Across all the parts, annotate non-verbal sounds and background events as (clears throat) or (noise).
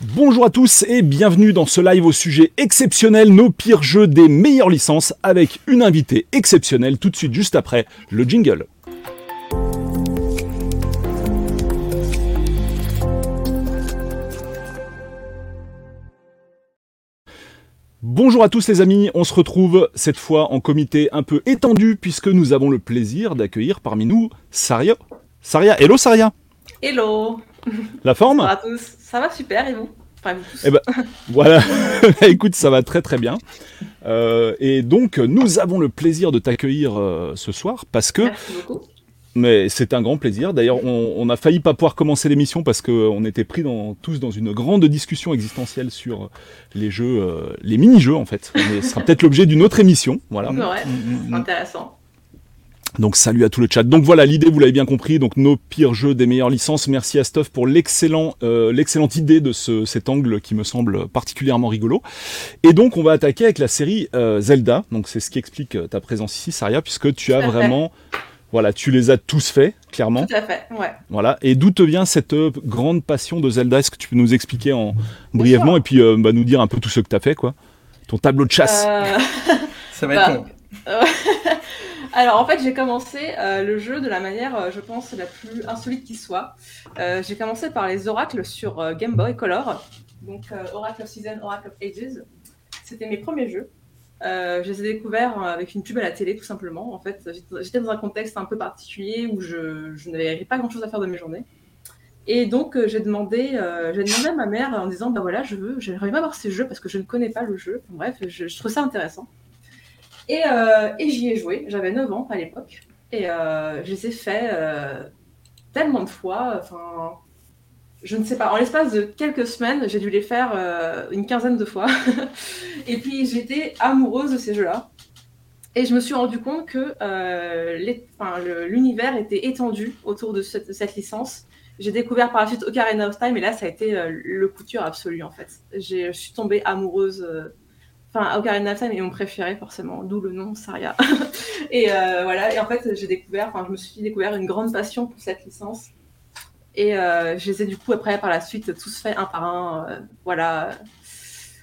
Bonjour à tous et bienvenue dans ce live au sujet exceptionnel, nos pires jeux des meilleures licences, avec une invitée exceptionnelle tout de suite juste après le jingle. Bonjour à tous les amis, on se retrouve cette fois en comité un peu étendu puisque nous avons le plaisir d'accueillir parmi nous Saria. Saria, hello Saria Hello La forme? Bonjour à tous, ça va super et vous Enfin, vous tous. Eh ben, (laughs) voilà, (laughs) écoute, ça va très très bien. Euh, et donc, nous avons le plaisir de t'accueillir euh, ce soir parce que, Merci beaucoup. mais c'est un grand plaisir. D'ailleurs, on, on a failli pas pouvoir commencer l'émission parce qu'on était pris dans, tous dans une grande discussion existentielle sur les jeux, euh, les mini-jeux en fait. Mais ce sera peut-être l'objet d'une autre émission. Voilà. Ouais, c'est intéressant. Donc salut à tout le chat. Donc voilà, l'idée, vous l'avez bien compris, donc nos pires jeux des meilleures licences. Merci à Stuff pour l'excellent, euh, l'excellente idée de ce, cet angle qui me semble particulièrement rigolo. Et donc on va attaquer avec la série euh, Zelda. Donc c'est ce qui explique euh, ta présence ici, Saria, puisque tu as vraiment, voilà, tu les as tous faits, clairement. Tout à fait, ouais. Voilà. Et d'où te vient cette euh, grande passion de Zelda? Est-ce que tu peux nous expliquer en brièvement et puis euh, bah, nous dire un peu tout ce que tu as fait, quoi? Ton tableau de chasse. Euh, Ça va (laughs) être Bah, long. (laughs) Alors en fait j'ai commencé euh, le jeu de la manière euh, je pense la plus insolite qui soit. Euh, j'ai commencé par les oracles sur Game Boy Color. Donc Oracle of Season, Oracle of Ages. C'était mes premiers jeux. Je les ai découverts avec une pub à la télé tout simplement. En fait j'étais- dans un contexte un peu particulier où je, n'avais pas grand chose à faire de mes journées. Et donc j'ai demandé, j'ai demandé à ma mère en disant bah voilà je veux, j'aimerais bien voir ces jeux parce que je ne connais pas le jeu. Bref, je, je trouve ça intéressant. Et, euh, et j'y ai joué, j'avais 9 ans à l'époque. Et euh, je les ai fait euh, tellement de fois, enfin, je ne sais pas, en l'espace de quelques semaines, j'ai dû les faire une quinzaine de fois. (laughs) et puis j'étais amoureuse de ces jeux-là. Et je me suis rendu compte que l'univers était étendu autour de cette, licence. J'ai découvert par la suite Ocarina of Time, et là, ça a été le cœur absolu, en fait. Je suis tombée amoureuse Enfin, Ocarina of Time est mon préféré, forcément, d'où le nom Saria. (laughs) et euh, voilà, et en fait, j'ai découvert, enfin, je me suis découvert une grande passion pour cette licence. Et euh, je les ai du coup, après, par la suite, tous faits un par un. euh, voilà.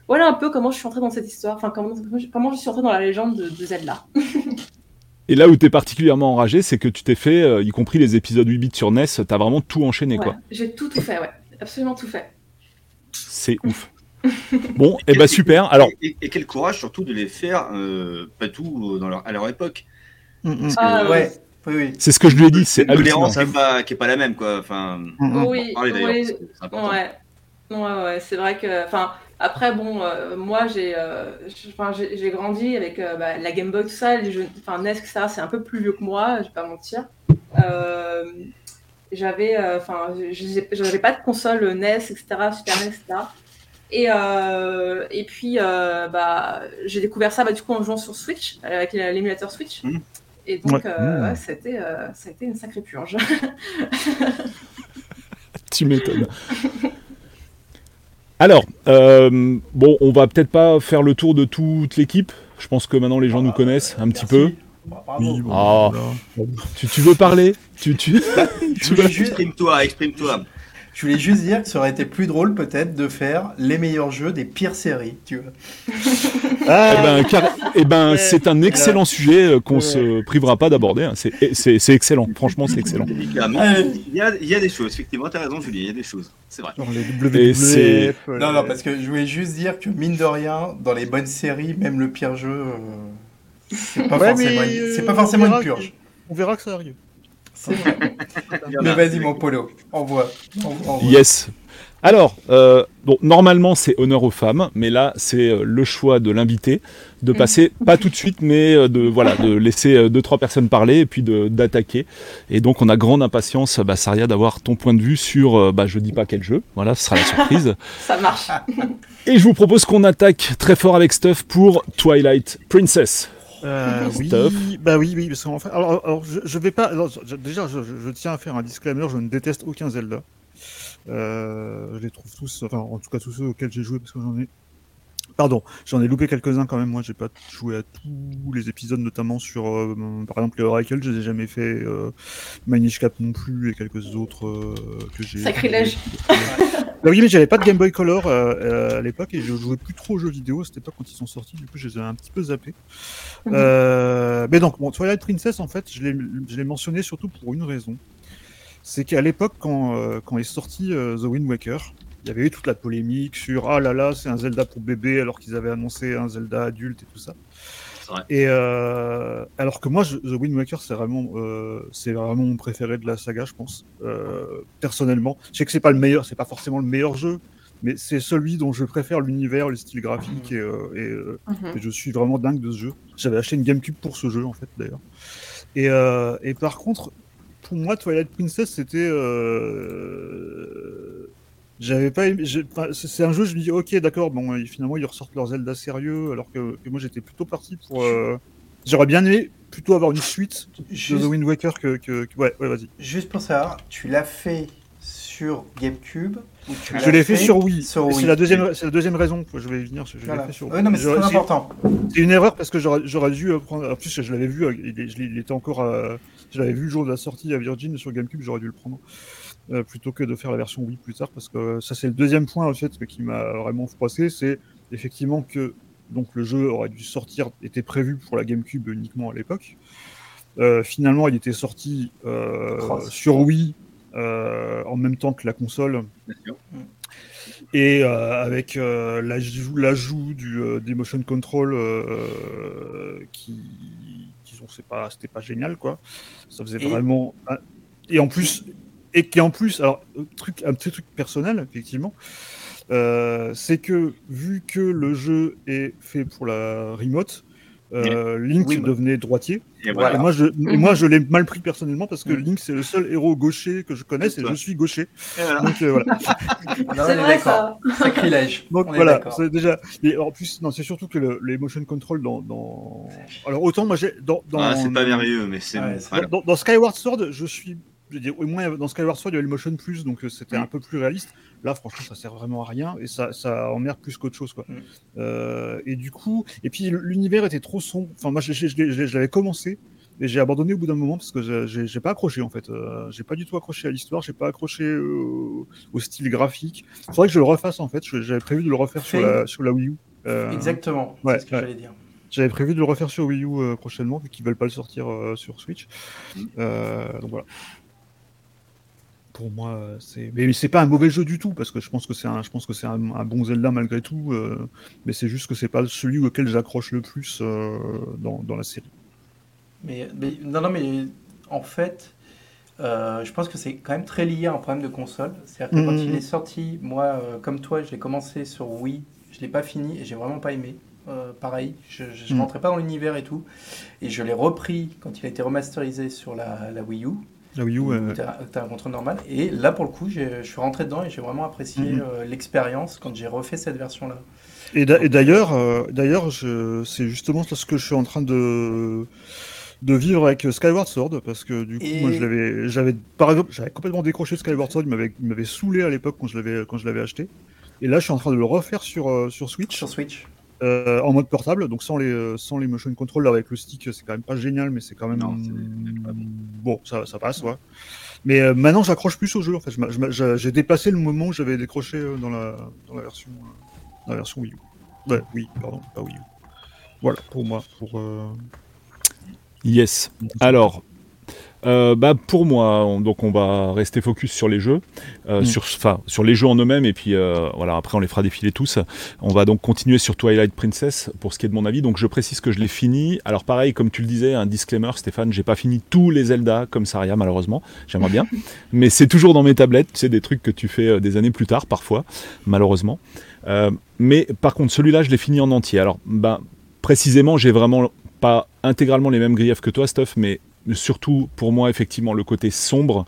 Voilà un peu comment je suis entrée dans cette histoire, enfin, comment, comment je suis entrée dans la légende de, de Zelda. (laughs) Et là où tu es particulièrement enragé, c'est que tu t'es fait, euh, y compris les épisodes 8 bits sur NES, t'as vraiment tout enchaîné, Ouais, quoi. J'ai tout, tout fait, ouais. Absolument tout fait. C'est ouf. (laughs) Bon, et bah super. Alors, et, et quel courage surtout de les faire, euh, pas tout dans leur, à leur époque. Mm, mm. Ah, ouais, oui, oui. c'est ce que je lui ai dit, c'est tolérance qui est pas, qui est pas la même, quoi. Enfin, Mm, on Oui, en parler d'ailleurs, oui. c'est c'est important. Ouais, ouais, ouais, c'est vrai que, enfin, après, bon, euh, moi, j'ai, euh, j'ai j'ai grandi avec euh, bah, la Game Boy, tout ça, les jeux, enfin, NES, etc. C'est un peu plus vieux que moi, je vais pas mentir. Euh, j'avais, euh, enfin, j'avais pas de console NES, etc., Super NES, etc. Et, euh, et puis, euh, bah, j'ai découvert ça, bah, du coup, en jouant sur Switch, avec l'émulateur Switch. Mhm. Et donc, Ouais. euh, ouais, c'était, euh, ça a été une sacrée purge. (laughs) Tu m'étonnes. Alors, euh, bon, on va peut-être pas faire le tour de toute l'équipe. Je pense que maintenant les gens nous connaissent un petit peu. Bah, bravo. Oui, bon, Ah. voilà. Tu, tu veux parler? Tu, tu... (laughs) Exprime-toi, exprime-toi. Je voulais juste dire que ça aurait été plus drôle peut-être de faire les meilleurs jeux des pires séries, tu vois. (laughs) Eh ben, car- eh ben, Ouais. c'est un excellent sujet euh, qu'on Ouais. se privera pas d'aborder. hein. C'est c'est- excellent. Franchement, c'est excellent. Allez. il y, a, il y a des choses, effectivement, t'as raison, Julie, il y a des choses. C'est vrai. Genre les WWF. euh, Non, non, parce que je voulais juste dire que mine de rien, dans les bonnes séries, même le pire jeu, euh, c'est pas, Ouais, forcément, une- euh, pas forcément une purge. On verra que ça arrive. (laughs) Mais vas-y, mon polo, envoie. envoie, envoie. Yes. Alors, euh, bon, normalement c'est honneur aux femmes, mais là c'est euh, le choix de l'invité de Mhm. passer, pas tout de suite, mais euh, de voilà, de laisser euh, deux trois personnes parler et puis de- d'attaquer. Et donc on a grande impatience, bah, Saria, d'avoir ton point de vue sur, euh, bah, je dis pas quel jeu. Voilà, ce sera la surprise. (laughs) ça marche. et je vous propose qu'on attaque très fort avec Stuff pour Twilight Princess. Euh, (laughs) oui, Stuff. bah oui, oui, parce qu'en fait, alors, alors, je, je vais pas, alors, je- déjà, je, je- tiens à faire un disclaimer, je ne déteste aucun Zelda. Euh, je les trouve tous, enfin, en tout cas tous ceux auxquels j'ai joué, parce que j'en ai, pardon, j'en ai loupé quelques-uns quand même. Moi, j'ai pas joué à tous les épisodes, notamment sur, euh, par exemple, les Oracle, je les ai jamais fait. Euh, Manish Cap non plus et quelques autres euh, que j'ai. Sacrilège. Bah oui, mais j'avais pas de Game Boy Color euh, euh, à l'époque et je jouais plus trop aux jeux vidéo à cette époque quand ils sont sortis. Du coup, je les ai un petit peu zappés. Mhm. Euh, mais donc, bon, Twilight Princess, en fait, je l'ai- mentionné surtout pour une raison. C'est qu'à l'époque, quand, euh, quand est sorti euh, The Wind Waker, il y avait eu toute la polémique sur ah là là, c'est un Zelda pour bébé alors qu'ils avaient annoncé un Zelda adulte et tout ça. Et euh, alors que moi, je- The Wind Waker, c'est vraiment, euh, c'est vraiment mon préféré de la saga, je pense. Euh, personnellement, je sais que c'est pas le meilleur, c'est pas forcément le meilleur jeu, mais c'est celui dont je préfère l'univers, le style graphique et, euh, et, euh, Mhm. et je suis vraiment dingue de ce jeu. J'avais acheté une GameCube pour ce jeu, en fait, d'ailleurs. Et, euh, et par contre, pour moi, Twilight Princess, c'était. Euh, J'avais pas aimé- c'est un jeu, je me dis, ok, d'accord, bon, et finalement, ils ressortent leur Zelda sérieux, alors que, que moi, j'étais plutôt parti pour. euh, J'aurais bien aimé plutôt avoir une suite de Juste, The Wind Waker que. que- que- Ouais, ouais, vas-y. juste pour savoir, tu l'as fait sur GameCube ou tu Je l'ai fait sur Wii. sur Wii. C'est la deuxième, c'est la deuxième raison que je vais venir. Je Voilà. fait sur Ouais, non, mais c'est important. C'est une erreur parce que j'aurais dû euh, prendre. En plus, je l'avais vu, euh, il, était encore. euh, je l'avais vu le jour de la sortie à Virgin sur GameCube, j'aurais dû le prendre. Euh, plutôt que de faire la version Wii plus tard, parce que euh, ça, c'est le deuxième point en fait qui m'a vraiment froissé c'est effectivement que donc, le jeu aurait dû sortir, était prévu pour la GameCube uniquement à l'époque. Euh, finalement, il était sorti euh, sur Wii en même temps que la console. Et avec l'ajout, du des motion control qui, qui sont, c'est pas, c'était pas génial quoi. Ça faisait Et- vraiment. Et en plus, et qui en plus, alors truc, un petit truc personnel effectivement, euh, c'est que vu que le jeu est fait pour la remote, euh, Link Oui, bah. devenait droitier. Et moi, je, et Mhm. moi, je l'ai mal pris personnellement parce que Mhm. Link, c'est le seul héros gaucher que je connaisse et je suis gaucher. Voilà. Donc euh, voilà. (laughs) C'est est vrai ça. Sacrilège. (laughs) Donc On voilà, c'est déjà. Et en plus, non, c'est surtout que le- les motion control dans, dans. Alors autant moi j'ai dans. dans... Ah, c'est pas merveilleux, mais c'est Ouais, bon. dans Skyward Sword, je suis. Au moins dans Skyward Sword, il y avait le motion plus, donc euh, c'était Mm. un peu plus réaliste. Là, franchement, ça sert vraiment à rien et ça, ça emmerde plus qu'autre chose, quoi. Mm. Euh, et du coup, et puis l'univers était trop sombre. Enfin, moi, je, l'avais commencé et j'ai abandonné au bout d'un moment parce que j'ai- pas accroché en fait. Euh, j'ai pas du tout accroché à l'histoire, j'ai pas accroché euh, au style graphique. Faudrait que je le refasse en fait. J'avais prévu de le refaire sur la, sur la Wii U. Euh, Exactement. ouais, c'est ce que ouais. j'allais dire. J'avais prévu de le refaire sur Wii U prochainement, vu qu'ils veulent pas le sortir sur Switch. Mm. Donc voilà. Pour moi, c'est. Mais c'est pas un mauvais jeu du tout, parce que je pense que c'est un, je pense que c'est un, un bon Zelda malgré tout. euh, mais c'est juste que c'est pas celui auquel j'accroche le plus euh, dans, dans la série. Mais, mais- non, non, mais en fait, euh, je pense que c'est quand même très lié à un problème de console. C'est-à-dire que quand Mhm. il est sorti, moi, comme toi, je l'ai commencé sur Wii, je l'ai pas fini et j'ai vraiment pas aimé. Euh, pareil, je, je Mhm. rentrais pas dans l'univers et tout. Et je l'ai repris quand il a été remasterisé sur la, la Wii U. Où euh, t'as un contrôle normal. Et là, pour le coup, je suis rentré dedans et j'ai vraiment apprécié Mhm. euh, l'expérience quand j'ai refait cette version-là. Et d'a- et d'ailleurs, euh, d'ailleurs, c'est justement ce que je suis en train de de vivre avec Skyward Sword parce que du coup, Et- moi, je l'avais, j'avais par exemple, j'avais complètement décroché Skyward Sword, il m'avait, il m'avait saoulé à l'époque quand je l'avais quand je l'avais acheté. Et là, je suis en train de le refaire sur euh, sur Switch Sur Switch. Euh, en mode portable, donc sans les euh, sans les motion control avec le stick, c'est quand même pas génial, mais c'est quand même Non, c'est pas bon. bon, ça ça passe, ouais. Mais euh, maintenant, j'accroche plus au jeu. En fait, j'ai dépassé le moment où j'avais décroché dans la dans la version dans la version Wii U. Ouais, oui, pardon, pas Wii U. Voilà pour moi. Pour euh, Yes. Alors, euh, bah pour moi, on- donc on va rester focus sur les jeux, euh, Mm. sur, les jeux en eux-mêmes, et puis euh, voilà, après on les fera défiler tous. On va donc continuer sur Twilight Princess pour ce qui est de mon avis. Donc je précise que je l'ai fini. Alors pareil, comme tu le disais, un disclaimer, Stéphane, j'ai pas fini tous les Zelda comme Saria malheureusement. J'aimerais bien, (laughs) mais c'est toujours dans mes tablettes. C'est des trucs que tu fais des années plus tard parfois, malheureusement. Mais par contre, celui-là, je l'ai fini en entier. Alors, ben précisément, j'ai vraiment pas intégralement les mêmes griefs que toi, Stuff, mais surtout pour moi, effectivement, le côté sombre,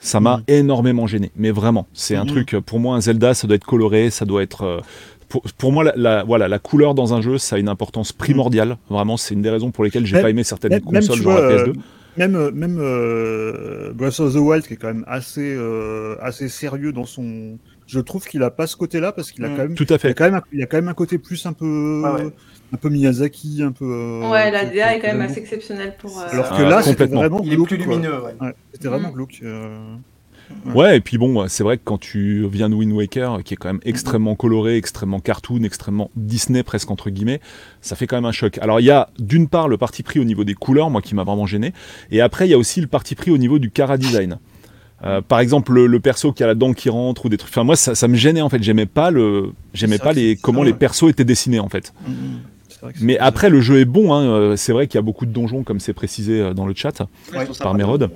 ça m'a Mhm. énormément gêné. Mais vraiment, c'est un Mhm. truc, pour moi, un Zelda, ça doit être coloré, ça doit être. euh, pour, pour moi, la, la- voilà, la couleur dans un jeu, ça a une importance primordiale. Vraiment, c'est une des raisons pour lesquelles j'ai Même- pas aimé certaines même, même, consoles, tu genre vois, la euh, PS2. même euh, même euh, Breath of the Wild qui est quand même assez euh, assez sérieux dans son. Je trouve qu'il a pas ce côté-là parce qu'il a Mm. quand même Tout à il a fait. quand même un, il y a quand même un côté plus un peu ouais. Un peu Miyazaki, un peu. euh, Ouais, la que- DA est que quand même assez exceptionnelle pour. euh, Alors que Ah, là, c'était complètement. vraiment Il est glauque, plus quoi. lumineux, ouais. Ouais, c'était vraiment Mm. glauque. euh. Ouais, et puis bon, c'est vrai que quand tu viens de Wind Waker, qui est quand même extrêmement coloré, extrêmement cartoon, extrêmement Disney presque entre guillemets, ça fait quand même un choc. Alors il y a d'une part le parti pris au niveau des couleurs, moi qui m'a vraiment gêné, et après il y a aussi le parti pris au niveau du cara design. Euh, par exemple, le, le perso qui a la dent qui rentre ou des trucs. Enfin, moi, ça, ça me gênait en fait. J'aimais pas le, j'aimais pas les que comment ça, les persos étaient dessinés en fait. C'est vrai que c'est Mais après, le jeu est bon. Hein. euh, C'est vrai qu'il y a beaucoup de donjons, comme c'est précisé euh, dans le chat. Ouais, je par Mérode.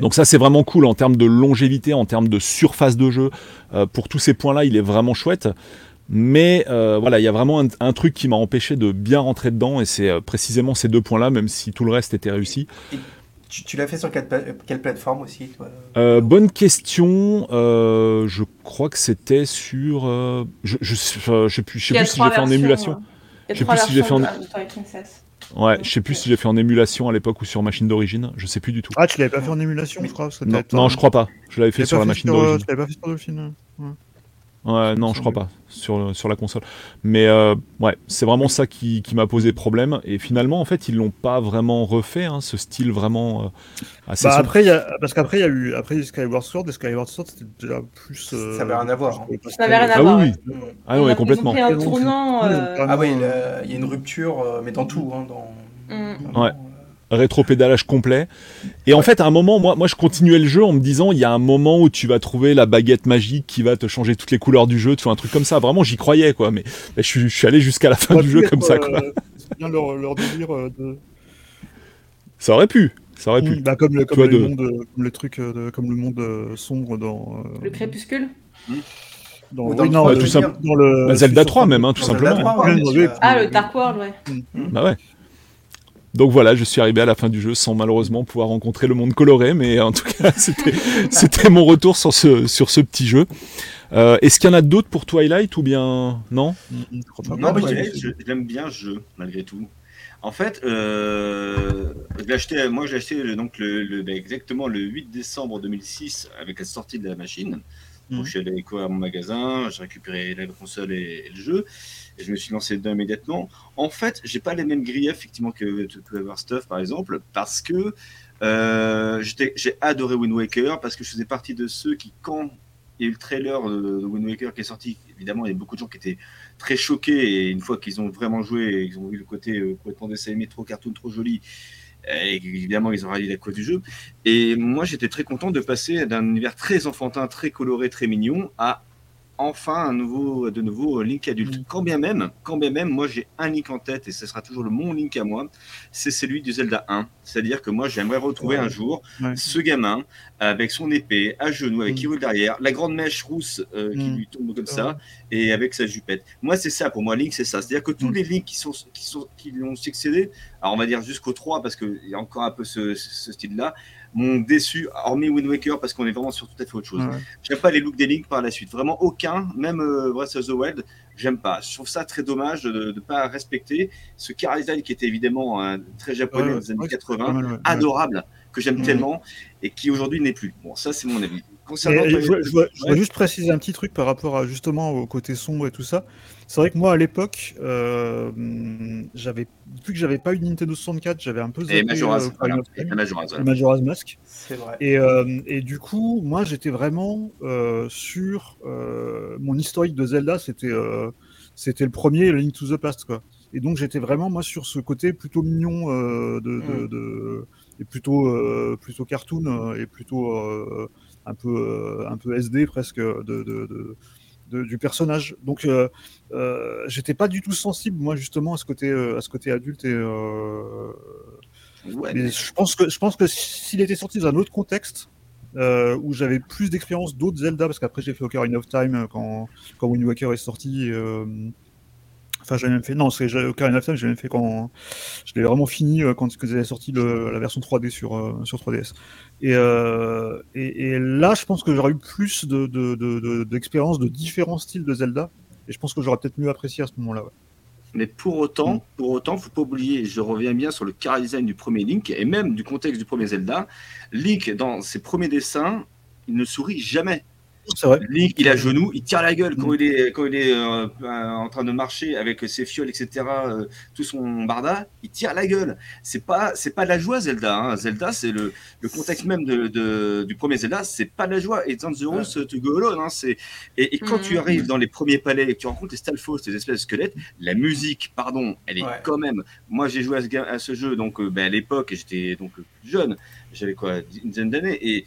Donc ça, c'est vraiment cool en termes de longévité, en termes de surface de jeu. Euh, pour tous ces points-là, il est vraiment chouette. Mais euh, voilà, il y a vraiment un, un truc qui m'a empêché de bien rentrer dedans, et c'est euh, précisément ces deux points-là, même si tout le reste était réussi. Tu, tu l'as fait sur quelle, pla- quelle plateforme aussi toi? Euh, bonne question. euh, je crois que c'était sur. euh, je, je, je, je sais plus, je si trois j'ai fait en émulation. Je sais plus si j'ai fait en- de. Ouais, je sais plus si j'ai fait en émulation à l'époque ou sur machine d'origine. Je sais plus du tout. Ah, tu l'avais pas fait en émulation, je crois. non, je crois pas. Je l'avais fait sur la machine d'origine. Tu l'avais pas fait sur Dolphin ouais. Ouais, non, je crois pas sur, sur la console. Mais euh, ouais, c'est vraiment ça qui, qui m'a posé problème. Et finalement, en fait, ils l'ont pas vraiment refait, hein, ce style vraiment euh, assez. Bah sombre. après, il y a, parce qu'après, il y a eu après Skyward Sword, et Skyward Sword, c'était déjà plus. euh, Ça avait rien à voir, hein. Ça avait rien à Ah voir. oui, oui. Ah Ils non, ont- mais ils ont complètement. pris un Et donc, tournant. oui, euh, carrément. Ah oui, il y a- il y a une rupture, euh, mais dans tout. Hein, dans... Mm. Ouais. Rétro-pédalage complet. Et en fait, à un moment, moi, moi, je continuais le jeu en me disant, il y a un moment où tu vas trouver la baguette magique qui va te changer toutes les couleurs du jeu, tu vois, un truc comme ça. Vraiment, j'y croyais, quoi. Mais, mais je, suis, je suis allé jusqu'à la fin du jeu pu comme ça, quoi. euh, C'est bien leur, leur délire euh, de. Ça aurait pu. Ça aurait pu. Mm, bah, comme, le, comme, de- comme le truc, euh, de- comme le monde euh, sombre dans. euh, Le crépuscule dans, Ou dans oui, non, trois, le- tout simple- dans le. Bah, Zelda sur- 3 même, hein, tout simplement. Zelda 3, ouais, Oui, bien oui. sûr. Ah, le Dark World, ouais. Bah ouais. Donc voilà, je suis arrivé à la fin du jeu sans malheureusement pouvoir rencontrer le monde coloré, mais en tout cas, (laughs) (laughs) c'était mon retour sur ce, sur ce petit jeu. Euh, Est-ce qu'il y en a d'autres pour Twilight ou bien non? Pas. Non, mais j'aime bien ce jeu, malgré tout. En fait, euh, je l'ai acheté, moi j'ai acheté le- donc le, le- ben, exactement le 8 décembre 2006 avec la sortie de la machine. Donc, Mhm. je suis allé courir à mon magasin, j'ai récupéré la console et, et le jeu, je me suis lancé dedans immédiatement. En fait, j'ai pas les mêmes griefs effectivement que To To Ever Stuff par exemple, parce que euh, j'ai adoré Wind Waker, parce que je faisais partie de ceux qui, quand il y a eu le trailer de, Wind Waker qui est sorti, évidemment, il y a beaucoup de gens qui étaient très choqués, et une fois qu'ils ont vraiment joué, et qu'ils ont vu le côté euh, complètement dessin animé, trop cartoon, trop joli, et évidemment, ils ont rallié la cause du jeu. Et moi, j'étais très content de passer d'un univers très enfantin, très coloré, très mignon, à enfin un nouveau, de nouveau Link adulte. Mm. Quand bien même, quand bien même, moi j'ai un Link en tête et ce sera toujours le mon Link à moi, c'est celui du Zelda 1. C'est-à-dire que moi j'aimerais retrouver Ouais. un jour Ouais. ce gamin avec son épée à genoux, avec Mm. qui roule derrière, la grande mèche rousse euh, qui Mm. lui tombe comme ça, et avec sa jupette. Moi c'est ça, pour moi Link c'est ça. C'est-à-dire que tous Mm. les Links qui, sont, qui, sont, qui lui ont succédé, alors on va dire jusqu'au 3 parce qu'il y a encore un peu ce, style-là, m'ont déçu, hormis Wind Waker parce qu'on est vraiment sur tout à fait autre chose. J'aime pas les looks des Link par la suite. Vraiment aucun, même euh, Breath of the Wild, j'aime pas. Je trouve ça très dommage de ne pas respecter ce car design qui était évidemment très japonais Ouais, des années ouais, c'est 80, pas mal, ouais. adorable, que j'aime tellement et qui aujourd'hui n'est plus. Bon, ça c'est mon avis. Euh, je, je veux- je veux Ouais. juste préciser un petit truc par rapport à justement au côté sombre et tout ça. C'est vrai que moi à l'époque, euh, j'avais vu que j'avais pas eu de Nintendo 64, j'avais un peu et zappé Majora's, euh, voilà. Et Time, Majora's, le voilà. Majora's Mask. C'est vrai. Et, euh, et du coup, moi j'étais vraiment euh, sur euh, mon historique de Zelda, c'était euh, c'était le premier Link to the Past quoi. Et donc j'étais vraiment moi sur ce côté plutôt mignon euh, de, Mm. de- et plutôt euh, plutôt cartoon et plutôt euh, un peu euh, un peu SD presque de, de, de- de- du personnage. Donc euh, euh, j'étais pas du tout sensible moi justement à ce côté euh, à ce côté adulte et Ouais, mais je pense que je pense que s'il était sorti dans un autre contexte où j'avais plus d'expérience d'autres Zelda parce qu'après j'ai fait Ocarina of Time quand quand Wind Waker est sorti. Enfin, j'ai même fait. Non, c'est Ocarina of Time, j'ai même fait quand. Je l'ai vraiment fini euh, quand ils avaient sorti le- la version 3D sur, euh, sur 3DS. Et, euh, et, et là, je pense que j'aurais eu plus de, de, de, de- d'expérience de différents styles de Zelda. Et je pense que j'aurais peut-être mieux apprécié à ce moment-là. ouais. Mais pour autant, pour autant, faut pas oublier, je reviens bien sur le car design du premier Link et même du contexte du premier Zelda. Link, dans ses premiers dessins, il ne sourit jamais. Vrai. Link, il est à genoux, il tire la gueule quand il est, quand il est euh, en train de marcher avec ses fioles, etc. euh, tout son barda, il tire la gueule. C'est pas, c'est pas de la joie, Zelda. hein. Zelda, c'est le, le contexte même de, de- du premier Zelda, c'est pas de la joie. Et Dangerous to go alone, hein, c'est. Et, et quand tu Mhm. arrives dans les premiers palais et que tu rencontres les Stalfos, ces espèces de squelettes, la musique, pardon, elle est Ouais. quand même. Moi, j'ai joué à ce, à ce jeu donc euh, ben, à l'époque, et j'étais donc euh, plus jeune. J'avais quoi, une dizaine d'années et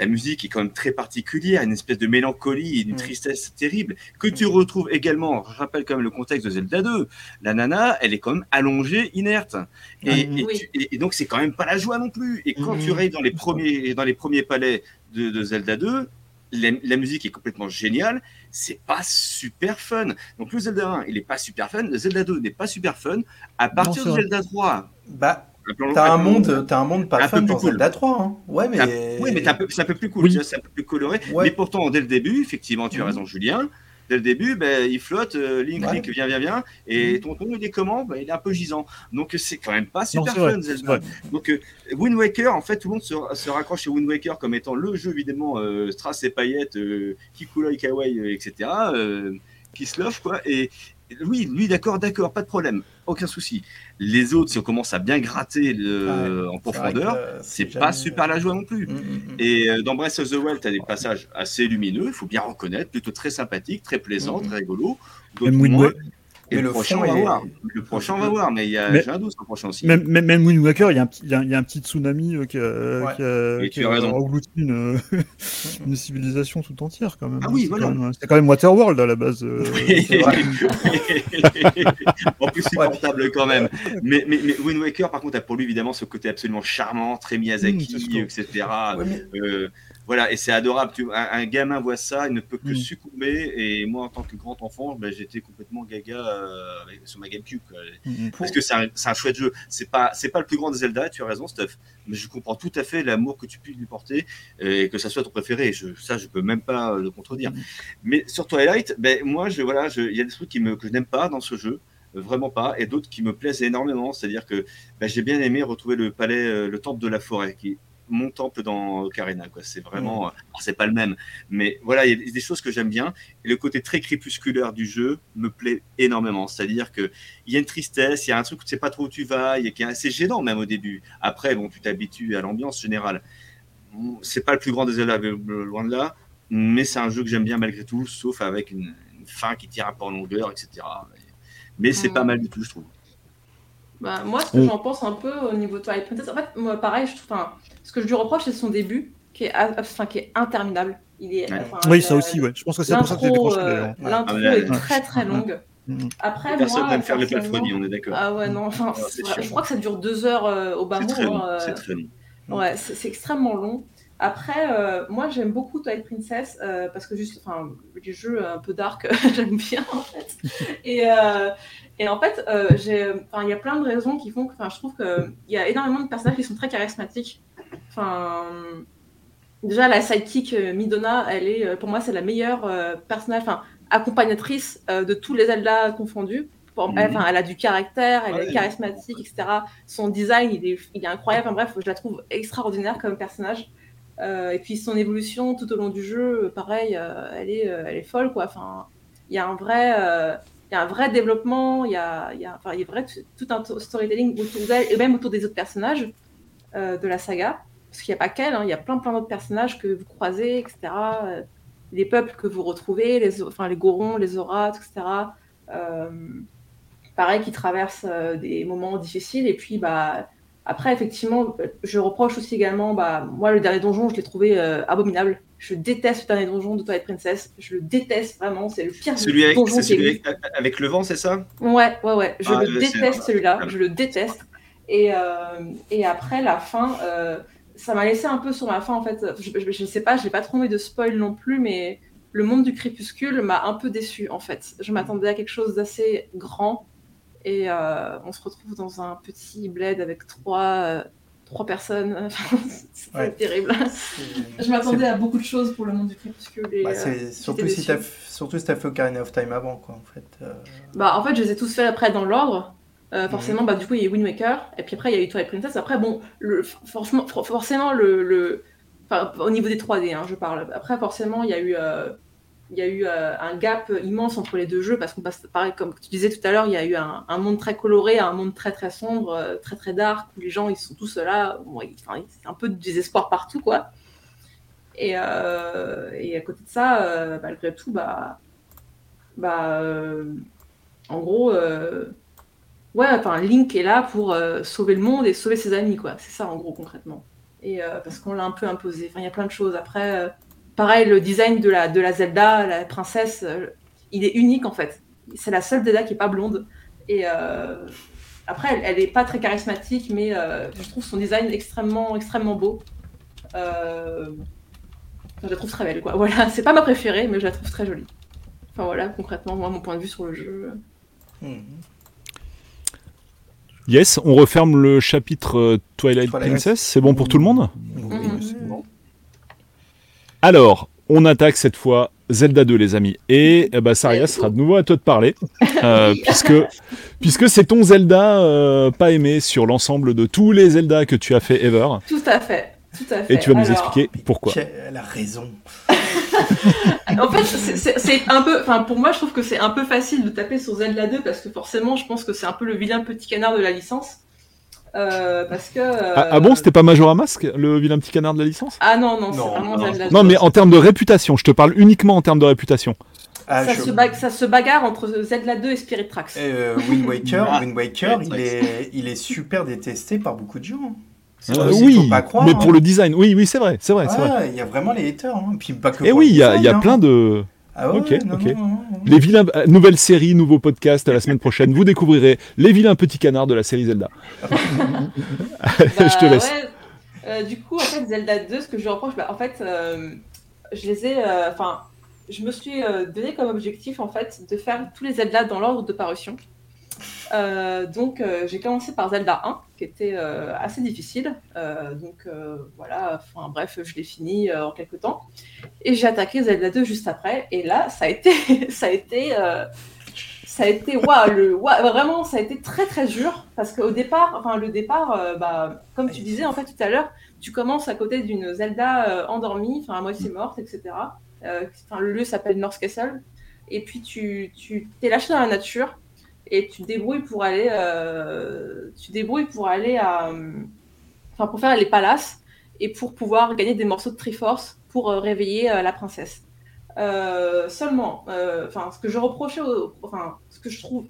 la musique est quand même très particulière, une espèce de mélancolie et une Mm. tristesse terrible que tu retrouves également. Je rappelle quand même le contexte de Zelda 2. La nana, elle est quand même allongée, inerte. Et, et Oui. tu- et- et donc c'est quand même pas la joie non plus. Et quand Mm. tu arrives dans les premiers dans les premiers palais de, de Zelda 2, la, la musique est complètement géniale. C'est pas super fun. Donc le Zelda 1, il est pas super fun. Le Zelda 2 n'est pas super fun. À partir de vrai. Zelda 3, Bah, t'as un monde, t'as un monde pas Un fun peu plus dans cool. Zelda 3. Hein. Ouais, mais. Oui, mais t'as un peu- c'est un peu plus cool, Oui. c'est un peu plus coloré. Ouais. Mais pourtant, dès le début, effectivement, tu as Mhm. raison, Julien. Dès le début, ben, il flotte, euh, Link, Ouais. Link, viens, viens, viens. Et Mhm. tonton, il est comment? Ben, Il est un peu gisant. Donc, c'est quand même pas super fun, Zelda. Donc, euh, Wind Waker, en fait, tout le monde se, se raccroche à Wind Waker comme étant le jeu, évidemment, euh, Strass et paillettes, euh, Kikuloi Kawaii, euh, etc. Euh, Kiss Love, quoi. Et oui, lui, d'accord, d'accord, pas de problème, aucun souci. Les autres, si on commence à bien gratter le- Ouais, en profondeur, c'est jamais- pas super la joie non plus. Mm, mm, mm. Et euh, dans Breath of the Wild, tu as des passages assez lumineux, il faut bien reconnaître, plutôt très sympathiques, très plaisants, très rigolos. D'autres Même Wind moins. Wa- Et Mais le, le prochain, fond on va est- voir. Le prochain, on va voir, mais il y a- Mais- j'ai un doute sur le prochain aussi. Même, même, même Wind Waker, il y, a un petit- il y a, il y a un petit tsunami euh, qui a, Ouais. qui a- Et qui tu as a raison. englouti une, euh, (laughs) (laughs) une civilisation tout entière quand même. Ah oui, C'est voilà. quand même- C'était quand même Waterworld à la base. euh, (laughs) en plus supportable quand même. Mais, mais, mais Wind Waker, par contre, a pour lui évidemment ce côté absolument charmant, très Miyazaki, Mmh, c'est sûr. etc. Ouais, mais- Euh, voilà, et c'est adorable. Tu, un, un gamin voit ça, il ne peut que Mm. succomber. Et moi, en tant que grand enfant, ben, j'étais complètement gaga euh, avec- sur ma GameCube. quoi. Mhm. Parce que c'est un, un chouette jeu. C'est pas, c'est pas le plus grand des Zelda, tu as raison, Stuff. Mais je comprends tout à fait l'amour que tu puisses lui porter et que ça soit ton préféré. Je, ça, je peux même pas le contredire. Mais sur Twilight, ben, moi, je, voilà, il y a des trucs qui me, que je n'aime pas dans ce jeu. Vraiment pas, et d'autres qui me plaisent énormément. C'est-à-dire que ben, j'ai bien aimé retrouver le palais, euh, le temple de la forêt, qui mon temple dans Ocarina. Quoi. C'est vraiment, euh, c'est pas le même, mais voilà, il y a des choses que j'aime bien. Et le côté très crépusculaire du jeu me plaît énormément. C'est-à-dire que il y a une tristesse, il y a un truc où tu sais pas trop où tu vas, il y a qui est assez gênant même au début. Après, bon, tu t'habitues à l'ambiance générale. C'est pas le plus grand des élèves, loin de là, mais c'est un jeu que j'aime bien malgré tout, sauf avec une, une fin qui tire un peu en longueur, etc. Mais c'est pas mal du tout, je trouve. Bah, moi, ce que Oh. j'en pense un peu au niveau de Twilight Princess, en fait, moi, pareil, je trouve, ce que je lui reproche, c'est son début, qui est, a- enfin, qui est interminable. Il est, Ouais. enfin, Oui, ça aussi, ouais. Je pense que c'est pour ça que j'ai L'intro, décroché euh, l'intro Ah, est ouais. très très longue. Mhm. Après, Personne moi, n'aime faire les plateformies, on est d'accord. Ah ouais, non, enfin, Ah, je crois que ça dure deux heures euh, au bas c'est très long. Ouais, c'est c'est extrêmement long. Après, euh, moi j'aime beaucoup Twilight Princess euh, parce que juste, enfin, les jeux un peu dark, (laughs) j'aime bien en fait. Et, euh, et en fait, il y a plein de raisons qui font que, enfin, je trouve qu'il y a énormément de personnages qui sont très charismatiques. Enfin, déjà la sidekick Midona, elle est, pour moi, c'est la meilleure personnage, enfin, accompagnatrice de tous les Zelda confondus. Pour- Mhm. elle, enfin, elle a du caractère, elle Ouais. est charismatique, etc. Son design, il est, il est incroyable. Enfin bref, je la trouve extraordinaire comme personnage. Euh, et puis son évolution tout au long du jeu, euh, pareil, euh, elle, est, elle est folle, quoi. Enfin, il y a un vrai, y a un vrai développement, il y a, y a, enfin, y a vrai tout un to- storytelling autour d'elle et même autour des autres personnages de la saga. Parce qu'il n'y a pas qu'elle, hein, il y a plein plein d'autres personnages que vous croisez, etc. les peuples que vous retrouvez, les, enfin, les Gorons, les Orats, etc. Pareil, qui traversent des moments difficiles. Et puis, bah, après, effectivement, je reproche aussi également, bah, moi, le dernier donjon, je l'ai trouvé euh, abominable. Je déteste le dernier donjon de Twilight Princess. Je le déteste vraiment. C'est le pire Celui avec, donjon celui avec, avec le vent, c'est ça? Ouais, ouais, ouais. Je Ah, le déteste celui-là. Je le déteste. Et, euh, et après, la fin, euh, ça m'a laissé un peu sur ma fin, en fait. Je, je, je sais pas, j'ai pas trop envie de spoil non plus, mais le monde du crépuscule m'a un peu déçu, en fait. Je m'attendais à quelque chose d'assez grand. Et euh, on se retrouve dans un petit bled avec trois, euh, trois personnes. (laughs) C'est Ouais. terrible. C'est- Je m'attendais à beaucoup de choses pour le monde du crépuscule. Et, Bah, euh, c'est surtout si t'as surtout si t'as fait Ocarina of Time avant quoi en fait. euh, Bah, en fait, je les ai tous fait après dans l'ordre. Euh, Mhm. forcément, bah, du coup, il y a eu Wind Waker, et puis après, il y a eu Twilight Princess. Après, bon, le, franchement, for- forcément, le, le, Enfin, au niveau des 3D, hein, je parle. Après, forcément, il y a eu, euh, il y a eu euh, un gap immense entre les deux jeux parce qu'on passe, pareil, comme tu disais tout à l'heure, il y a eu un, monde très coloré, un monde très très sombre, euh, très très dark, où les gens ils sont tous là, enfin, c'est un peu de désespoir partout, quoi. Et, euh, et à côté de ça, malgré tout, bah, bah, en gros, ouais, enfin, Link est là pour sauver le monde et sauver ses amis, quoi. C'est ça, en gros, concrètement. Et parce qu'on l'a un peu imposé. Enfin, il y a plein de choses. Après, pareil, le design de la, de la Zelda, la princesse, euh, il est unique en fait. C'est la seule Zelda qui est pas blonde. Et euh, après, elle, elle est pas très charismatique, mais euh, je trouve son design extrêmement, extrêmement beau. Euh, je la trouve très belle, quoi. (laughs) Voilà, c'est pas ma préférée, mais je la trouve très jolie. Enfin voilà, concrètement, moi, mon point de vue sur le jeu. Yes, on referme le chapitre Twilight, Twilight. Princess. C'est bon pour tout le monde? Oui, Mhm. c'est bon. Alors, on attaque cette fois Zelda 2, les amis. Et eh ben, Saria, ce sera de nouveau à toi de parler, (laughs) euh, puisque, puisque c'est ton Zelda euh, pas aimé sur l'ensemble de tous les Zelda que tu as fait ever. Tout à fait. Tout à fait. Et tu vas nous expliquer pourquoi. Elle a raison. (laughs) En fait, c'est un peu. Enfin, pour moi, je trouve que c'est un peu facile de taper sur Zelda 2 parce que forcément, je pense que c'est un peu le vilain petit canard de la licence. Euh, parce que. euh, Ah, ah bon, c'était pas Majora Mask, le vilain petit canard de la licence? Ah non, non, c'est Non, vraiment non. 2. Non, mais en termes de réputation, je te parle uniquement en termes de réputation. Ah, ça, je- se bague- ça se bagarre entre Zelda 2 et Spirit Tracks. Euh, Wind Waker, (laughs) Wind Waker, ouais, il est, il est super détesté par beaucoup de gens. C'est Euh, oui, faut pas croire. mais hein. pour le design, oui, oui, c'est vrai, c'est vrai, c'est vrai. Ah, il y a vraiment les haters. Hein. Puis pas que Et pour oui, il y a, il y a hein. plein de. Ah ouais, Ok, non, ok. non, non, non. Les vilains, euh, nouvelle série, nouveau podcast la semaine prochaine. Vous découvrirez les vilains petits canards de la série Zelda. (laughs) (laughs) je te Bah, laisse. ouais. Euh, du coup, en fait, Zelda 2, ce que je reproche, bah, en fait, euh, je les ai. euh, Enfin, je me suis euh, donné comme objectif, en fait, de faire tous les Zelda dans l'ordre de parution. Euh, donc, euh, j'ai commencé par Zelda 1, qui était euh, assez difficile. Donc, voilà, enfin, bref, je l'ai fini en quelques temps. Et j'ai attaqué Zelda 2 juste après. Et là, ça a été. (laughs) ça a été ça a été waouh, vraiment ça a été très très dur parce qu'au départ enfin le départ bah comme tu disais en fait tout à l'heure tu commences à côté d'une Zelda endormie enfin à moitié morte etc le lieu s'appelle North Castle et puis tu t'es lâché dans la nature et tu te débrouilles pour aller euh, tu te débrouilles pour aller à euh, enfin pour faire les palaces et pour pouvoir gagner des morceaux de Triforce pour euh, réveiller euh, la princesse seulement, enfin, ce que je reprochais, enfin, ce que je trouve,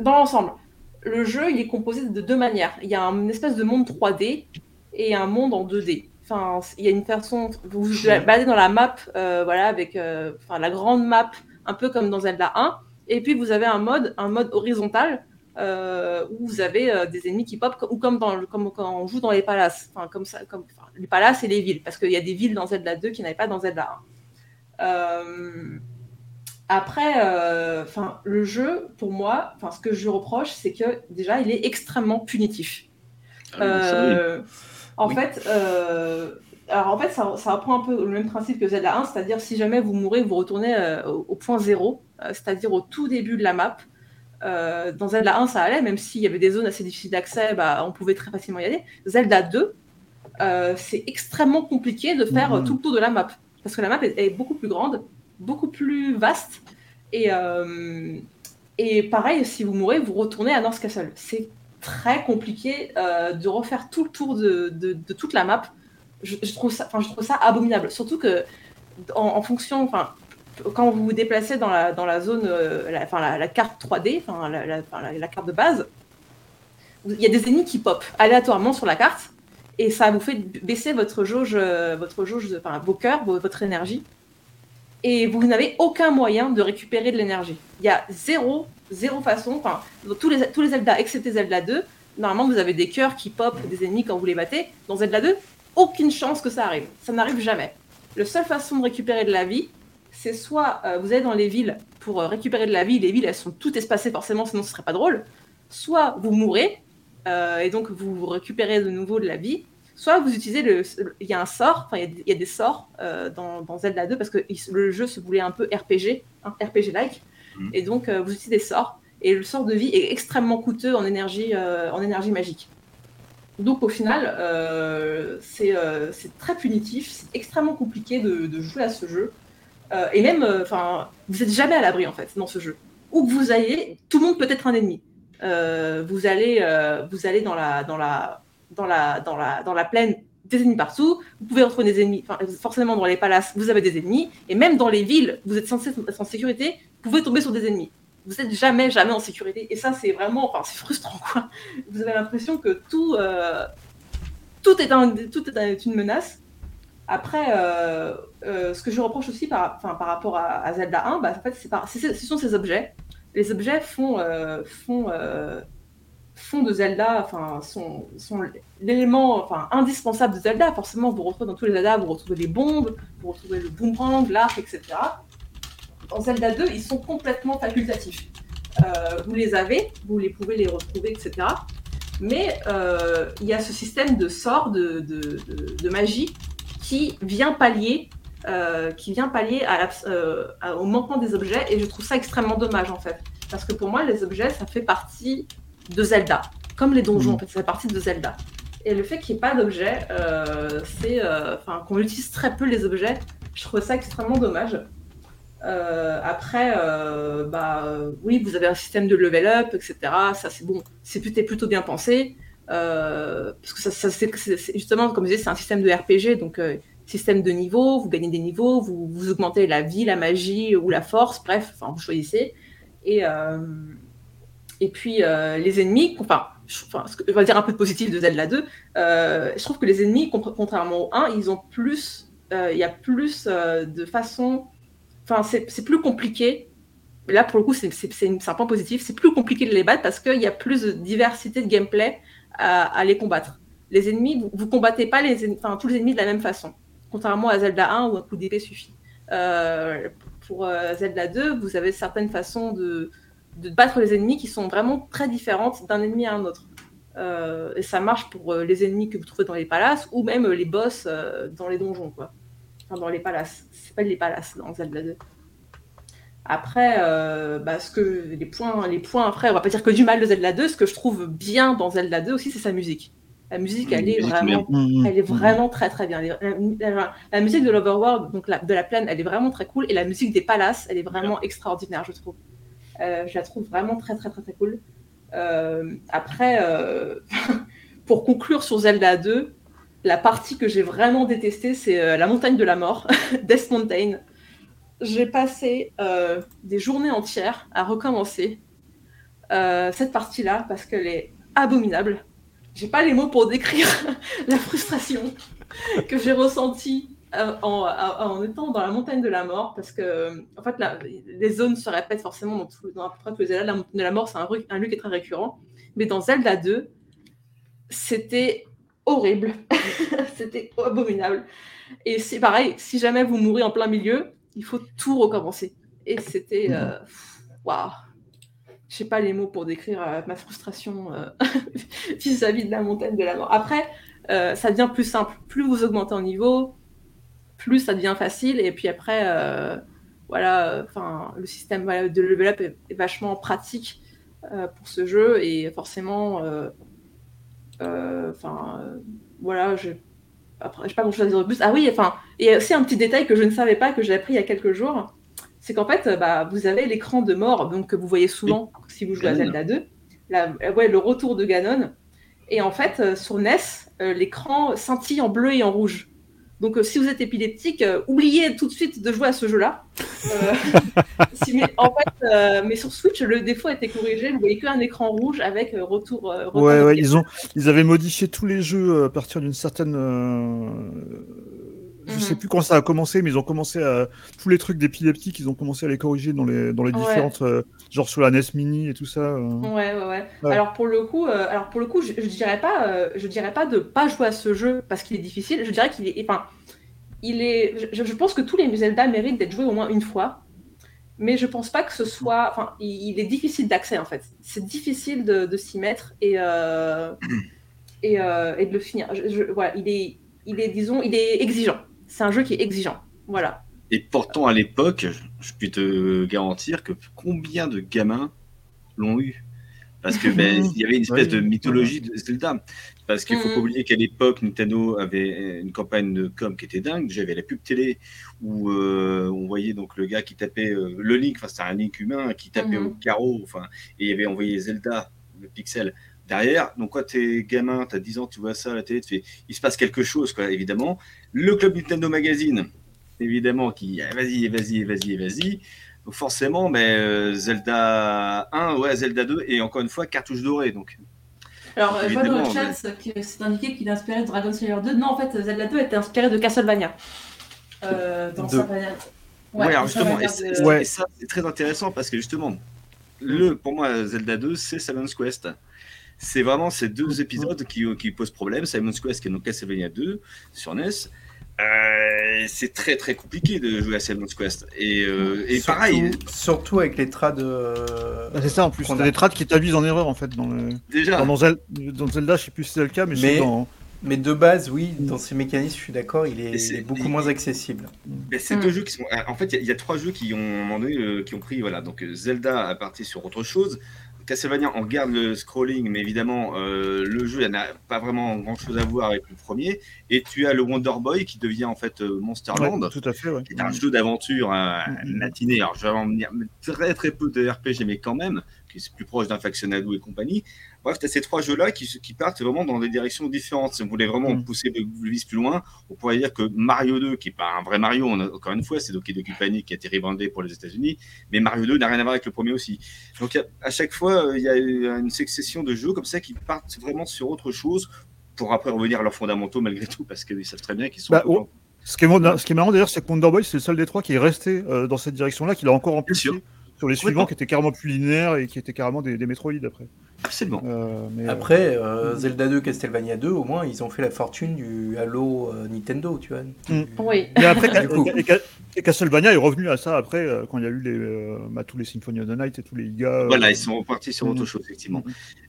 dans l'ensemble, le jeu, il est composé de deux manières. Il y a une espèce de monde 3D et un monde en 2D. Enfin, il y a une façon, vous vous baladez dans la map, voilà, avec, la grande map, un peu comme dans Zelda 1, et puis vous avez un mode, un mode horizontal. euh, où vous avez euh, des ennemis qui pop, ou comme, dans, comme quand on joue dans les palaces, enfin, comme ça, comme, enfin, les palaces et les villes, parce qu'il y a des villes dans Zelda 2 qui n'avaient pas dans Zelda 1. Euh, après, enfin, le jeu, pour moi, enfin, ce que je reproche, c'est que déjà, il est extrêmement punitif. Ah en Oui. fait, alors en fait, ça, ça reprend un peu le même principe que Zelda 1, c'est-à-dire si jamais vous mourrez, vous retournez au, au point zéro, c'est-à-dire au tout début de la map. Euh, dans Zelda 1, ça allait, même s'il y avait des zones assez difficiles d'accès, bah, on pouvait très facilement y aller. Zelda 2, euh, c'est extrêmement compliqué de faire euh, Mhm. tout le tour de la map, parce que la map est, est beaucoup plus grande, beaucoup plus vaste, et, euh, et pareil, si vous mourrez, vous retournez à North Castle. C'est très compliqué euh, de refaire tout le tour de, de- de toute la map. Je, je trouve ça, je trouve ça abominable. Surtout que, en, en fonction, enfin, quand vous vous déplacez dans la, dans la zone, euh, la, enfin, la, carte 3D, enfin, la, carte de base, il y a des ennemis qui pop aléatoirement sur la carte et ça vous fait baisser votre jauge, euh, votre jauge, enfin, vos cœurs, vo- votre énergie. Et vous n'avez aucun moyen de récupérer de l'énergie. Il y a zéro, zéro façon. Enfin, tous les, tous les Zelda, excepté Zelda 2, normalement vous avez des cœurs qui pop des ennemis quand vous les battez. Dans Zelda 2, aucune chance que ça arrive. Ça n'arrive jamais. La seule façon de récupérer de la vie, c'est soit euh, vous allez dans les villes pour euh, récupérer de la vie. Les villes, elles sont toutes espacées forcément, sinon ce serait pas drôle. Soit vous mourrez euh, et donc vous récupérez de nouveau de la vie. Soit vous utilisez le. Il y a un sort, enfin, il y a des- il y, a des sorts dans, dans Zelda 2 parce que il- le jeu se voulait un peu RPG, hein, RPG-like. Mhm. Et donc vous utilisez des sorts. Et le sort de vie est extrêmement coûteux en énergie, en énergie magique. Donc au final, c'est très punitif, c'est extrêmement compliqué de, de, jouer à ce jeu. Euh, et même, enfin, vous n'êtes jamais à l'abri en fait dans ce jeu. Où que vous ayez, tout le monde peut être un ennemi. vous allez, vous allez dans la, dans la, dans la, dans la, dans la plaine, des ennemis partout. Vous pouvez retrouver des ennemis. forcément dans les palaces, vous avez des ennemis. Et même dans les villes, vous êtes censé être en sécurité. Vous pouvez tomber sur des ennemis vous n'êtes jamais, jamais en sécurité. Et ça, c'est vraiment, enfin, c'est frustrant, quoi. Vous avez l'impression que tout, euh, tout, est un, tout est une menace. Après, euh, euh, ce que je reproche aussi par, par rapport à, Zelda 1, bah, en fait, ce sont ces objets. Les objets font, font, font de Zelda, enfin, sont, sont l'élément indispensable de Zelda. Forcément, vous retrouvez dans tous les Zelda, vous retrouvez les bombes, vous retrouvez le boomerang, l'arc, etc en Zelda 2, ils sont complètement facultatifs. Euh, vous les avez, vous les pouvez les retrouver, etc. Mais euh, il y a ce système de sort, de, de, magie, qui vient pallier, euh, qui vient pallier à au manquement des objets, et je trouve ça extrêmement dommage en fait. Parce que pour moi, les objets, ça fait partie de Zelda. Comme les donjons, en fait, ça fait partie de Zelda. Et le fait qu'il n'y ait pas d'objets, c'est, enfin, qu'on utilise très peu les objets, je trouve ça extrêmement dommage. Euh, après, euh, bah, oui, vous avez un système de level up, etc. Ça, c'est bon, c'est plutôt, bien pensé. Euh, parce que c'est, justement, comme je disais, c'est un système de RPG, donc système de niveau, vous gagnez des niveaux, vous, vous, augmentez la vie, la magie ou la force, bref, enfin, vous choisissez. Et, et puis, les ennemis, enfin, enfin, je vais dire un peu de positif de Zelda 2, je trouve que les ennemis, contrairement au 1, ils ont plus, il y a plus de façons Enfin, c'est plus compliqué. Là, pour le coup, c'est un point positif. C'est plus compliqué de les battre parce qu'il y a plus de diversité de gameplay à, les combattre. Les ennemis, vous, ne combattez pas les, enfin, tous les ennemis de la même façon. Contrairement à Zelda 1 où un coup d'épée suffit. Euh, pour euh, Zelda 2, vous avez certaines façons de, de, battre les ennemis qui sont vraiment très différentes d'un ennemi à un autre. Euh, et ça marche pour les ennemis que vous trouvez dans les palaces ou même les boss dans les donjons, quoi. Enfin, dans les palaces pas les palaces dans Zelda 2. Après, euh, bah, ce que les points, les points après, on va pas dire que du mal de Zelda 2. Ce que je trouve bien dans Zelda 2 aussi, c'est sa musique. La musique, elle est vraiment, elle est vraiment très très bien. La, musique de l'Overworld, donc de la plaine, elle est vraiment très cool. Et la musique des palaces, elle est vraiment extraordinaire, je trouve. Euh, je la trouve vraiment très très très très cool. Euh, après, (laughs) pour conclure sur Zelda 2, la partie que j'ai vraiment détestée, c'est euh, la montagne de la mort, (laughs) Death Mountain. J'ai passé euh, des journées entières à recommencer euh, cette partie-là parce qu'elle est abominable. J'ai pas les mots pour décrire (laughs) la frustration (laughs) que j'ai ressentie en, étant dans la montagne de la mort parce que en fait les zones se répètent forcément dans, tout, à peu près tous les Zelda. La montagne de la mort, c'est un, un lieu qui est très récurrent. Mais dans Zelda 2, c'était horrible. (laughs) C'était abominable. Et c'est pareil, si jamais vous mourrez en plein milieu, il faut tout recommencer. Et c'était. Euh, waouh! Je sais pas les mots pour décrire euh, ma frustration euh, (laughs) vis-à-vis de la montagne de la mort. Après, ça devient plus simple. Plus vous augmentez en niveau, plus ça devient facile. Et puis après, voilà, enfin, le système de level up est, est vachement pratique pour ce jeu. Et forcément, enfin, euh, je après, pas grand-chose à dire de plus. Ah oui, enfin, et aussi un petit détail que je ne savais pas, que j'ai appris il y a quelques jours, c'est qu'en fait, bah, vous avez l'écran de mort, donc que vous voyez souvent si vous jouez à Zelda 2, la, ouais, le retour de Ganon. Et en fait, euh, sur NES, l'écran scintille en bleu et en rouge. Donc, euh, si vous êtes épileptique, euh, oubliez tout de suite de jouer à ce jeu-là. Euh, (laughs) mais, en fait, mais sur Switch, le défaut a été corrigé. Vous voyez qu'un écran rouge avec retour. ouais, ouais ils, ont, ils avaient modifié tous les jeux à partir d'une certaine je sais mhm. plus quand ça a commencé, mais ils ont commencé à tous les trucs d'épileptique, ils ont commencé à les corriger dans les dans les différentes, euh, genre sur la NES Mini et tout ça. Euh. Ouais, ouais, ouais, Alors pour le coup, euh, alors pour le coup, je, je dirais pas, je dirais pas de pas jouer à ce jeu parce qu'il est difficile. Je dirais qu'il est, enfin, il est. Je, pense que tous les Zelda méritent d'être joués au moins une fois, mais je pense pas que ce soit, enfin, il, est difficile d'accès en fait. C'est difficile de, de s'y mettre et et, et, de le finir. Je, voilà, il est, il est, disons, il est exigeant c'est un jeu qui est exigeant. Voilà. Et pourtant, à l'époque, je puis te garantir que combien de gamins l'ont eu Parce que ben, (laughs) il y avait une espèce de mythologie de Zelda. Parce qu'il faut Mhm. pas oublier qu'à l'époque, Nintendo avait une campagne de com qui était dingue. J'avais la pub télé où euh, on voyait donc le gars qui tapait euh, le Link, enfin c'était un Link humain qui tapait Mhm. au carreau, enfin, et il avait envoyé Zelda, le pixel, derrière. Donc quand t'es gamin, t'as 10 ans, tu vois ça à la télé, tu fais, il se passe quelque chose, quoi, évidemment. Le club Nintendo Magazine, évidemment, qui ah, vas-y, vas-y, vas-y, vas-y. Donc forcément, mais euh, Zelda 1, ouais, Zelda 2, et encore une fois, cartouche dorée. Donc Alors, je vois dans le chat que c'est indiqué qu'il est inspiré de Dragon Slayer 2. Non, en fait, Zelda 2 était inspiré de Castlevania. Euh, dans sa. Ouais, alors justement, et, Castlevania c'est- de- Ouais. et ça c'est très intéressant parce que justement, le, pour moi, Zelda 2, c'est Simon's Quest. C'est vraiment ces deux épisodes qui, qui posent problème. Simon's Quest, est donc Castlevania 2 sur NES. Euh, c'est très très compliqué de jouer à Simon's Quest. Et, euh, et Surtout- pareil, Surtout avec les trades. euh, Ah, c'est ça en plus. a. des trades qui t'avisent en erreur en fait dans le. déjà, Dans, Zel- dans Zelda, je sais plus si c'est le cas, mais, Mais- c'est dans. Mais de base, oui, dans ces mécanismes, je suis d'accord, il est, Et c'est- il est beaucoup moins accessible. Mais ces Mm. deux jeux qui sont. En fait, il y a- il y, a trois jeux qui ont, euh, qui ont pris. Voilà, donc Zelda a parti sur autre chose. Castlevania en garde le scrolling, mais évidemment, euh, le jeu n'a pas vraiment grand chose à voir avec le premier. Et tu as le Wonder Boy qui devient en fait euh, Monsterland. Ouais, tout à fait, ouais. qui est un jeu d'aventure euh, matinée. Alors, je vais en venir très très peu de RPG, mais quand même, qui est plus proche d'un Factionado et compagnie. Bref, tu as ces trois jeux-là qui, qui partent vraiment dans des directions différentes. Si on voulait vraiment Mhm. pousser le, le vice plus loin, on pourrait dire que Mario 2, qui n'est pas un vrai Mario, on a- encore une fois, c'est Doki Doki Panic qui a été rebrandé pour les États-Unis, mais Mario 2 n'a rien à voir avec le premier aussi. Donc, a- à chaque fois, euh, il y a une succession de jeux comme ça qui partent vraiment sur autre chose pour après revenir à leurs fondamentaux malgré tout, parce qu'ils savent très bien qu'ils sont. Bah, oh, Ce qui est, ce qui est marrant d'ailleurs, c'est que Wonder Boy, c'est le seul des trois qui est resté euh, dans cette direction-là, qui l'a encore amplifié sur les suivants qui étaient carrément plus linéaires et qui étaient carrément des, des Metroid après. Absolument. Euh, mais, euh, Après, euh, Mhm. Zelda 2, Castlevania 2, au moins, ils ont fait la fortune du Halo euh, Nintendo, tu vois. Du- Oui. mais après, (laughs) Du coup. et, et- et Castlevania est revenu à ça après, quand il y a eu les, euh, bah, tous les Symphony of the Night et tous les euh, Voilà, ils sont repartis sur autre Mhm. chose, effectivement.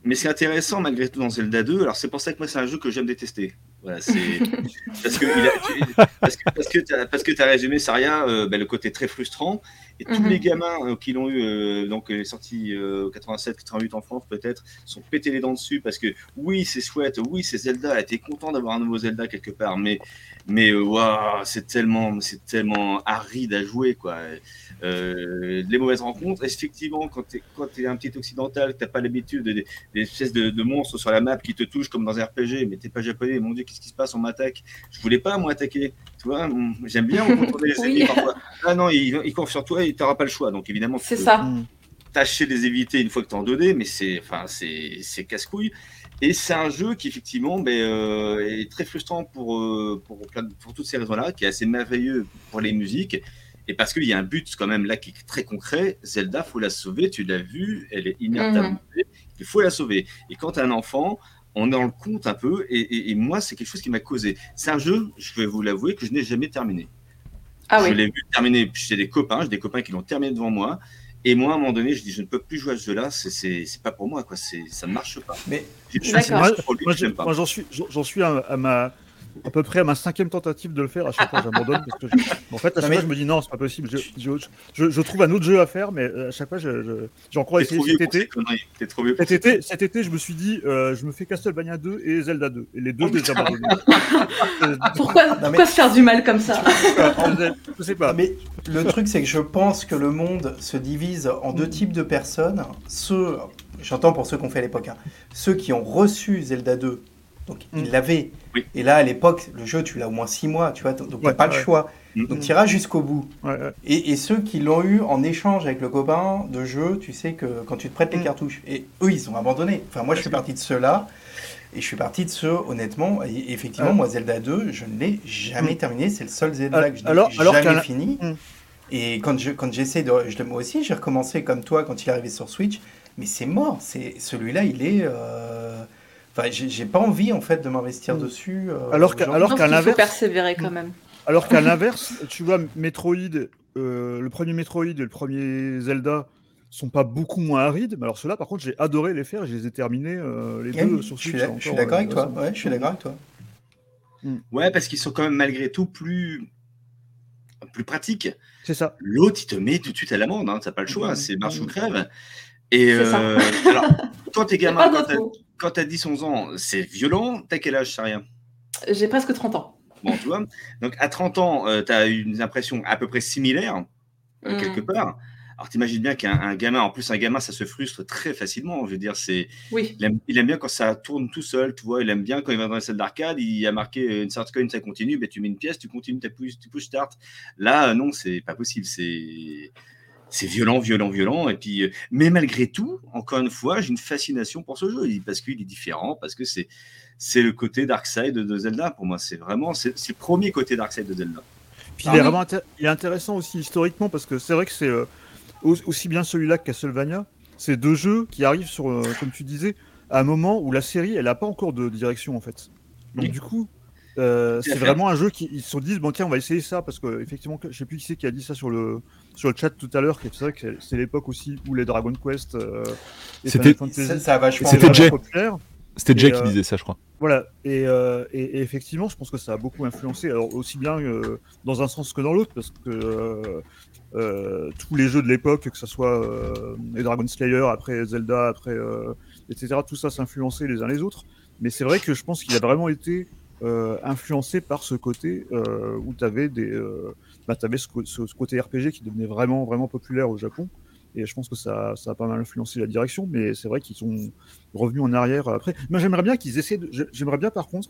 Mais ce qui est intéressant, malgré tout, dans Zelda 2, alors c'est pour ça que moi, c'est un jeu que j'aime détester. Voilà, c'est (laughs) parce que il a- tu- parce que parce que t'as parce que t'as résumé Saria, euh, ben, le côté très frustrant. Et tous Mhm. les gamins euh, qui l'ont eu, euh, donc euh, sorti euh, 87, 88 en France peut-être, sont pétés les dents dessus parce que oui, c'est chouette, oui, c'est Zelda, t'es content d'avoir un nouveau Zelda quelque part, mais mais euh, waouh, c'est tellement c'est tellement aride à jouer quoi. Euh, les mauvaises rencontres, effectivement, quand t'es quand t'es un petit occidental, que t'as pas l'habitude des, des espèces de, de monstres sur la map qui te touchent comme dans un RPG, mais t'es pas japonais, mon dieu, qu'est-ce qui se passe, on m'attaque. Je voulais pas, moi, attaquer. Tu vois, j'aime bien contourner les (laughs) ennemis parfois. Ah non, ils, ils courent sur toi et t'auras pas le choix. Donc évidemment, C'est ça. tâcher de les éviter une fois que t'es en 2D, mais c'est enfin, c'est casse-couille. Et c'est un jeu qui, effectivement, ben, euh, est très frustrant pour, euh, pour, toutes ces raisons-là, qui est assez merveilleux pour les musiques. Et parce qu'il y a un but quand même là qui est très concret, Zelda, faut la sauver, tu l'as vu, elle est mourir, il faut la sauver. Et quand tu as un enfant, on est dans le compte un peu, et, et- et moi, c'est quelque chose qui m'a causé. C'est un jeu, je vais vous l'avouer, que je n'ai jamais terminé. Ah Je oui. l'ai vu terminer chez des copains, j'ai des copains qui l'ont terminé devant moi, et moi, à un moment donné, je dis, je ne peux plus jouer à ce jeu-là, c'est- pas pour moi, quoi, ça ne marche pas. Mais J'ai D'accord. Moi, pour lui, moi, j'ai- j'en suis, suis à, à ma, à peu près à ma cinquième tentative de le faire. À chaque fois, j'abandonne parce que, je- en fait, à chaque Non, mais- fois, je me dis non, c'est pas possible. Je, je, je- je trouve un autre jeu à faire, mais euh, à chaque fois, je- je- j'ai encore T'es essayé trop vieux cet été. trop vieux Cet été, cet été, je me suis dit, euh, je me fais Castlevania 2 et Zelda 2, et les deux, Oh, je les abandonnés. (laughs) Euh, Pourquoi, (laughs) mais- pourquoi se faire du mal comme ça je sais pas. (laughs) Mais le truc, c'est que je pense que le monde se divise en deux types de personnes. Ceux, j'entends pour ceux qu'on fait à l'époque, hein, ceux qui ont reçu Zelda 2, donc Mm. ils l'avaient. Oui. Et là, à l'époque, le jeu, tu l'as au moins six mois, tu vois, donc tu Ouais, n'as pas le choix. Mm. Donc tu iras jusqu'au bout. Ouais, ouais. Et, et ceux qui l'ont eu en échange avec le copain de jeu, tu sais que quand tu te prêtes les Mm. cartouches. Et eux, ils ont abandonné. Enfin, moi, je suis parti de ceux-là. Et je suis parti de ceux, honnêtement. Et effectivement, Ah. moi, Zelda 2, je ne l'ai jamais terminé. C'est le seul Zelda Ah, que je n'ai alors- alors jamais qu'un- fini. Et quand je quand j'essaie de. Je, moi aussi, j'ai recommencé comme toi quand il est arrivé sur Switch. Mais c'est mort. C'est Celui-là, il est. euh, Enfin, j'ai pas envie, en fait, de m'investir Mm. dessus. euh, Alors qu'à- l'inverse, persévérer quand même. alors qu'à (laughs) l'inverse, tu vois, Metroid, euh, le premier Metroid et le premier Zelda sont pas beaucoup moins arides. Mais alors ceux-là, par contre, j'ai adoré les faire et je les ai terminés euh, les Ouais, deux sur je suis Switch. d'ac- encore, je suis d'accord avec euh, toi. récemment. Ouais, je suis d'accord avec toi. Ouais, parce qu'ils sont quand même malgré tout plus, plus pratiques. C'est ça. L'autre, il te met tout de suite à l'amende, hein, t'as pas le choix, c'est marche ou crève. Et euh, alors, (laughs) quand t'es gamin, quand quand t'as 10-11 ans, c'est violent. T'as quel âge, rien J'ai presque 30 ans. Bon, tu vois. Donc, à 30 ans, tu as une impression à peu près similaire, euh, Mm. quelque part. Alors, t'imagines bien qu'un un gamin, en plus, un gamin, ça se frustre très facilement. Je veux dire, c'est, Oui. il aime, il aime bien quand ça tourne tout seul, tu vois. Il aime bien quand il va dans la salle d'arcade, il a marqué une start coin, ça continue, ben, tu mets une pièce, tu continues, tu push, tu push start. Là, euh, non, c'est pas possible. C'est, c'est violent, violent, violent. Et puis, euh, mais malgré tout, encore une fois, j'ai une fascination pour ce jeu Il- parce qu'il est différent, parce que c'est, c'est le côté Darkside de Zelda pour moi. C'est vraiment, c'est, le premier côté Darkside de Zelda. Puis Ah il est oui. vraiment il est intéressant aussi historiquement parce que c'est vrai que c'est euh, au- aussi bien celui-là que Castlevania, c'est deux jeux qui arrivent sur, euh, comme tu disais, à un moment où la série elle n'a pas encore de direction en fait. Donc Oui. du coup, euh, c'est vraiment un jeu qui ils se sont dit bon tiens on va essayer ça parce que effectivement je sais plus qui c'est qui a dit ça sur le sur le chat tout à l'heure c'est vrai que c'est- l'époque aussi où les Dragon Quest euh, C'était- Final Fantasy Ça, ça a vachement. C'était étaient Jay. C'était Et, Jay euh, qui disait ça, je crois. Voilà, et, euh, et- et effectivement, je pense que ça a beaucoup influencé, alors aussi bien euh, dans un sens que dans l'autre, parce que euh, euh, tous les jeux de l'époque, que ce soit euh, les Dragon Slayer, après Zelda, après euh, etc., tout ça s'influençait les uns les autres. Mais c'est vrai que je pense qu'il a vraiment été euh, influencé par ce côté euh, où tu avais des, euh, bah, t'avais ce, côté RPG qui devenait vraiment vraiment populaire au Japon. Et je pense que ça, ça a pas mal influencé la direction, mais c'est vrai qu'ils sont revenus en arrière après. Moi, j'aimerais bien qu'ils essaient. J'aimerais bien, par contre,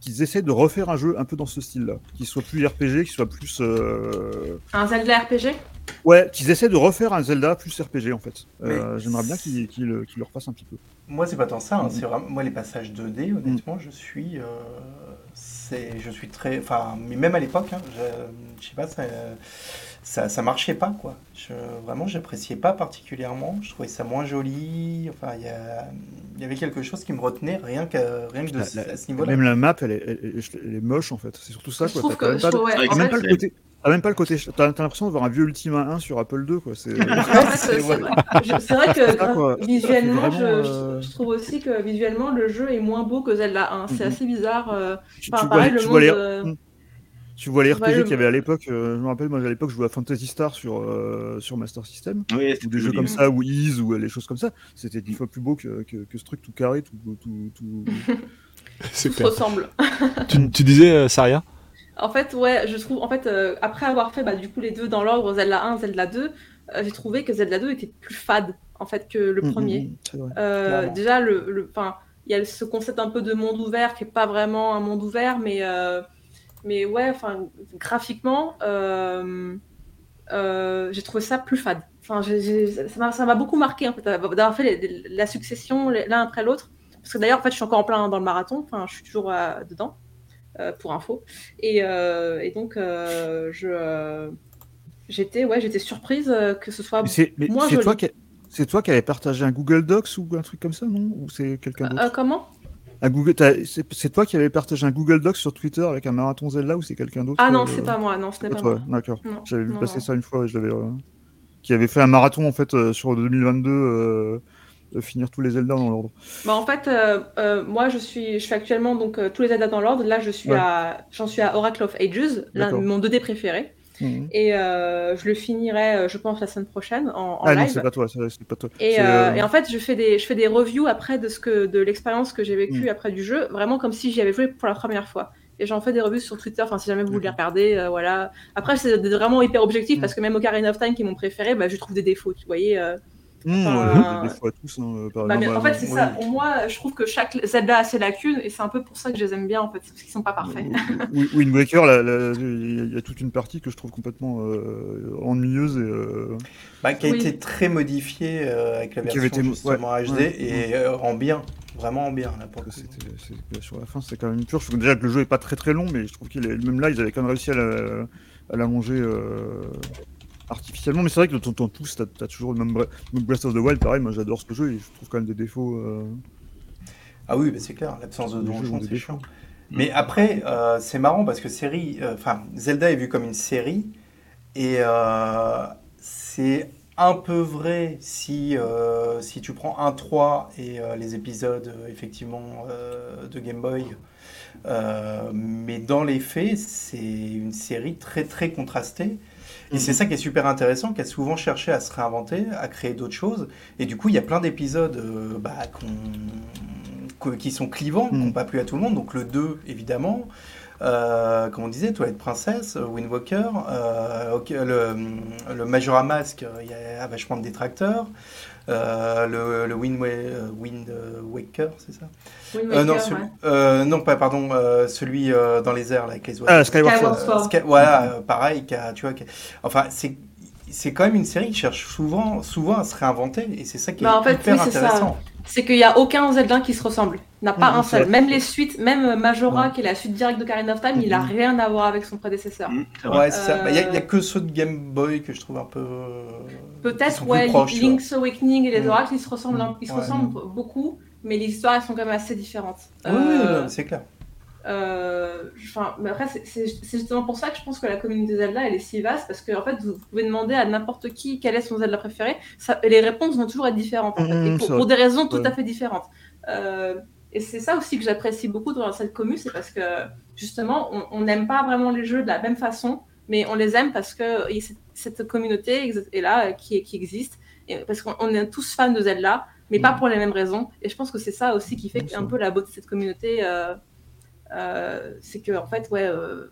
qu'ils essaient de refaire un jeu un peu dans ce style-là, qui soit plus RPG, qui soit plus. euh, Un Zelda RPG Ouais, qu'ils essaient de refaire un Zelda plus RPG en fait. Euh, J'aimerais bien qu'ils le, refassent un petit peu. Moi, c'est pas tant ça. hein, Mhm. C'est vraiment moi les passages 2D. Honnêtement, je suis, euh, c'est, je suis très, enfin, mais même à l'époque, hein, je, je sais pas, ça, ça, ça marchait pas quoi. Je, vraiment, j'appréciais pas particulièrement. Je trouvais ça moins joli. Enfin, il y, a- il y avait quelque chose qui me retenait rien que, rien que de, La- la- à ce niveau-là. Même la map, elle est, elle est- elle est moche en fait. C'est surtout ça Je quoi. T'as que. même je pas, trouve- ouais, même fait, pas le côté. T'as même pas le côté. T'as l'impression d'avoir un vieux Ultima 1 sur Apple 2 quoi. C'est. (laughs) Je- vrai que visuellement, je, vraiment, je- euh, je trouve aussi que visuellement le jeu est moins beau que Zelda 1. C'est Mhm. assez bizarre. euh, tu, Enfin, tu pareil, vois, le tu vois les, monde, euh, Mm. Tu vois les vois RPG qu'il y avait à l'époque. euh, je me rappelle, moi à l'époque, je jouais à Fantasy Star sur, euh, sur Master System. Oui, ou des jeux comme ça, ou Ease, ou euh, les choses comme ça. C'était dix fois plus beau que, que, que ce truc tout carré, tout. tout, tout... (laughs) C'est tout se ressemble. (laughs) Tu, tu disais, euh, Saria? En fait, ouais, je trouve, en fait, euh, après avoir fait bah, du coup les deux dans l'ordre, Zelda 1, Zelda 2, euh, j'ai trouvé que Zelda 2 était plus fade en fait que le Mm, premier. mm, mm. Euh, Clairement. déjà, le, le, il y a ce concept un peu de monde ouvert qui est pas vraiment un monde ouvert, mais, euh, mais ouais, enfin, graphiquement, euh, euh, j'ai trouvé ça plus fade. Enfin, ça m'a- ça m'a beaucoup marqué en fait, d'avoir fait les- les- la succession l'un après l'autre. Parce que d'ailleurs, en fait, je suis encore en plein dans le marathon. Enfin, je suis toujours euh, dedans, euh, pour info. Et, euh, et donc, euh, je, j'étais, ouais, j'étais surprise que ce soit Mais moins c'est toi qui c'est toi qui avais partagé un Google Docs ou un truc comme ça, non? Ou c'est quelqu'un d'autre? Comment? Google, c'est toi qui avais partagé un Google Docs sur Twitter avec un marathon Zelda ou c'est quelqu'un d'autre Ah non, euh, c'est pas moi. Non, ce n'est pas toi, moi. D'accord. J'avais vu non, passer non. ça une fois et je l'avais. euh, Qui avait fait un marathon en fait euh, sur 2022, euh, de finir tous les Zelda dans l'ordre. Bah, en fait, euh, euh, moi, je suis, je fais actuellement donc euh, tous les Zelda dans l'ordre. Là, je suis Ouais. à, j'en suis à Oracle of Ages, l'un D'accord. de mon 2D préféré, Mhm. et euh, je le finirai, euh, je pense, la semaine prochaine en, en Ah non, live. c'est pas toi, c'est pas toi. Et, euh, et en fait, je fais des, je fais des reviews après de ce que, de l'expérience que j'ai vécue Mm. après du jeu, vraiment comme si j'y avais joué pour la première fois. Et j'en fais des reviews sur Twitter, enfin si jamais vous voulez les regarder, euh, voilà. Après, c'est vraiment hyper objectif Mm. parce que même Ocarina of Time, qui est mon préféré, bah, je trouve des défauts, tu voyez. Euh. Mmh, Enfin, ouais, des fois à tous. hein, par Bah, mais exemple, en fait, bah, c'est ça. Pour moi, je trouve que chaque Zelda a ses lacunes et c'est un peu pour ça que je les aime bien en fait, c'est parce qu'ils sont pas parfaits. Oui, Wind Waker, la- la- il y a toute une partie que je trouve complètement euh, ennuyeuse et euh, Bah, qui a Oui. été très modifié euh, avec la Qui avait version été- justement ouais, HD ouais, et euh, en bien, vraiment en bien là pour c'est- sur la fin c'était quand même une purge. Je trouve déjà que le jeu est pas très très long, mais je trouve qu'il est même là ils avaient quand même réussi à la- à l'allonger euh, artificiellement. Mais c'est vrai que dans ton pouce, t'as as toujours le même Bre- même Breath of the Wild, pareil. Moi j'adore ce jeu et je trouve quand même des défauts. euh, Ah oui, bah, c'est clair, l'absence de Les jeux ont donjon, des c'est chiant. Mais après, euh, c'est marrant parce que série, euh, Zelda est vu comme une série et c'est un peu vrai si, si tu prends 1-3 et les épisodes effectivement de Game Boy. Mais dans les faits, c'est une série très très contrastée. Et c'est ça qui est super intéressant, qui a souvent cherché à se réinventer, à créer d'autres choses. Et du coup, il y a plein d'épisodes euh, bah, qui sont clivants, qui n'ont pas plu à tout le monde. Donc le 2, évidemment. Euh, comme on disait, Toilette Princesse, euh, Wind Walker, euh, le, le Majora Mask, euh, il y a vachement de détracteurs. Euh, le, le Wind, euh, Wind Waker, c'est ça Wind Euh, non, Waker, celui- ouais. euh, non, pas, pardon, euh, celui euh, dans les airs, là, avec les oiseaux. Ah, Skyward Skyward Sword. Euh, Sky- voilà, euh, pareil, qui a- tu vois, qui a- enfin, c'est c'est quand même une série qui cherche souvent, souvent à se réinventer, et c'est ça qui est Bah, en fait, hyper oui, ça. intéressant. C'est qu'il n'y a aucun Zelda qui se ressemble. Il n'y en a pas Mhm, un seul. Même les suites, même euh, Majora, Ouais. qui est la suite directe de Karina of Time, il n'a Mhm. rien à voir avec son prédécesseur. Mmh, vrai. Ouais, c'est ça. Bah, Il n'y a, Euh, il y a que ceux de Game Boy que je trouve un peu. euh, Peut-être, ouais, proches. Link's Awakening et les Mhm. oracles, ils se ressemblent, ils se Ouais. ressemblent beaucoup, mais les histoires, elles sont quand même assez différentes. Oui, Euh, c'est clair. Euh, mais après, c'est- justement pour ça que je pense que la communauté Zelda, elle est si vaste, parce que en fait, vous pouvez demander à n'importe qui quel est son Zelda préféré, ça, et les réponses vont toujours être différentes, en fait, et pour, des raisons tout à fait différentes. Euh, et c'est ça aussi que j'apprécie beaucoup dans cette commune, c'est parce que justement, on- n'aime pas vraiment les jeux de la même façon, mais on les aime parce que cette- communauté est là, euh, qui, qui existe, et parce qu'on on est tous fans de Zelda, mais pas Mhm. pour les mêmes raisons. Et je pense que c'est ça aussi qui fait un peu la beauté de cette communauté. euh, euh, c'est que en fait, ouais, euh,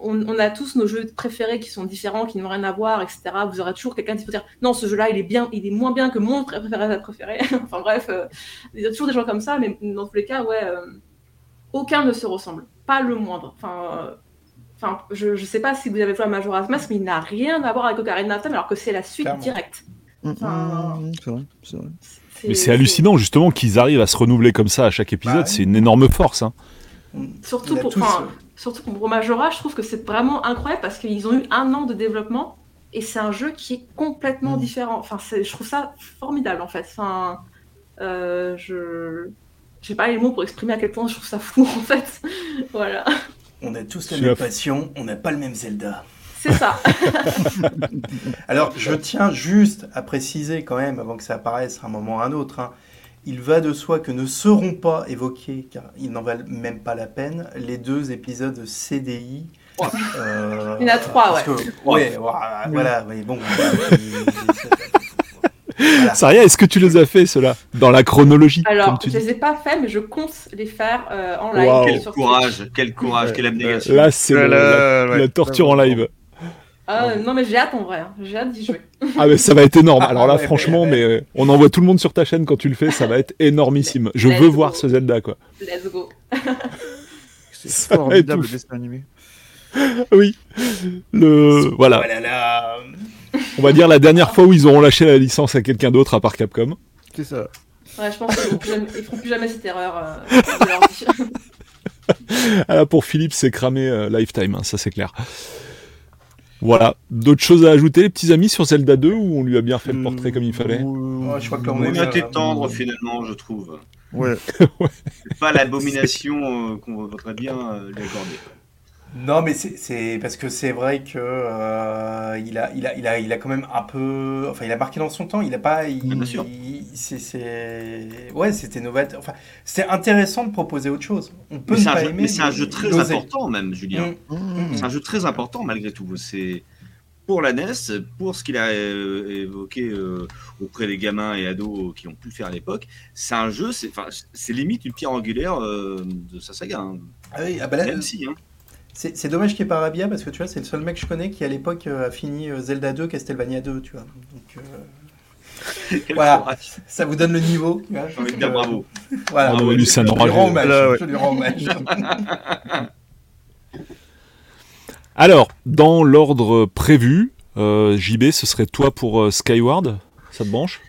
on, on a tous nos jeux préférés qui sont différents, qui n'ont rien à voir, etc. Vous aurez toujours quelqu'un qui peut dire non, ce jeu-là, il est bien, il est moins bien que mon préféré préféré. (laughs) enfin bref, euh, il y a toujours des gens comme ça, mais dans tous les cas, ouais, euh, aucun ne se ressemble, pas le moindre. Enfin. euh, Enfin, je, je sais pas si vous avez joué à Majora's Mask, mais il n'a rien à voir avec Ocarina of Time, alors que c'est la suite Clairement. directe. Mm, Enfin, mm, C'est vrai, c'est vrai. Mais c'est hallucinant justement qu'ils arrivent à se renouveler comme ça à chaque épisode. Bah. C'est une énorme force. Hein. Surtout pour, tous, enfin, euh, surtout pour Majora, je trouve que c'est vraiment incroyable parce qu'ils ont eu un an de développement et c'est un jeu qui est complètement Mm. différent. Enfin, je trouve ça formidable en fait. Enfin, euh, je j'ai pas les mots pour exprimer à quel point je trouve ça fou en fait. (laughs) voilà, On a tous la même passion, on n'a pas le même Zelda. c'est ça. (laughs) Alors, je tiens juste à préciser quand même, avant que ça apparaisse à un moment ou à un autre, hein, il va de soi que ne seront pas évoqués, car ils n'en valent même pas la peine, les deux épisodes de CDI. euh, Il y en a trois, ouais. que- ouais, voilà, voilà, mais bon. Voilà. Saria, est-ce que tu les as fait ceux-là dans la chronologie Alors, comme tu je dis les ai pas fait, mais je compte les faire euh, en live. Quel courage, quel courage, Ouais. quelle abnégation. Là, c'est la, Ouais, la ouais. torture en live. Ah, non, mais j'ai hâte en vrai. hein. J'ai hâte d'y jouer. (laughs) Ah mais ça va être énorme. Alors là, Ouais, franchement, ouais. mais euh, on envoie tout le monde sur ta chaîne quand tu le fais, ça va être énormissime. Je Let's veux go. voir ce Zelda, quoi. Let's go. C'est (laughs) formidable le dessin animé. Oui. Le voilà. Voilà, là. On va dire la dernière fois où ils auront lâché la licence à quelqu'un d'autre à part Capcom. C'est ça. Ouais, je pense qu'ils feront plus jamais, ils feront plus jamais cette erreur euh, (laughs) leur. Ah là, pour Philippe, c'est cramé euh, Lifetime, hein, ça c'est clair. Voilà. D'autres choses à ajouter, les petits amis, sur Zelda 2 ou on lui a bien fait le portrait comme il fallait Ouais, je crois que là, On est a été tendre euh, finalement, je trouve. Ouais. C'est (laughs) pas l'abomination euh, qu'on voudrait bien euh, lui accorder. Non, mais c'est- parce que c'est vrai que euh, il a, il a, il a, il a quand même un peu, enfin, il a marqué dans son temps. Il a pas, il, bien sûr. c'est, ouais, c'était novateur. Enfin, c'est intéressant de proposer autre chose. On peut Mais ne c'est un, pas jeu- aimer, mais c'est un jeu très important même, Julien. Mm. Mm. C'est un jeu très important malgré tout. C'est pour la NES, pour ce qu'il a euh, évoqué euh, auprès des gamins et ados qui ont pu le faire à l'époque. C'est un jeu, c'est limite une pierre angulaire euh, de sa saga. Hein. Ah oui, ah bah là, Même si, hein. C'est, dommage qu'il n'y ait pas Arabia parce que tu vois, c'est le seul mec que je connais qui à l'époque euh, a fini euh, Zelda 2, Castlevania 2, tu vois. Donc, euh, (laughs) Voilà. courage. ça vous donne le niveau. tu vois. J'ai envie de dire bravo. Voilà. Bravo, lui, c'est un je lui rends hommage. Là, ouais. Je lui rends hommage. (laughs) Alors, dans l'ordre prévu, euh, JB, ce serait toi pour euh, Skyward Ça te branche?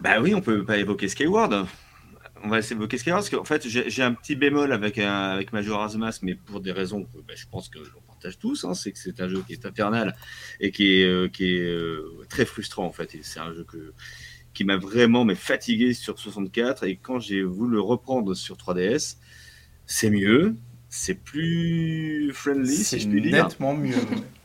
Bah oui, on peut pas évoquer Skyward. On va essayer d'évoquer Skyward parce qu'en fait, j'ai un petit bémol avec, un, avec Majora's Mask, mais pour des raisons que bah, je pense que l'on partage tous. hein, c'est que c'est un jeu qui est infernal et qui est, euh, qui est euh, très frustrant en fait. C'est un jeu que, qui m'a vraiment mais fatigué sur 64. Et quand j'ai voulu le reprendre sur 3DS, c'est mieux, c'est plus friendly, C'est si je puis dire. nettement mieux.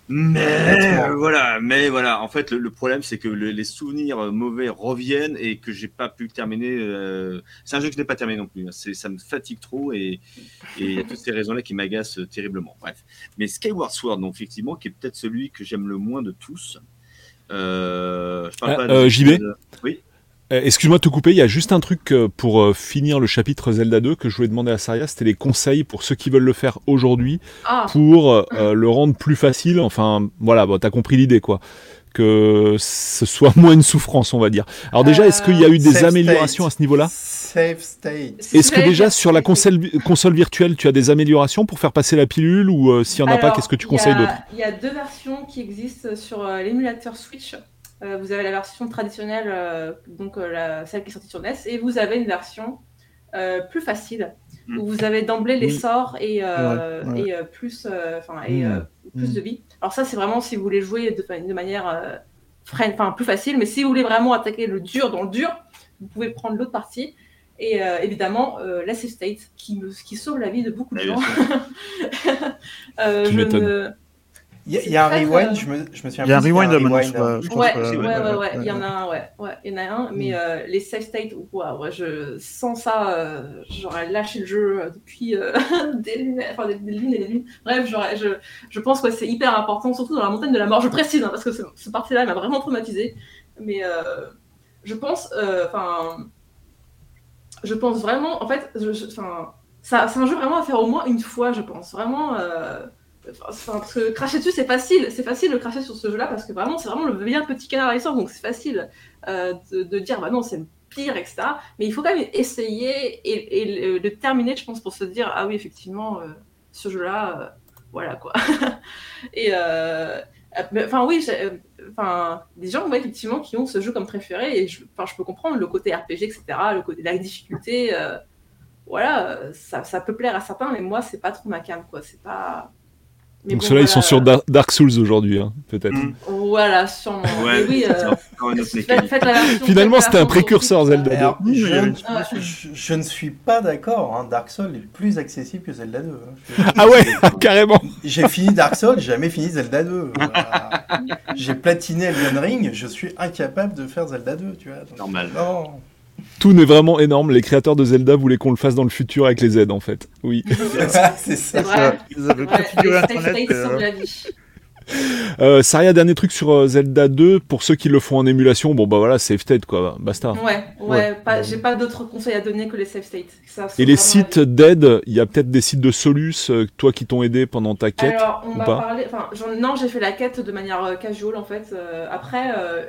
Mais euh, voilà, mais voilà. En fait, le, le problème, c'est que le- les souvenirs mauvais reviennent et que j'ai pas pu terminer. euh, C'est un jeu que je n'ai pas terminé non plus. hein. C'est, ça me fatigue trop et et il y a toutes ces raisons-là qui m'agacent euh, terriblement. Bref. Mais Skyward Sword, donc effectivement, qui est peut-être celui que j'aime le moins de tous. Euh, je parle Ah, pas euh, de- JB? de- Oui. Euh, Excuse-moi de te couper, il y a juste un truc euh, pour euh, finir le chapitre Zelda 2 que je voulais demander à Saria, c'était les conseils pour ceux qui veulent le faire aujourd'hui Ah, pour euh, le rendre plus facile. Enfin, voilà, bon, t'as compris l'idée, quoi. Que ce soit (laughs) moins une souffrance, on va dire. Alors déjà, est-ce qu'il y a eu des Safe améliorations à ce niveau-là? Safe state. Est-ce ce que déjà sur la console, console virtuelle, tu as des améliorations pour faire passer la pilule ou euh, s'il n'y en a pas, qu'est-ce que tu conseilles d'autre? Il y a deux versions qui existent sur euh, l'émulateur Switch. Euh, vous avez la version traditionnelle, euh, donc euh, la- celle qui est sortie sur NES, et vous avez une version plus facile, Mm. où vous avez d'emblée les Oui. sorts et, Ouais, ouais. et plus, enfin, et, Mm. plus Mm. de vie. Alors ça, c'est vraiment si vous voulez jouer de, de manière freine- enfin, plus facile, mais si vous voulez vraiment attaquer le dur dans le dur, vous pouvez prendre l'autre partie. Et évidemment, la save state, qui, me, qui sauve la vie de beaucoup de bien gens. (laughs) Je ne- Il y, a- il y a un rewind, euh, je me, je me souviens Il y a un rewind un rewind, je crois. hein. Je pense Ouais, ouais, ouais, ouais, il y en a un, ouais, ouais, il y en a un, mais Mm. euh, les save state, waouh, ouais, je, sans ça, euh, j'aurais lâché le jeu euh, depuis euh, (laughs) des, lunes, enfin, des, des lunes et des lunes. Bref, j'aurais, je, je pense que c'est hyper important, surtout dans la montagne de la mort. Je précise, hein, parce que ce, ce parti-là m'a vraiment traumatisé, mais euh, je pense, euh, enfin, je pense vraiment, en fait, je, je- enfin, ça, c'est un jeu vraiment à faire au moins une fois, je pense, vraiment. euh, Enfin, parce cracher dessus, c'est facile. C'est facile de cracher sur ce jeu-là parce que vraiment, c'est vraiment le bien petit canard à. Donc, c'est facile euh, de, dire, bah non, c'est le pire, etc. Mais il faut quand même essayer et, et le, terminer, je pense, pour se dire, ah oui, effectivement, euh, ce jeu-là, euh, voilà quoi. (laughs) et enfin, oui, enfin, des gens, ouais, effectivement, qui ont ce jeu comme préféré. Et je, je peux comprendre le côté RPG, etc., le côté, la difficulté. voilà, ça, ça peut plaire à certains, mais moi, c'est pas trop ma cam, quoi. C'est pas. Mais Donc bon, ceux-là, ils sont sur Dar- Dark Souls aujourd'hui, hein, peut-être. Mm. Voilà, sûrement. Ouais, Mais oui, euh, faites, faites la. Finalement, c'était un précurseur Zelda euh, Alors, Oui, il y avait une je, Ouais. je- je ne suis pas d'accord. hein. Dark Souls est plus accessible que Zelda 2. hein. (laughs) Ah ouais, (laughs) carrément. J'ai fini Dark Souls, j'ai jamais fini Zelda 2. Voilà. J'ai platiné Elden Ring, je suis incapable de faire Zelda 2, tu vois. Donc, Normal. Non. Tout n'est vraiment énorme. Les créateurs de Zelda voulaient qu'on le fasse dans le futur avec les Z, en fait. Oui. c'est (laughs) C'est ça. vrai. Ils avaient Ouais, configuré les Internet. euh, sauvent la vie. Euh, Saria, dernier truc sur euh, Zelda 2. Pour ceux qui le font en émulation, bon bah voilà, save state quoi, basta. Ouais, ouais, Ouais. pas- j'ai pas d'autres conseils à donner que les save. Ça sauve Et les sites d'aide, il y a peut-être des sites de Solus, euh, toi qui t'ont aidé pendant ta quête. Alors, on ou m'a pas parlé. Enfin, j'en- non, j'ai fait la quête de manière casual en fait. Euh, après, euh,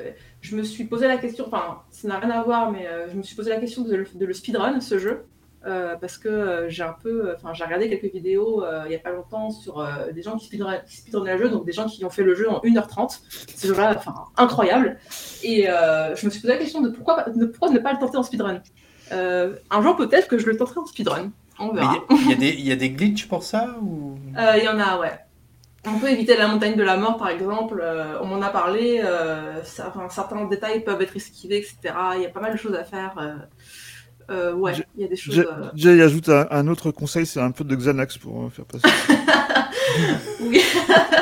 je me suis posé la question. Enfin, ça n'a rien à voir, mais euh, je me suis posé la question de le, de le speedrun ce jeu. euh, parce que euh, j'ai un peu, enfin j'ai regardé quelques vidéos il y a pas longtemps sur des gens qui speedrun- qui le jeu, donc des gens qui ont fait le jeu en 1h30. C'est jeu-là, enfin incroyable. Et je me suis posé la question de pourquoi, de pourquoi ne pas le tenter en speedrun. Un jour peut-être que je le tenterai en speedrun. On verra. il y, y y a des glitches pour ça ou... Il y en a, ouais. On peut éviter la montagne de la mort, par exemple. euh, on m'en a parlé. euh, ça- enfin, certains détails peuvent être esquivés, etc. Il y a pas mal de choses à faire. euh, euh, ouais, J'ai- il y a des choses. Jay euh, ajoute un, un autre conseil, c'est un peu de Xanax pour euh, faire passer. (laughs) Oui,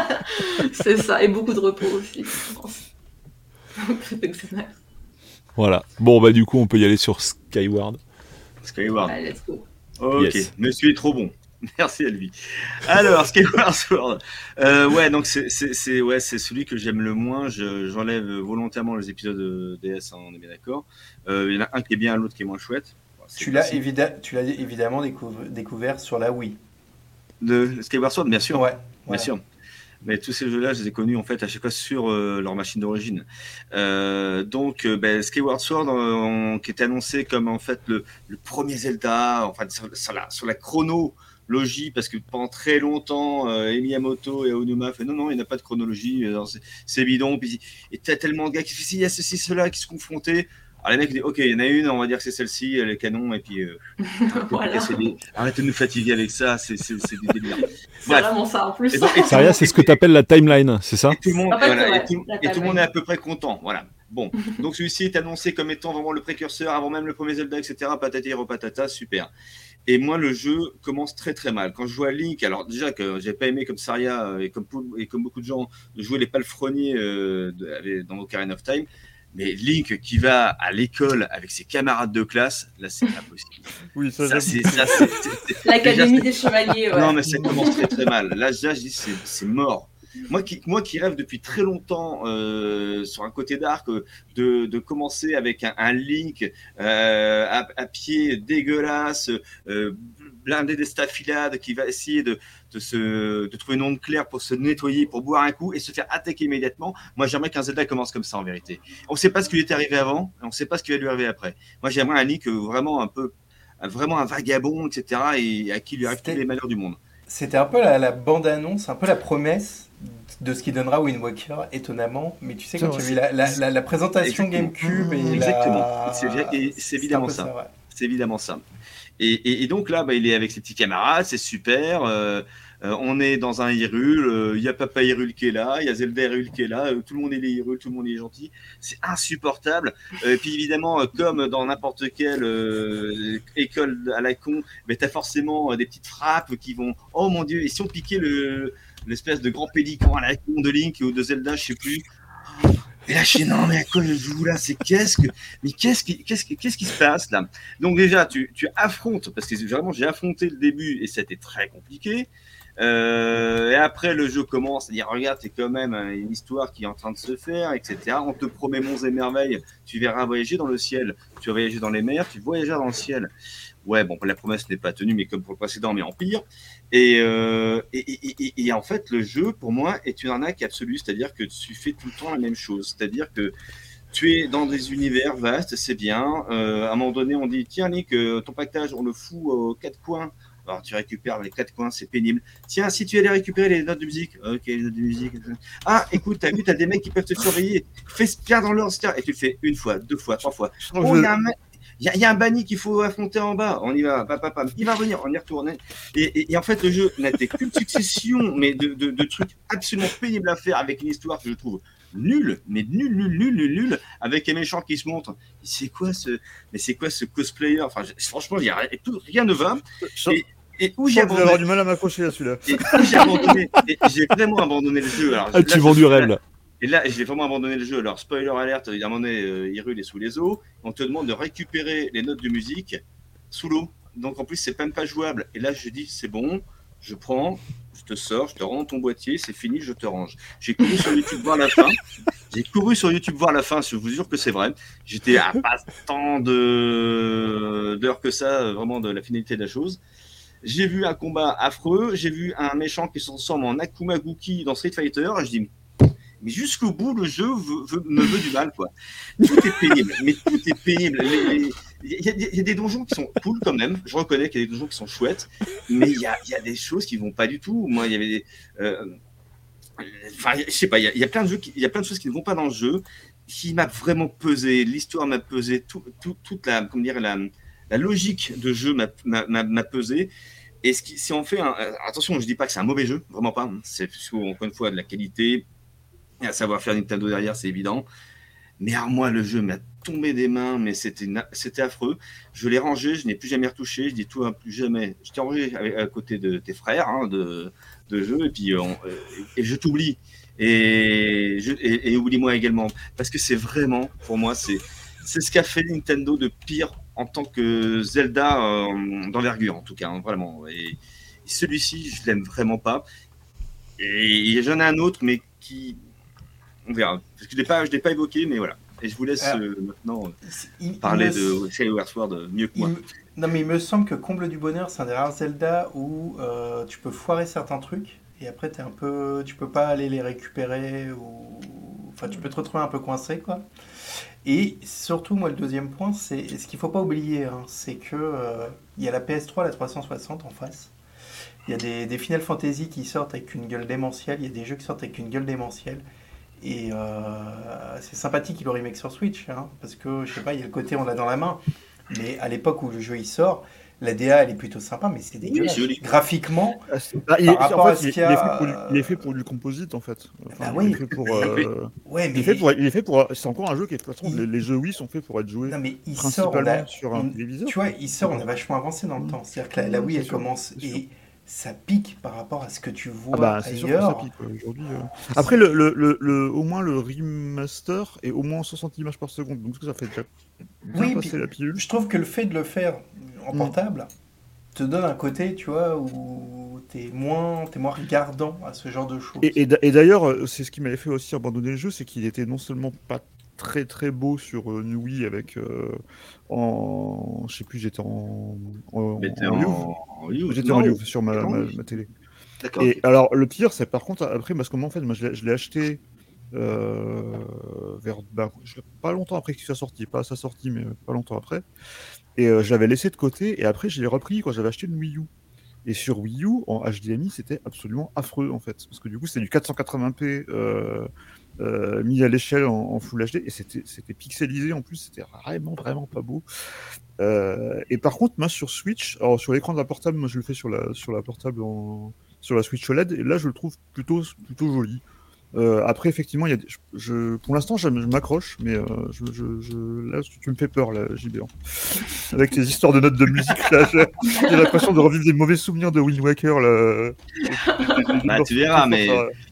(laughs) c'est ça. Et beaucoup de repos aussi, je pense. De Xanax. Voilà. Bon bah du coup, on peut y aller sur Skyward. Skyward. Allez, let's go. Ok, Yes. monsieur est trop bon. (laughs) Merci Elvi. Alors, Skyward (laughs) Sword. Euh, ouais, donc c'est ouais, celui que j'aime le moins. Je- J'enlève volontairement les épisodes de DS, hein, on est bien d'accord. Euh, Il y en a un qui est bien, l'autre qui est moins chouette. Bon, c'est Tu l'as évidemment découv- découvert sur la Wii. De Skyward Sword, bien sûr. Ouais. Bien voilà. sûr. Mais tous ces jeux-là, je les ai connus en fait à chaque fois sur euh, leur machine d'origine. Euh, donc, euh, ben, Skyward Sword, on- qui était annoncé comme en fait le, le premier Zelda, enfin sur, sur la, sur la chronologie, parce que pendant très longtemps, euh, et Miyamoto et Onuma fait non, non, il n'y a pas de chronologie, alors c'est- bidon. Puis, et t'as tellement de gars qui font si, il y a ceci, cela qui se confrontaient. Alors les mecs disent ok, il y en a une, on va dire que c'est celle-ci, elle est canon, et puis euh, (laughs) voilà. c'est des- arrêtez de nous fatiguer avec ça, c'est des délires. C'est vraiment ça en plus. (laughs) C'est ce que t'appelles la timeline, c'est ça et tout le monde, voilà, ouais, et tout, la et tout le timeline. monde est à peu près content. Voilà. Bon, (laughs) donc celui-ci est annoncé comme étant vraiment le précurseur avant même le premier Zelda, etc. Patati repatata, super. Et moi, le jeu commence très très mal. Quand je vois Link, alors déjà que j'ai pas aimé comme Saria euh, et comme, et comme beaucoup de gens de jouer les palefreniers euh, dans Ocarina of Time, mais Link qui va à l'école avec ses camarades de classe, là c'est pas possible. (laughs) Oui, ça, c'est L'académie des chevaliers. Ouais. Non, mais ça commence très très mal. Là, déjà, je dis c'est mort. Moi qui, moi qui rêve depuis très longtemps euh, sur un côté d'arc de, de, commencer avec un, un Link euh, à, à, pied dégueulasse, euh, blindé des staphylades, qui va essayer de, de, se, de trouver une onde claire pour se nettoyer, pour boire un coup et se faire attaquer immédiatement. Moi j'aimerais qu'un Zelda commence comme ça en vérité. On ne sait pas ce qui lui est arrivé avant, on ne sait pas ce qui va lui arriver après. Moi j'aimerais un Link vraiment un peu, vraiment un vagabond, etc. et à qui lui arrive tous les malheurs du monde. C'était un peu la, la bande-annonce, un peu la promesse de ce qui donnera Wind Walker, étonnamment. Mais tu sais, quand tu as vu la, la, la, présentation GameCube et Exactement. C'est évidemment ça. C'est évidemment ça. Et, et, et, donc là, bah, il est avec ses petits camarades, c'est super. Euh, euh, on est dans un Hyrule, il euh, y a Papa Hyrule qui est là, il y a Zelda Hyrule qui est là, euh, tout le monde est les Hyrule, tout le monde est gentil. C'est insupportable. et puis évidemment, comme dans n'importe quelle école à la con, mais tu as forcément des petites frappes qui vont Oh mon dieu, et si on piquait le, l'espèce de grand pélican à la con de Link ou de Zelda, je sais plus. Et là, je dis non, mais à quoi je joue là? C'est qu'est-ce que, mais qu'est-ce qui, qu'est-ce qui, qu'est-ce qui se passe là? Donc déjà, tu, tu affrontes parce que vraiment, j'ai affronté le début et c'était très compliqué. Euh, et après, le jeu commence à dire regarde, c'est quand même une histoire qui est en train de se faire, etc. On te promet monts et merveilles. Tu verras voyager dans le ciel. Tu vas voyager dans les mers. Tu voyageras dans le ciel. Ouais, bon, la promesse n'est pas tenue, mais comme pour le précédent, mais en pire. Et, euh, et, et, et, en fait, le jeu, pour moi, est une arnaque absolue. C'est-à-dire que tu fais tout le temps la même chose. C'est-à-dire que tu es dans des univers vastes, c'est bien. Euh, à un moment donné, on dit tiens, Nick, euh, ton pactage, on le fout aux quatre coins alors, tu récupères les quatre coins, c'est pénible. Tiens, si tu allais récupérer les notes de musique, ok, les notes de musique. Ah, écoute, t'as vu, t'as des mecs qui peuvent te surveiller. Fais bien dans l'ordre, et tu le fais une fois, deux fois, trois fois. Oh, y a un il y, a un banni qu'il faut affronter en bas. On y va, papa, Il va revenir, on y retourne. Et, et, en fait, le jeu n'était qu'une (laughs) succession, mais de, de, de, trucs absolument pénibles à faire avec une histoire que je trouve nul, mais nul, nul, nul, nul, nul, avec un méchant qui se montre. C'est quoi ce, mais c'est quoi ce cosplayer? Enfin, franchement, il y a, rien ne va. Et, et où j'ai abandonné. avoir du mal à m'accrocher à celui-là. Et j'ai abandonné. j'ai vraiment abandonné le jeu. Alors, ah, tu vends du rêve là. Et là, j'ai vraiment abandonné le jeu. Alors, spoiler alert, il y a un moment donné, euh, est sous les eaux. On te demande de récupérer les notes de musique sous l'eau. Donc, en plus, c'est même pas jouable. Et là, je dis, c'est bon, je prends, je te sors, je te rends ton boîtier, c'est fini, je te range. J'ai couru sur YouTube voir la fin. J'ai couru sur YouTube voir la fin, je vous jure que c'est vrai. J'étais à pas tant d'heures que ça, vraiment, de la finalité de la chose. J'ai vu un combat affreux, j'ai vu un méchant qui se transforme en Akuma Guki dans Street Fighter. Je dis, mais jusqu'au bout, le jeu me veut du mal, quoi. Tout est pénible, mais tout est pénible. Il y, a des donjons qui sont cool quand même. Je reconnais qu'il y a des donjons qui sont chouettes, mais il y a, des choses qui vont pas du tout. Moi, il y avait des. Euh, enfin, je sais pas, il y, a, plein de y a plein de choses qui ne vont pas dans le jeu, qui m'a vraiment pesé. L'histoire m'a pesé, tout, tout, toute la, comment dire, la, logique de jeu m'a pesé. Et si on fait un, attention, je dis pas que c'est un mauvais jeu, vraiment pas. C'est encore une fois de la qualité, à savoir faire Nintendo derrière, c'est évident. Mais à moi, le jeu m'a tombé des mains, mais c'était affreux. Je l'ai rangé, je n'ai plus jamais retouché. Je dis tout, plus jamais. Je t'ai rangé à, côté de tes frères hein, de, de jeu, et puis on, et je t'oublie. Et, et, oublie-moi également, parce que c'est vraiment, pour moi, c'est c'est ce qu'a fait Nintendo de pire en tant que Zelda euh, d'envergure, en tout cas, hein, vraiment. Et, celui-ci, je l'aime vraiment pas. Et j'en ai un autre, mais qui. On verra. Parce que je ne l'ai pas, évoqué, mais voilà. Et je vous laisse euh, maintenant parler de Skyward Sword mieux que moi. non, mais il me semble que Comble du Bonheur, c'est un des rares Zelda où euh, tu peux foirer certains trucs et après es un peu, tu peux pas aller les récupérer ou, enfin, tu peux te retrouver un peu coincé, quoi. Et surtout, moi, le deuxième point, c'est ce qu'il faut pas oublier, hein, c'est que euh, il y a la PS3, la 360 en face. Il y a des, des, Final Fantasy qui sortent avec une gueule démentielle, il y a des jeux qui sortent avec une gueule démentielle. Et euh, c'est sympathique qu'il le remake sur Switch, hein, parce que je sais pas, il y a le côté on l'a dans la main. Mais à l'époque où le jeu il sort, la DA, elle est plutôt sympa, mais c'est dégueulasse. joli. Graphiquement, Ah, bah, il, Par en rapport à fait, ce il, qu'il y a, il est fait pour du, est euh, pour du composite en fait. Enfin, Bah il oui. est fait pour. euh, (laughs) ouais, il mais est fait pour. Il est fait pour. C'est encore un jeu qui est de toute façon. Il- Les, les jeux Wii sont faits pour être joués non, mais il sort, a- sur un on- téléviseur. tu vois, il sort, on a vachement avancé dans le temps. C'est-à-dire que la, la Wii, elle sûr, commence sûr. Ça pique par rapport à ce que tu vois Ah bah sûr que ça ailleurs. pique aujourd'hui. euh. Après le, le, le, le- au moins le remaster est au moins 60 images par seconde, donc ça fait déjà Oui, passer la pilule. Je trouve que le fait de le faire en Mm. portable te donne un côté, tu vois, où t'es moins, t'es moins regardant à ce genre de choses. Et, et d'ailleurs, euh, c'est ce qui m'avait fait aussi abandonner le jeu, c'est qu'il était non seulement pas très très beau sur euh, Wii avec euh, en je sais plus j'étais en en, j'étais en Louvre. Sur ma, ma, ma télé. Et alors le pire c'est par contre après parce que moi en fait moi je l'ai- acheté euh, vers je- pas longtemps après qu'il soit sorti pas à sa sortie mais pas longtemps après. Et euh, je l'avais laissé de côté et après je l'ai repris quand j'avais acheté une Wii U. Et sur Wii U en HDMI c'était absolument affreux en fait. Parce que du coup c'est du 480p euh, mis à l'échelle en, en Full HD et c'était pixelisé en plus c'était vraiment vraiment pas beau. Euh, et par contre moi sur Switch alors sur l'écran de la portable moi je le fais sur la sur la portable en sur la Switch OLED et là je le trouve plutôt plutôt joli. Euh, après effectivement y a des- je, je- pour l'instant je, je m'accroche mais euh, je, là tu me fais peur là JB avec tes histoires de notes de musique là j'ai l'impression de revivre des mauvais souvenirs de Wind Waker là. Bah, tu verras, mais-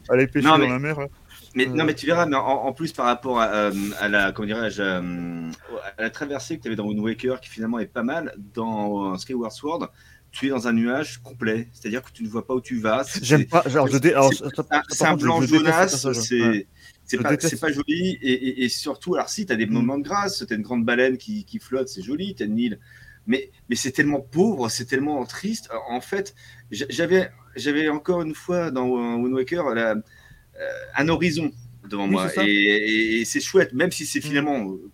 aller pêcher Non, dans la mer là. Mais. Non, mais tu verras, mais en, en plus par rapport à, euh, à la, comment dirais-je, euh, à la traversée que tu avais dans Wind Waker, qui finalement est pas mal, dans Skyward Sword, tu es dans un nuage complet, c'est-à-dire que tu ne vois pas où tu vas. c'est- J'aime pas genre je dé... c'est- un- blanc jaunasse, c'est pas, joli. Et, et- et surtout, alors si, tu as des Mm. moments de grâce, tu as une grande baleine qui, qui flotte, c'est joli, tu as une île. Mais, mais c'est tellement pauvre, c'est tellement triste. En fait, j'a- j'avais encore une fois dans Wind Waker la- un horizon devant Oui, moi. Et, et- et c'est chouette, même si c'est finalement. euh,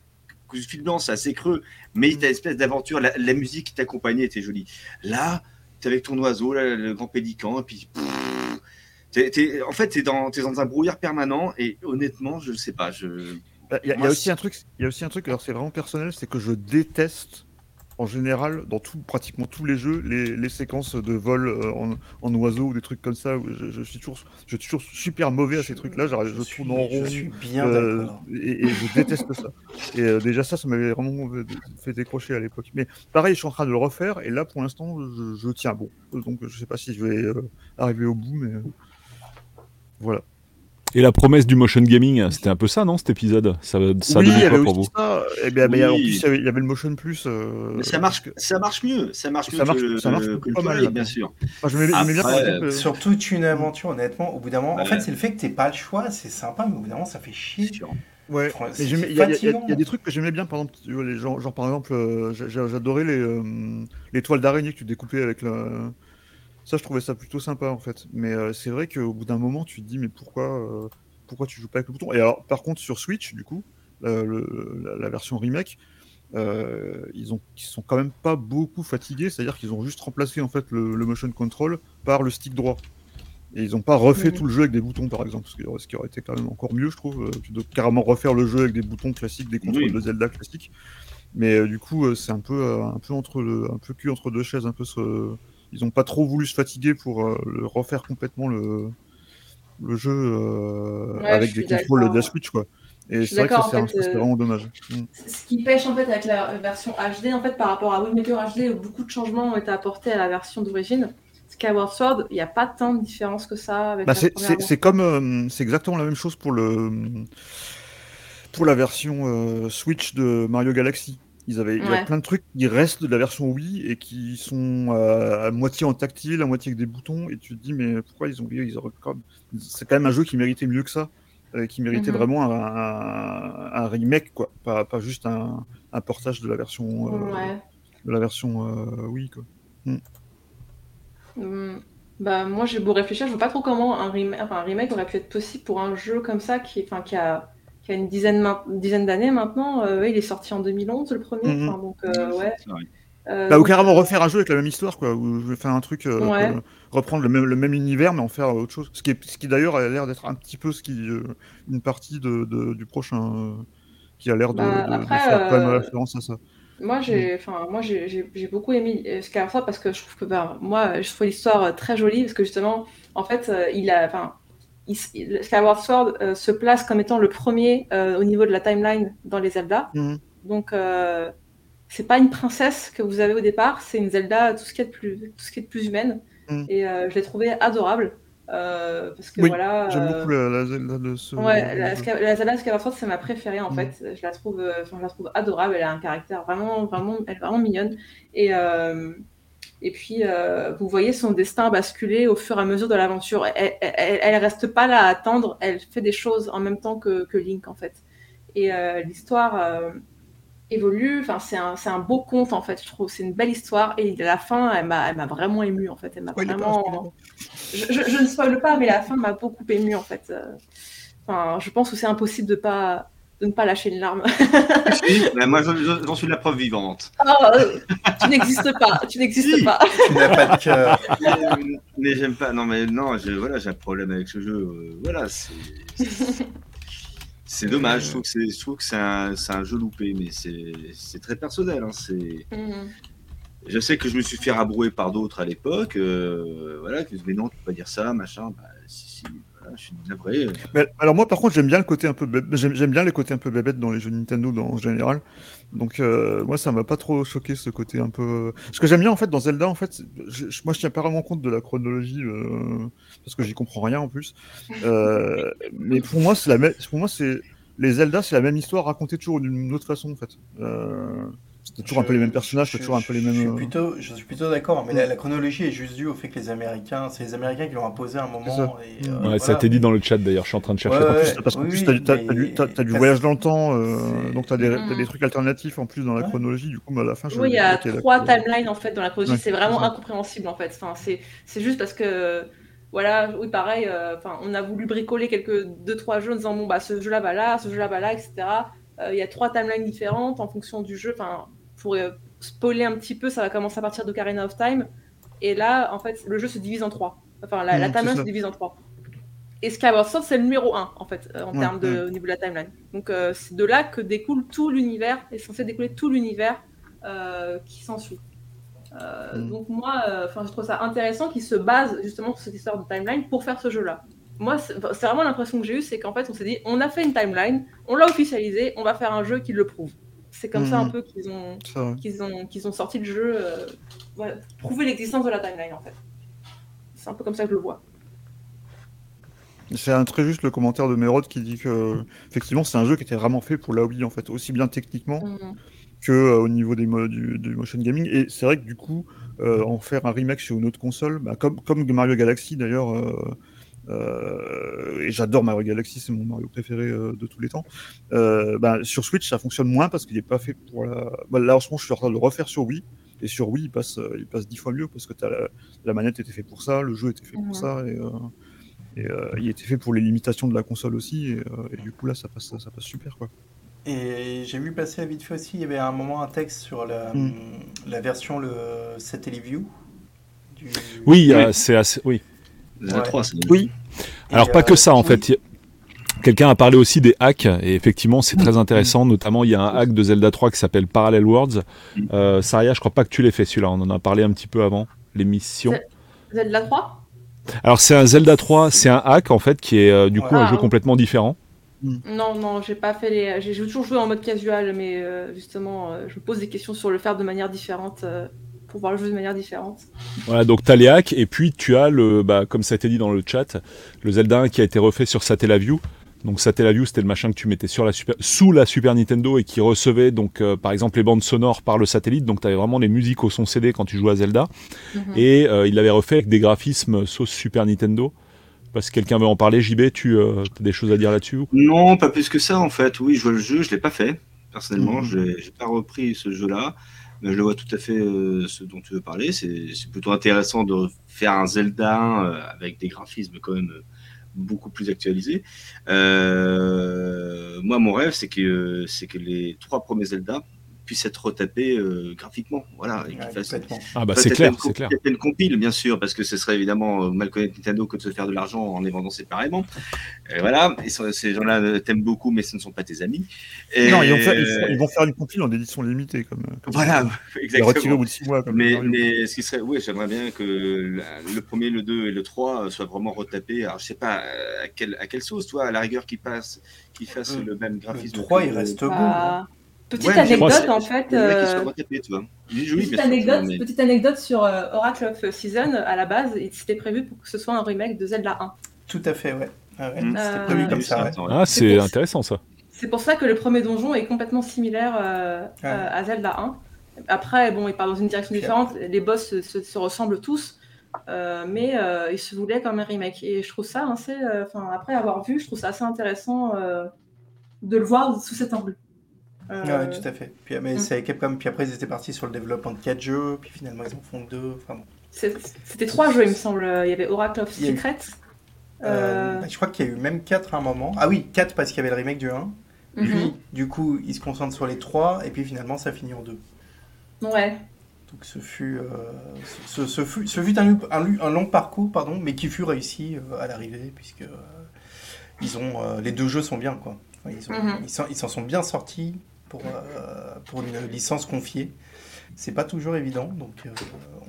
que Finalement, c'est assez creux, mais Mm. tu as une espèce d'aventure. La, la musique qui t'accompagnait était jolie. Là, tu avec ton oiseau, là, le grand pélican, et puis. pff, t'es- t'es- en fait, tu es, dans t'es dans un brouillard permanent, et honnêtement, je ne sais pas. Je... Bah, Il y, a- il y a aussi c'est- un truc, il y a aussi un truc, alors c'est vraiment personnel, c'est que je déteste en général dans tout, pratiquement tous les jeux les, les séquences de vol euh, en, en oiseau ou des trucs comme ça. Je, je suis toujours, je suis toujours super mauvais à ces trucs-là. genre, Je, suis, tourne en rond. je suis bien euh, et, et je déteste ça. Et euh, déjà ça, ça m'avait vraiment fait décrocher à l'époque. Mais pareil, je suis en train de le refaire et là pour l'instant, je, je tiens bon. Donc je sais pas si je vais euh, arriver au bout, mais voilà. Et la promesse du motion gaming, c'était un peu ça, non, cet épisode? Ça, ça a oui, il y donné avait quoi pour vous? aussi ça. Et bien, mais en plus, il y avait- le motion plus. euh, Mais ça marche, ça marche mieux. Ça marche Ça mieux marche- que, ça marche que le pas mal, bien sûr. Enfin, je bien Après, exemple, euh, Sur toute une aventure, honnêtement, au bout d'un moment, en fait, c'est le fait que t'aies pas le choix, c'est sympa, mais au bout d'un moment, ça fait chier. Ouais, il y, a- y y des trucs que j'aimais bien, par exemple, tu vois, les gens, genre par exemple, euh, j'a- j'a- j'adorais les, euh, les toiles d'araignée que tu découpais avec la. Ça, je trouvais ça plutôt sympa en fait. Mais euh, c'est vrai qu'au bout d'un moment, tu te dis, mais pourquoi, euh, pourquoi tu joues pas avec le bouton? Et alors, par contre, sur Switch, du coup, euh, le- la, la version remake, ils, ont, ils sont quand même pas beaucoup fatigués, c'est-à-dire qu'ils ont juste remplacé en fait le, le motion control par le stick droit. Et ils n'ont pas refait tout le jeu avec des boutons, par exemple, ce qui, ce qui aurait été quand même encore mieux, je trouve. Tu dois carrément refaire le jeu avec des boutons classiques, des contrôles Oui. de Zelda classiques. Mais du coup, c'est un peu, un peu entre le, un peu cul entre deux chaises, un peu ce... Ils n'ont pas trop voulu se fatiguer pour euh, le refaire complètement le, le jeu euh, Ouais, avec je des contrôles de la. Switch, quoi. Et c'est vrai que ça, c'est en un- fait, c'est euh, vraiment dommage. Mm. Ce qui pêche en fait avec la version HD, en fait, par rapport à Wind Waker HD, où beaucoup de changements ont été apportés à la version d'origine, Skyward Sword, il n'y a pas tant de différence que ça Bah, c'est comme c'est exactement la même chose pour le pour la version Switch de Mario Galaxy. Ils avaient il y a plein de trucs qui restent de la version Wii et qui sont euh, à moitié en tactile, à moitié avec des boutons et tu te dis mais pourquoi ils ont ils auraient c'est quand même un jeu qui méritait mieux que ça, euh, qui méritait Mhm. vraiment un, un- un remake quoi, pas, pas juste un, un portage de la version euh, Ouais. de la version Wii quoi. Hum, Bah, moi, j'ai beau réfléchir, je vois pas trop comment un remake, enfin, un remake aurait pu être possible pour un jeu comme ça qui, enfin, qui a, qui a une dizaine, main- une dizaine d'années maintenant. Euh, ouais, il est sorti en 2011, le premier. Mhm. Enfin, donc, euh, ouais. Euh, Bah, ou carrément refaire un jeu avec la même histoire, quoi. Ou je vais faire un truc, Ouais. reprendre le même, le même univers, mais en faire autre chose. Ce qui, est, ce qui d'ailleurs a l'air d'être un petit peu ce qui, euh, une partie de, de- du prochain, euh, qui a l'air de, Bah, de- de après, faire quand même référence à ça. Moi, j'ai, enfin, moi, j'ai, j'ai- j'ai beaucoup aimé Sword parce que je trouve que, ben, moi, je trouve l'histoire très jolie parce que justement, en fait, il a, enfin, il Skyward Sword euh, se place comme étant le premier euh, au niveau de la timeline dans les Zelda. Mhm. Donc, euh, c'est pas une princesse que vous avez au départ, c'est une Zelda tout ce qui est de plus, tout ce qui est de plus humaine. Mhm. Et euh, je l'ai trouvée adorable parce que Oui, voilà. J'aime beaucoup la, la Zelda de ce. Ouais, de la, Zelda Skyward Sword, c'est ma préférée en Mm. fait. Je la trouve, je la trouve adorable. Elle a un caractère vraiment, vraiment, elle est vraiment mignonne. Et et puis euh, vous voyez son destin basculer au fur et à mesure de l'aventure. Elle, elle, elle reste pas là à attendre. Elle fait des choses en même temps que, que Link en fait. Et euh, l'histoire euh, évolue. Enfin, c'est un, c'est un beau conte en fait. Je trouve c'est une belle histoire. Et la fin, elle m'a, elle m'a vraiment émue en fait. Elle m'a vraiment. Je, je- je ne spoil pas, mais la fin m'a beaucoup émue en fait. Enfin, je pense que c'est impossible de pas de ne pas lâcher une larme. Ben, (laughs) moi, j'en- suis la preuve vivante. Oh, tu n'existes pas, tu n'existes pas. Tu n'as pas de (laughs) cœur. mais mais j'aime pas. Non, mais non, voilà, j'ai un problème avec ce jeu. euh, voilà, c'est. C'est dommage, je trouve que c'est, un, jeu loupé, mais c'est, très personnel. hein, c'est... Mhm. Je sais que je me suis fait rabrouer par d'autres à l'époque. euh, voilà, qui me disaient, mais non, tu peux pas dire ça, machin. Bah, euh. Alors moi par contre j'aime bien le côté un peu j'aime bien les côtés un peu bébêtes dans les jeux Nintendo dans- en général. Donc euh, moi ça m'a pas trop choqué ce côté un peu ce que j'aime bien en fait dans Zelda en fait je- moi je tiens pas vraiment compte de la chronologie euh, parce que j'y comprends rien en plus. Euh, mais pour moi c'est la même pour moi c'est les Zelda c'est la même histoire racontée toujours d'une autre façon en fait c'est toujours un peu les mêmes personnages c'est Je- toujours un peu les Je suis mêmes euh, plutôt, je suis plutôt d'accord, mais la, la chronologie est juste due au fait que les Américains, c'est les Américains qui l'ont imposé à un moment. Et, euh, Ouais, voilà. Ça été dit dans le chat d'ailleurs, je suis en train de chercher. Ouais, ouais. parce qu'en Oui, plus, t'as t'as du, t'as- t'as du parce- voyage dans le temps, euh, donc t'as des, Mm. t'as des trucs alternatifs en plus dans la Ouais. chronologie. Du coup, bah, à la fin, je Oui, il y a trois timelines en fait dans la chronologie. Ouais, c'est vraiment c'est ça. incompréhensible en fait. Enfin, c'est c'est juste parce que voilà, oui pareil. euh, Enfin, on a voulu bricoler quelques deux trois jeux en disant bon bah ce jeu-là va là, ce jeu-là va là, etc. Euh, Il y a trois timelines différentes en fonction du jeu. Enfin, pour spoiler un petit peu, ça va commencer à partir de Karina of Time. Et là, en fait, le jeu se divise en trois. Enfin, la, la Mm, timeline se divise en trois. Et Skyward Sword, c'est le numéro 1, en fait, euh, en Ouais, termes de, ouais. au niveau de la timeline. Donc, euh, c'est de là que découle tout l'univers, est censé découler tout l'univers euh, qui s'ensuit. Euh, Mm. Donc, moi, enfin, je trouve ça intéressant qu'il se base justement sur cette histoire de timeline pour faire ce jeu-là. Moi, c'est vraiment l'impression que j'ai eue, c'est qu'en fait, on s'est dit, on a fait une timeline, on l'a officialisé, on va faire un jeu qui le prouve. C'est comme ça un Mhm. peu qu'ils ont, qu'ils ont, qu'ils ont sorti le jeu, euh, voilà, prouver l'existence de la timeline, en fait. C'est un peu comme ça que je le vois. C'est un très juste le commentaire de Merod qui dit que effectivement c'est un jeu qui était vraiment fait pour la Wii en fait, aussi bien techniquement Mhm. que euh, au niveau des mo- du, du motion gaming. Et c'est vrai que du coup, euh, en faire un remake sur une autre console, bah, comme, comme Mario Galaxy d'ailleurs, euh, et j'adore Mario Galaxy, c'est mon Mario préféré euh, de tous les temps. Euh, bah, sur Switch, ça fonctionne moins parce qu'il n'est pas fait pour la. Bah, là en ce moment, je suis en train de le refaire sur Wii. Et sur Wii, il passe, euh, il passe dix fois mieux parce que t'as la, la manette était fait pour ça, le jeu était fait pour ça, et, euh, et euh, il était fait pour les limitations de la console aussi. Et, euh, et du coup, là, ça passe, ça passe super quoi. Et j'ai vu passer vite fait aussi, il y avait un moment un texte sur la, Mm. la version le Satellite View. du- Oui, Oui. euh, c'est assez. Oui. Zelda Ouais. 3, c'est Oui. Et, Alors pas euh, que ça en oui. fait. Quelqu'un a parlé aussi des hacks et effectivement c'est très intéressant. Notamment il y a un hack de Zelda 3 qui s'appelle Parallel Worlds. Euh, Saria, je crois pas que tu l'aies fait celui-là. On en a parlé un petit peu avant l'émission. Zelda 3 Alors c'est un Zelda 3, c'est un hack en fait qui est euh, du coup un Ah, jeu ouais. complètement différent. Non, non, j'ai pas fait les. J'ai toujours joué en mode casual, mais euh, justement, euh, je me pose des questions sur le faire de manière différente, euh, pour voir le jeu de manière différente. Voilà, donc hacks et puis tu as le, bah, comme ça a été dit dans le chat, le Zelda 1 qui a été refait sur Satellaview. Donc Satellaview, c'était le machin que tu mettais sur la super, sous la Super Nintendo et qui recevait donc euh, par exemple les bandes sonores par le satellite. Donc t'avais vraiment les musiques au son CD quand tu jouais à Zelda. Mhm. Et euh, il l'avait refait avec des graphismes sauce Super Nintendo. Parce que quelqu'un veut en parler, JB, tu as des choses à dire là-dessus Non, pas plus que ça en fait. Oui, je vois le jeu, je l'ai pas fait. Personnellement, Mhm. je n'ai pas repris ce jeu-là. Mais je vois tout à fait euh, ce dont tu veux parler. C'est plutôt intéressant de faire un Zelda euh, avec des graphismes quand même euh, beaucoup plus actualisés. Euh, moi, mon rêve, c'est que, c'est que les trois premiers Zelda puisse être retapé euh, graphiquement. Voilà, et Ouais, fasse-. Ah bah c'est clair, une c'est clair. Une compile, bien sûr, parce que ce serait évidemment euh, mal connaître Nintendo que de se faire de l'argent en les vendant séparément. Et voilà, et ce- ces gens-là euh, t'aiment beaucoup, mais ce ne sont pas tes amis. Et- Non, ils vont, faire, ils, font- ils vont faire une compile en édition limitée, comme. Voilà, (laughs) retiré au exactement. bout de 6 mois. Comme Mais, ce qui serait, oui, j'aimerais bien que le premier, le 2 et le 3 soient vraiment retapés. Alors, je sais pas à quelle, à quelle sauce, toi, à la rigueur, qui passe, qui fasse Euh, le même Le graphisme. 3, que il le- reste beau. Bah, Petite Ouais, anecdote en fait. Euh, tu vois. Petite anecdote, mais- petite anecdote sur euh, Oracle of Season, à la base, il- c'était prévu pour que ce soit un remake de Zelda 1. Tout à fait, ouais. Ah ouais, Mm. C'était Euh, prévu Ah, comme oui, ça, ouais. Ah, c'est intéressant ça. C'est pour ça que le premier donjon est complètement similaire euh, Ah. euh, à Zelda 1. Après, bon, il part dans une direction différente, les boss se, se- se ressemblent tous, euh, mais euh, il se voulait comme un remake. Et je trouve ça assez, euh, enfin, après avoir vu, je trouve ça assez intéressant euh, de le voir sous cet angle. Euh, Ouais, tout à fait. Puis, mais Mm. c'est Capcom, puis après ils étaient partis sur le développement de 4 jeux, puis finalement ils en font 2. Enfin, bon. C'était trois jeux, il me semble. Il y avait Oracle of Il a eu- Secrets. Euh, Euh, bah, je crois qu'il y a eu même 4 à un moment. Ah oui, 4 parce qu'il y avait le remake du 1. mhm. Puis, du coup, ils se concentrent sur les 3, et puis finalement ça finit en 2. Ouais. Donc ce fut, euh, ce, ce fut, ce fut un, un- un long parcours, pardon, mais qui fut réussi euh, à l'arrivée, puisque euh, ils ont, les deux jeux sont bien, quoi. Enfin, ils, s'en- ils s'en sont bien sortis pour, euh, pour une licence confiée. C'est pas toujours évident, donc euh,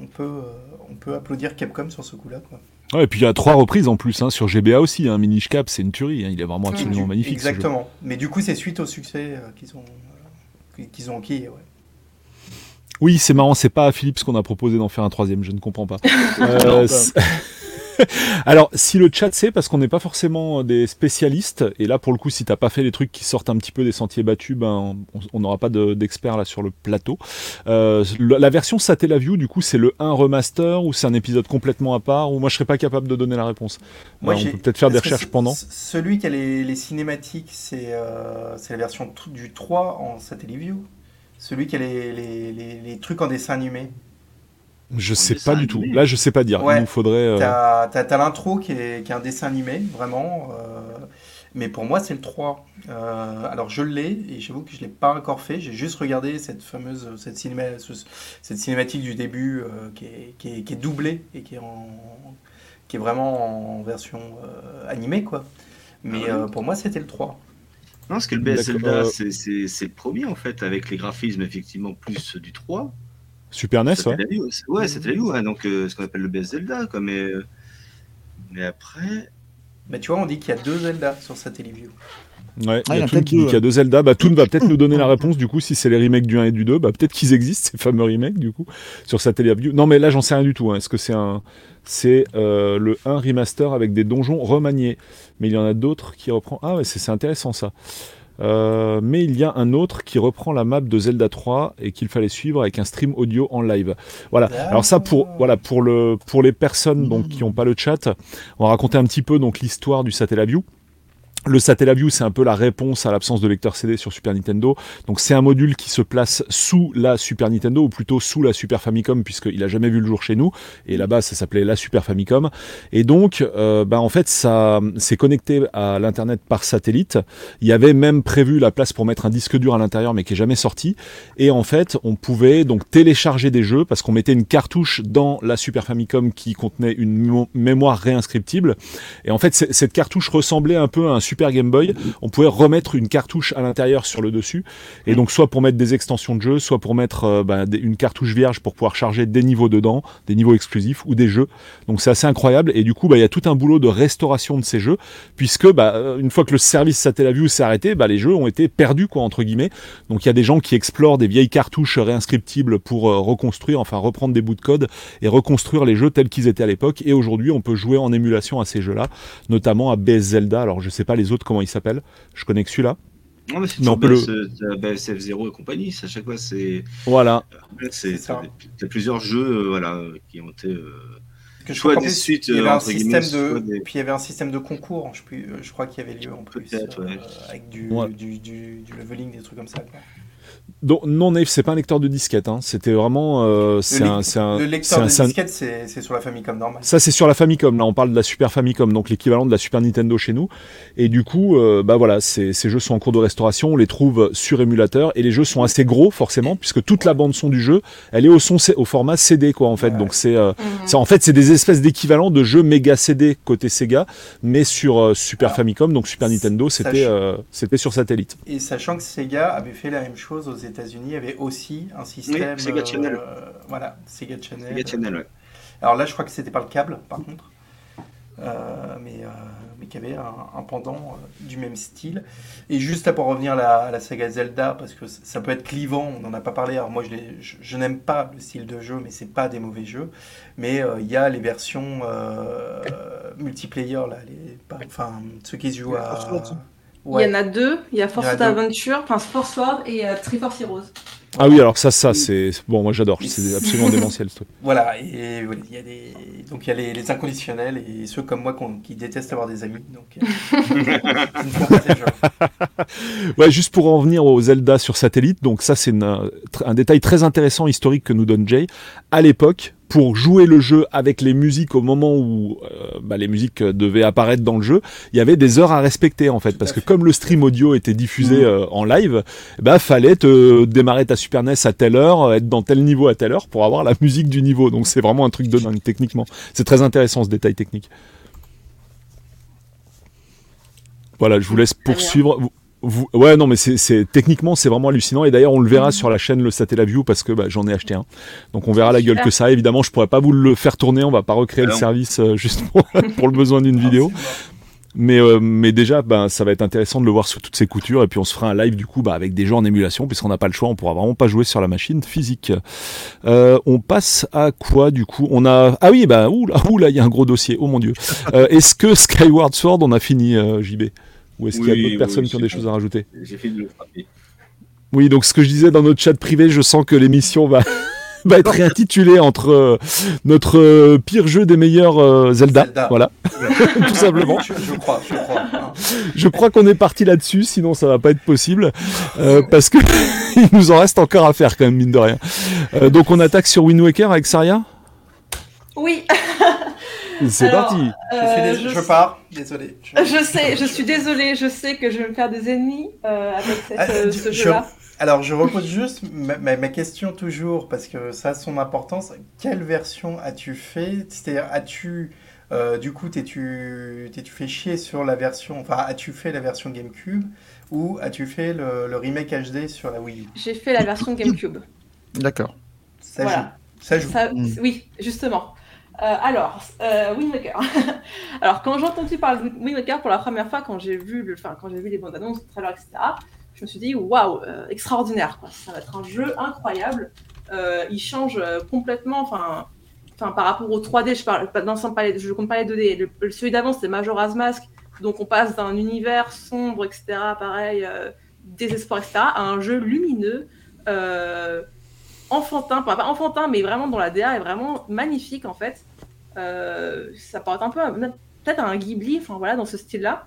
on, peut, euh, on peut applaudir Capcom sur ce coup-là. Quoi. Ouais, et puis il y a trois reprises en plus hein, sur GBA aussi. Hein, Minish Cap, c'est une tuerie. hein, il est vraiment absolument magnifique. ce jeu. Exactement. Mais du coup, c'est suite au succès euh, qu'ils ont, euh, qu'ils ont acquis. Ouais. Oui, c'est marrant, c'est pas à Philips qu'on a proposé d'en faire un troisième, je ne comprends pas. (laughs) Euh, (laughs) Alors, si le chat sait, parce qu'on n'est pas forcément des spécialistes, et là pour le coup, si t'as pas fait les trucs qui sortent un petit peu des sentiers battus, ben on- n'aura pas de- d'experts là sur le plateau. Euh, la version Satellaview, du coup, c'est le 1 remaster ou c'est un épisode complètement à part, ou moi je serais pas capable de donner la réponse. Moi, Euh, on peut peut-être faire des recherches pendant. Celui qui a les, les cinématiques, c'est euh, c'est la version du 3 en Satellaview. Celui qui a les, les, les, les trucs en dessin animé? Je sais pas du tout. Là, je sais pas dire. Ouais. Il nous faudrait. euh, T'as t'as l'intro qui est, qui est un dessin animé, vraiment. euh, mais pour moi, c'est le 3. Euh, alors, je l'ai, et j'avoue que je l'ai pas encore fait. J'ai juste regardé cette fameuse cette, cinéma, ce- cette cinématique du début euh, qui, est, qui, est, qui est doublée et qui est, en, qui est vraiment en version euh, animée, quoi. Mais Ah ouais. euh, pour moi, c'était le 3. Non, parce que le BS D'accord, Zelda, c'est- c'est c'est le premier, en fait, avec les graphismes, effectivement, plus du 3. Super NES, ouais. Ouais, Satellaview, ouais, donc euh, ce qu'on appelle le BS Zelda, quoi, mais, euh, mais après... Mais tu vois, on dit qu'il y a deux Zelda sur Satellaview. Ouais, Ah, il y a en a Toon qui dit deux, qu'il y a deux Zelda. Bah, Toon va peut-être nous donner la réponse, du coup, si c'est les remakes du 1 et du 2. Bah, peut-être qu'ils existent, ces fameux remakes, du coup, sur Satellaview. Non, mais là, j'en sais rien du tout. hein. Est-ce que c'est un. C'est euh, le 1 remaster avec des donjons remaniés? Mais il y en a d'autres qui reprend. Ah, ouais, c'est c'est intéressant, ça. Euh, mais il y a un autre qui reprend la map de Zelda 3 et qu'il fallait suivre avec un stream audio en live. Voilà. Alors ça pour voilà pour le pour les personnes donc qui n'ont pas le chat, on va raconter un petit peu donc l'histoire du Satellaview. Le Satellaview, c'est un peu la réponse à l'absence de lecteur CD sur Super Nintendo. Donc c'est un module qui se place sous la Super Nintendo, ou plutôt sous la Super Famicom, puisqu'il a jamais vu le jour chez nous. Et là-bas, ça s'appelait la Super Famicom. Et donc, euh, bah, en fait, ça c'est connecté à l'internet par satellite. Il y avait même prévu la place pour mettre un disque dur à l'intérieur, mais qui est jamais sorti. Et en fait, on pouvait donc télécharger des jeux parce qu'on mettait une cartouche dans la Super Famicom qui contenait une mo- mémoire réinscriptible. Et en fait, cette cartouche ressemblait un peu à un Super Game Boy. On pouvait remettre une cartouche à l'intérieur sur le dessus. Et donc, soit pour mettre des extensions de jeux, soit pour mettre euh, bah, une cartouche vierge pour pouvoir charger des niveaux dedans, des niveaux exclusifs ou des jeux. Donc, c'est assez incroyable. Et du coup, bah, il y a tout un boulot de restauration de ces jeux, puisque bah, euh, une fois que le service Satellaview s'est arrêté, les jeux ont été perdus, quoi, entre guillemets. Donc, il y a des gens qui explorent des vieilles cartouches réinscriptibles pour euh, reconstruire, enfin reprendre des bouts de code et reconstruire les jeux tels qu'ils étaient à l'époque. Et aujourd'hui, on peut jouer en émulation à ces jeux-là, notamment à BS Zelda. Alors, je sais pas les autres comment ils s'appellent. Je connais que celui-là. Non, mais c'est toujours peut BS, BSF0 et compagnie, à chaque fois, c'est... Voilà. C'est plusieurs jeux euh, voilà, euh, qui ont été... euh, que je Soit crois des plus, suites, il y avait euh, un entre système de, des- puis il y avait un système de concours. Je, euh, je crois qu'il y avait lieu en plus, ouais. euh, avec du, Ouais. du, du, du leveling, des trucs comme ça. quoi. Donc, non, Nave, c'est pas un lecteur de disquette. Hein. C'était vraiment. Euh, c'est Le, un, un- le lecteur un- de un- disquette, c'est c'est sur la Famicom normale. Ça, c'est sur la Famicom. Là, on parle de la Super Famicom, donc l'équivalent de la Super Nintendo chez nous. Et du coup, euh, bah voilà, ces, ces jeux sont en cours de restauration. On les trouve sur émulateur et les jeux sont assez gros, forcément, puisque toute la bande son du jeu, elle est au son, au format CD, quoi, en fait. Ouais. Donc c'est, euh, Mhm. en fait, c'est des espèces d'équivalents de jeux méga CD côté Sega, mais sur euh, Super. Famicom, donc Super Nintendo, c'était, euh, c'était sur satellite. Et sachant que Sega avait fait la même chose aux États-Unis, avait aussi un système. Sega Channel. euh, voilà, Sega Channel. Sega Channel, ouais. Alors là, je crois que c'était pas le câble, par contre. Euh, mais, euh, mais qu'il y avait un, un pendant euh, du même style. Et juste là, pour revenir à la, à la saga Zelda, parce que ça peut être clivant, on n'en a pas parlé. Alors moi, je, l'ai- je, je n'aime pas le style de jeu, mais c'est pas des mauvais jeux. Mais euh, il y a les versions multiplayer, là, les, pas- enfin, ceux qui se jouent à. Ouais. Il y en a deux, il y a Force deux. Adventure, enfin Force Word et euh, Triforce Heroes. Ah oui, alors ça, ça, c'est bon. Moi, j'adore. C'est absolument (laughs) démentiel ce truc. Voilà, et voilà, il y a des... donc il y a les, les inconditionnels et ceux comme moi qui détestent avoir des amis, donc euh. (laughs) (laughs) Ouais, juste pour en venir au Zelda sur satellite, donc ça c'est un détail très intéressant historique que nous donne Jay. À l'époque, pour jouer le jeu avec les musiques au moment où euh, bah, les musiques euh, devaient apparaître dans le jeu, il y avait des heures à respecter en fait, parce que comme le stream audio était diffusé Mhm. euh, en live, bah fallait te démarrer ta Super NES à telle heure, être dans tel niveau à telle heure pour avoir la musique du niveau. Donc c'est vraiment un truc de dingue techniquement. C'est très intéressant ce détail technique. Voilà, je vous laisse poursuivre. Vous- ouais, non, mais c'est, c'est techniquement c'est vraiment hallucinant et d'ailleurs on le verra Mhm. sur la chaîne le Satellaview parce que bah, j'en ai acheté un. Donc on verra la gueule que ça a. Évidemment, je pourrais pas vous le faire tourner, on va pas recréer Ah le non. service euh, juste pour, (laughs) pour le besoin d'une vidéo. Ah, mort. Mais, euh, mais déjà, ben, ça va être intéressant de le voir sous toutes ses coutures. Et puis on se fera un live du coup bah, avec des jeux en émulation, puisqu'on n'a pas le choix, on pourra vraiment pas jouer sur la machine physique. Euh, on passe à quoi du coup? On a ah oui bah oula oula il y a un gros dossier. Oh mon dieu. Euh, est-ce que Skyward Sword on a fini euh, JB Ou est-ce qu'il y a Oui, d'autres oui, personnes qui ont des choses à rajouter J'ai fait de le frapper. Oui donc ce que je disais dans notre chat privé, je sens que l'émission va (laughs) va être réintitulée entre euh, notre euh, pire jeu des meilleurs euh, Zelda. Zelda. Voilà, (laughs) tout simplement. Je, je crois, je crois. Je crois qu'on est parti là-dessus, sinon ça va pas être possible, euh, parce que (laughs) il nous en reste encore à faire quand même mine de rien. Euh, donc on attaque sur Wind Waker avec Saria? Oui, C'est Alors, parti. Je, suis euh, je, je pars, désolé. Je- je sais, je suis désolée, je sais que je vais me faire des ennemis euh, avec cette, Ah, euh, ce je- jeu-là. Alors, je repose juste ma, ma- ma question toujours, parce que ça a son importance. Quelle version as-tu fait? C'est-à-dire, as-tu. euh, du coup, t'es-tu t'es-tu fait chier sur la version. Enfin, as-tu fait la version GameCube ou as-tu fait le, le remake HD sur la Wii J'ai fait la version GameCube. D'accord. Ça Voilà. joue. Ça joue. Ça-. Oui, justement. Euh, alors, euh, Wind Waker. (laughs) alors, quand j'ai entendu parler de Wind Waker pour la première fois, quand j'ai vu, le, enfin, quand j'ai vu les bandes annonces, les trailers, etc., je me suis dit, waouh, euh, extraordinaire. Ça va être un jeu incroyable. Euh, il change complètement, enfin, par rapport au 3D, je parle compte pas les 2D. Le, le- celui d'avant, c'était Majora's Mask, donc on passe d'un univers sombre, etc., pareil, désespoir, etc., à un jeu lumineux. enfantin, pas enfantin, mais vraiment dont la DA est vraiment magnifique en fait. Euh, ça porte un peu, peut-être un Ghibli, enfin voilà, dans ce style-là.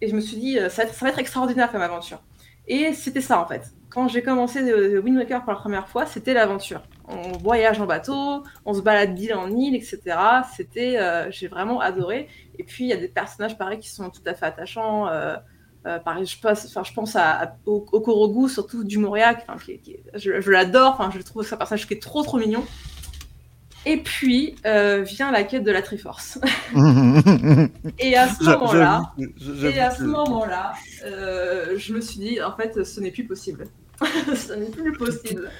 Et je me suis dit, euh, ça va, être, ça extraordinaire comme aventure. Et c'était ça en fait. Quand j'ai commencé de Wind Waker pour la première fois, c'était l'aventure. On voyage en bateau, on se balade d'île en île, etc. C'était, euh, j'ai vraiment adoré. Et puis il y a des personnages pareils qui sont tout à fait attachants. pareil, je pense, enfin, je pense au, au Korogu, surtout du enfin, qui- je, l'adore, enfin, je trouve c'est un personnage qui est trop trop mignon. Et puis euh, vient la quête de la Triforce. (laughs) Et à ce moment-là, et à ce euh, je me suis dit, en fait, ce n'est plus possible. (laughs) ce n'est plus possible.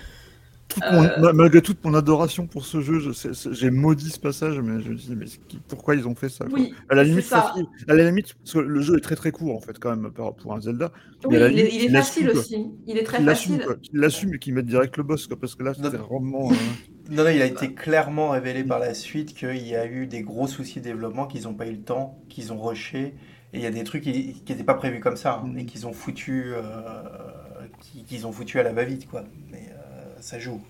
Toute mon- Euh, ma- malgré toute mon adoration pour ce jeu, c'est- j'ai maudit ce passage, mais je me dis, mais c'est pourquoi ils ont fait ça quoi Oui, À la c'est limite, ça. facile. À la limite, parce que le jeu est très très court en fait, quand même, pour un Zelda. Oui, il est, limite, il est il laisse facile aussi. Il est très facile. quoi. Qu'ils l'assument et qu'ils mettent direct le boss, quoi, parce que là, c'était vraiment. euh, Non, non, il a été clairement révélé par la suite qu'il y a eu des gros soucis de développement, qu'ils n'ont pas eu le temps, qu'ils ont rushé. Et il y a des trucs qui n'étaient pas prévus comme ça, hein, Mm. et qu'ils ont foutu, euh, qui- qu'ils ont foutu à la va-vite, quoi. Ça joue.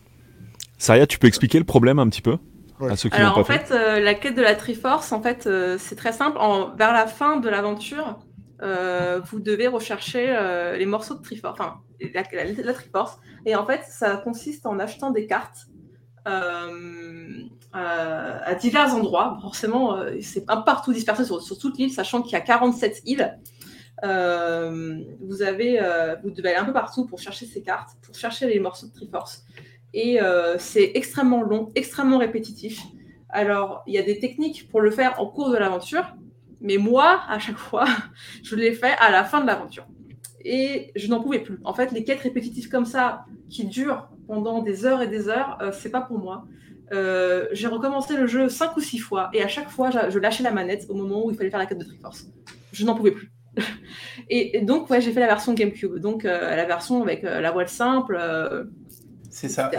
Saria, tu peux expliquer le problème un petit peu Ouais. à ceux qui l'ont Alors pas en fait. fait, euh, la quête de la Triforce, en fait, euh, c'est très simple. En- vers la fin de l'aventure, euh, vous devez rechercher euh, les morceaux de Triforce, enfin la, la, la, Triforce. Et en fait, ça consiste en achetant des cartes euh, à divers endroits. Forcément, c'est un partout dispersé sur, sur toute l'île, sachant qu'il y a 47 îles. Vous, avez, vous devez aller un peu partout pour chercher ces cartes, pour chercher les morceaux de Triforce. Et c'est extrêmement long, extrêmement répétitif. Alors, il y a des techniques pour le faire en cours de l'aventure, mais moi, à chaque fois, (laughs) je l'ai fait à la fin de l'aventure. Et je n'en pouvais plus. En fait, les quêtes répétitives comme ça, qui durent pendant des heures et des heures, euh, c'est pas pour moi. Euh, j'ai recommencé le jeu cinq ou six fois, et à chaque fois, je lâchais la manette au moment où il fallait faire la quête de Triforce. Je n'en pouvais plus. (laughs) et, donc, ouais, j'ai fait la version GameCube. Donc, euh, la version avec euh, la voile simple, euh, c'est ça.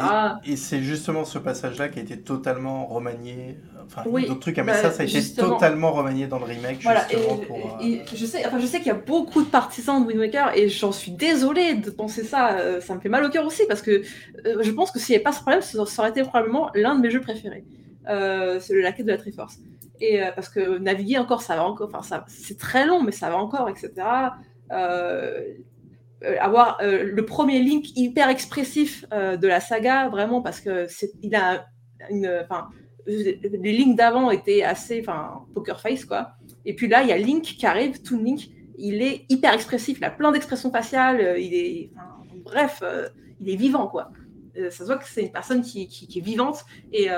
Et, et c'est justement ce passage-là qui a été totalement remanié. Enfin, oui, d'autres trucs, hein, mais bah, ça, ça a été totalement remanié dans le remake. Voilà, justement, et, pour, je sais, enfin, je sais qu'il y a beaucoup de partisans de Wind Waker et j'en suis désolée de penser ça. Ça me fait mal au cœur aussi parce que je pense que s'il n'y avait pas ce problème, ça aurait été probablement l'un de mes jeux préférés. C'est la quête de la Triforce. Et euh, parce que naviguer encore, ça va encore. Enfin, ça, c'est très long, mais ça va encore, etc. Euh, euh, avoir le premier Link hyper expressif de la saga, vraiment, parce que il a une, les Links d'avant étaient assez, enfin, poker face, quoi. Et puis là, il y a Link qui arrive, Toon Link, il est hyper expressif, il a plein d'expressions faciales, il est, bref, il est vivant, quoi. ça se voit que c'est une personne qui est vivante et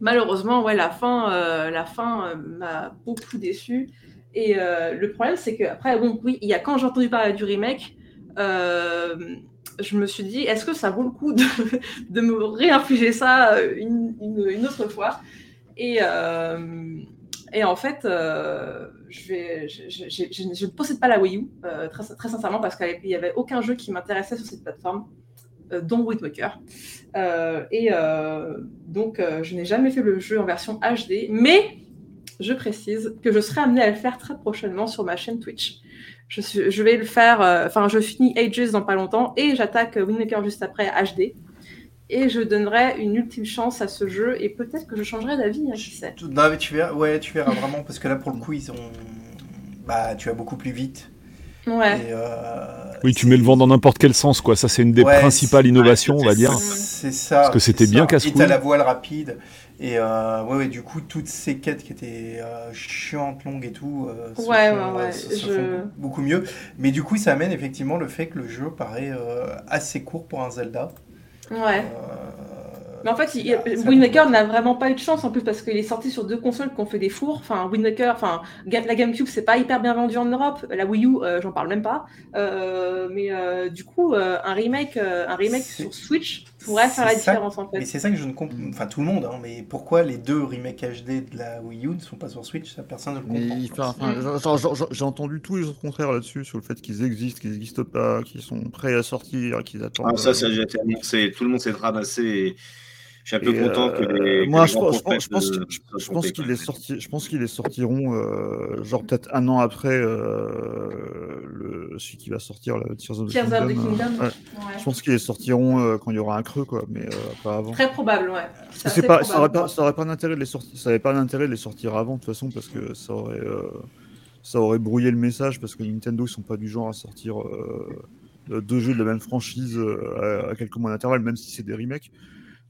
malheureusement, ouais, la fin, la fin m'a beaucoup déçu. Et euh, le problème, c'est que après, bon, oui, il y a quand j'ai entendu parler du remake, euh, je me suis dit, est-ce que ça vaut le coup de, (laughs) de me réinfliger ça une, une, autre fois? Et, euh, et en fait, euh, je, ne possède pas la Wii U, euh, très, très sincèrement, parce qu'il n'y avait aucun jeu qui m'intéressait sur cette plateforme, euh, dont Wind Waker. et donc, je n'ai jamais fait le jeu en version HD, mais je précise que je serai amenée à le faire très prochainement sur ma chaîne Twitch. Je, suis, je vais le faire, enfin, euh, je finis Ages dans pas longtemps et j'attaque Windmaker juste après HD. Et je donnerai une ultime chance à ce jeu et peut-être que je changerai d'avis, hein, qui sait. Non, mais tu verras, ouais, tu verras vraiment parce que là, pour le coup, ils ont. Bah, tu vas beaucoup plus vite. Ouais. Et, euh, oui, tu mets le vent dans n'importe quel sens, quoi. Ça, c'est une des ouais, principales innovations, on va dire. C'est ça. Parce que c'était bien casse-couille. Et t'as la voile rapide. Et euh, ouais, ouais, du coup, toutes ces quêtes qui étaient euh, chiantes, longues et tout, euh, ouais, font, ouais, ouais, se, je... font beaucoup mieux. Mais du coup, ça amène effectivement le fait que le jeu paraît euh, assez court pour un Zelda. Ouais. Mais en fait, il, Wind Waker n'a vraiment pas eu de chance en plus parce qu'il est sorti sur deux consoles qui ont fait des fours. Enfin, Wind Waker, enfin, la GameCube, c'est pas hyper bien vendu en Europe. La Wii U, euh, j'en parle même pas. Euh, mais euh, du coup, un remake, un remake sur Switch pourrait faire la ça, différence en fait. Mais c'est ça que je ne comprends. Enfin, tout le monde, hein, mais pourquoi les deux remakes HD de la Wii U ne sont pas sur Switch? Ça, personne ne le comprend. Enfin, J'ai entendu tous les autres contraires là-dessus, sur le fait qu'ils existent, qu'ils n'existent pas, qu'ils sont prêts à sortir, qu'ils attendent. Ah, ça, ça a déjà été annoncé. Tout le monde s'est ramassé. Et... Je suis un peu et content euh, que les. Moi, que je, les pense, je, pense, je pense, de, je, je pense qu'ils les, sorti, je pense qu'ils les sortiront, euh, genre peut-être un an après euh, le, celui qui va sortir, le Tears of the Tears Kingdom. of the Kingdom. Euh, ouais. Ouais. Je pense qu'ils les sortiront euh, quand il y aura un creux, quoi, mais euh, pas avant. Très probable, ouais. C'est pas, ça aurait pas, ça aurait pas d'intérêt de les sortir, ça avait pas d'intérêt de les sortir avant, de toute façon, parce que ça aurait, euh, ça aurait brouillé le message, parce que Nintendo, ils sont pas du genre à sortir euh, deux jeux de la même franchise euh, à, à quelques mois d'intervalle, même si c'est des remakes.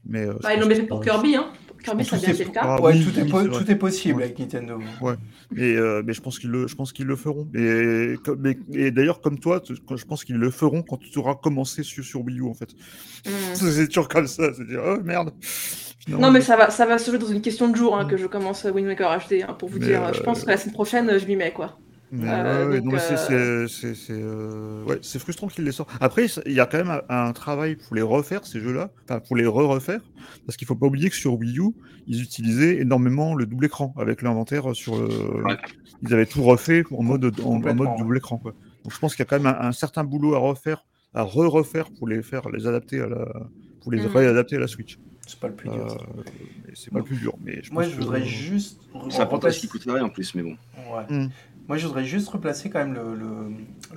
Mais, euh, bah, ils l'ont bien fait pour Kirby, hein. Kirby, ça a bien été le cas. Ah, ouais, tout, est, tout possible ouais. avec Nintendo. Ouais. Et, euh, mais je pense qu'ils le, je pense qu'ils le feront. Et, mais, et d'ailleurs, comme toi, je pense qu'ils le feront quand tu auras commencé sur, sur Wii U, en fait. Mm. (laughs) C'est toujours comme ça, c'est dire, oh merde. Non, non, mais ça va, ça va se jouer dans une question de jour hein, que je commence Wind Waker HD, hein, pour vous mais dire. Euh... Je pense que la semaine prochaine, je m'y mets, quoi. Euh, ouais, donc, c'est euh... ouais, frustrant qu'ils les sortent. Après, il y a quand même un, un, travail pour les refaire, ces jeux-là, enfin pour les re-refaire, parce qu'il faut pas oublier que sur Wii U, ils utilisaient énormément le double écran avec l'inventaire sur le. Ouais. Ils avaient tout refait en mode, en, en mode double écran. Quoi. Donc je pense qu'il y a quand même un, un, certain boulot à refaire, à re-refaire pour les faire, les adapter à la, pour les mmh. réadapter à la Switch. C'est pas le plus dur. Euh, c'est pas le plus dur, mais je Moi, je voudrais juste. C'est un qui coûte rien en plus, mais bon. Ouais. Mmh. Moi, je voudrais juste replacer quand même le, le,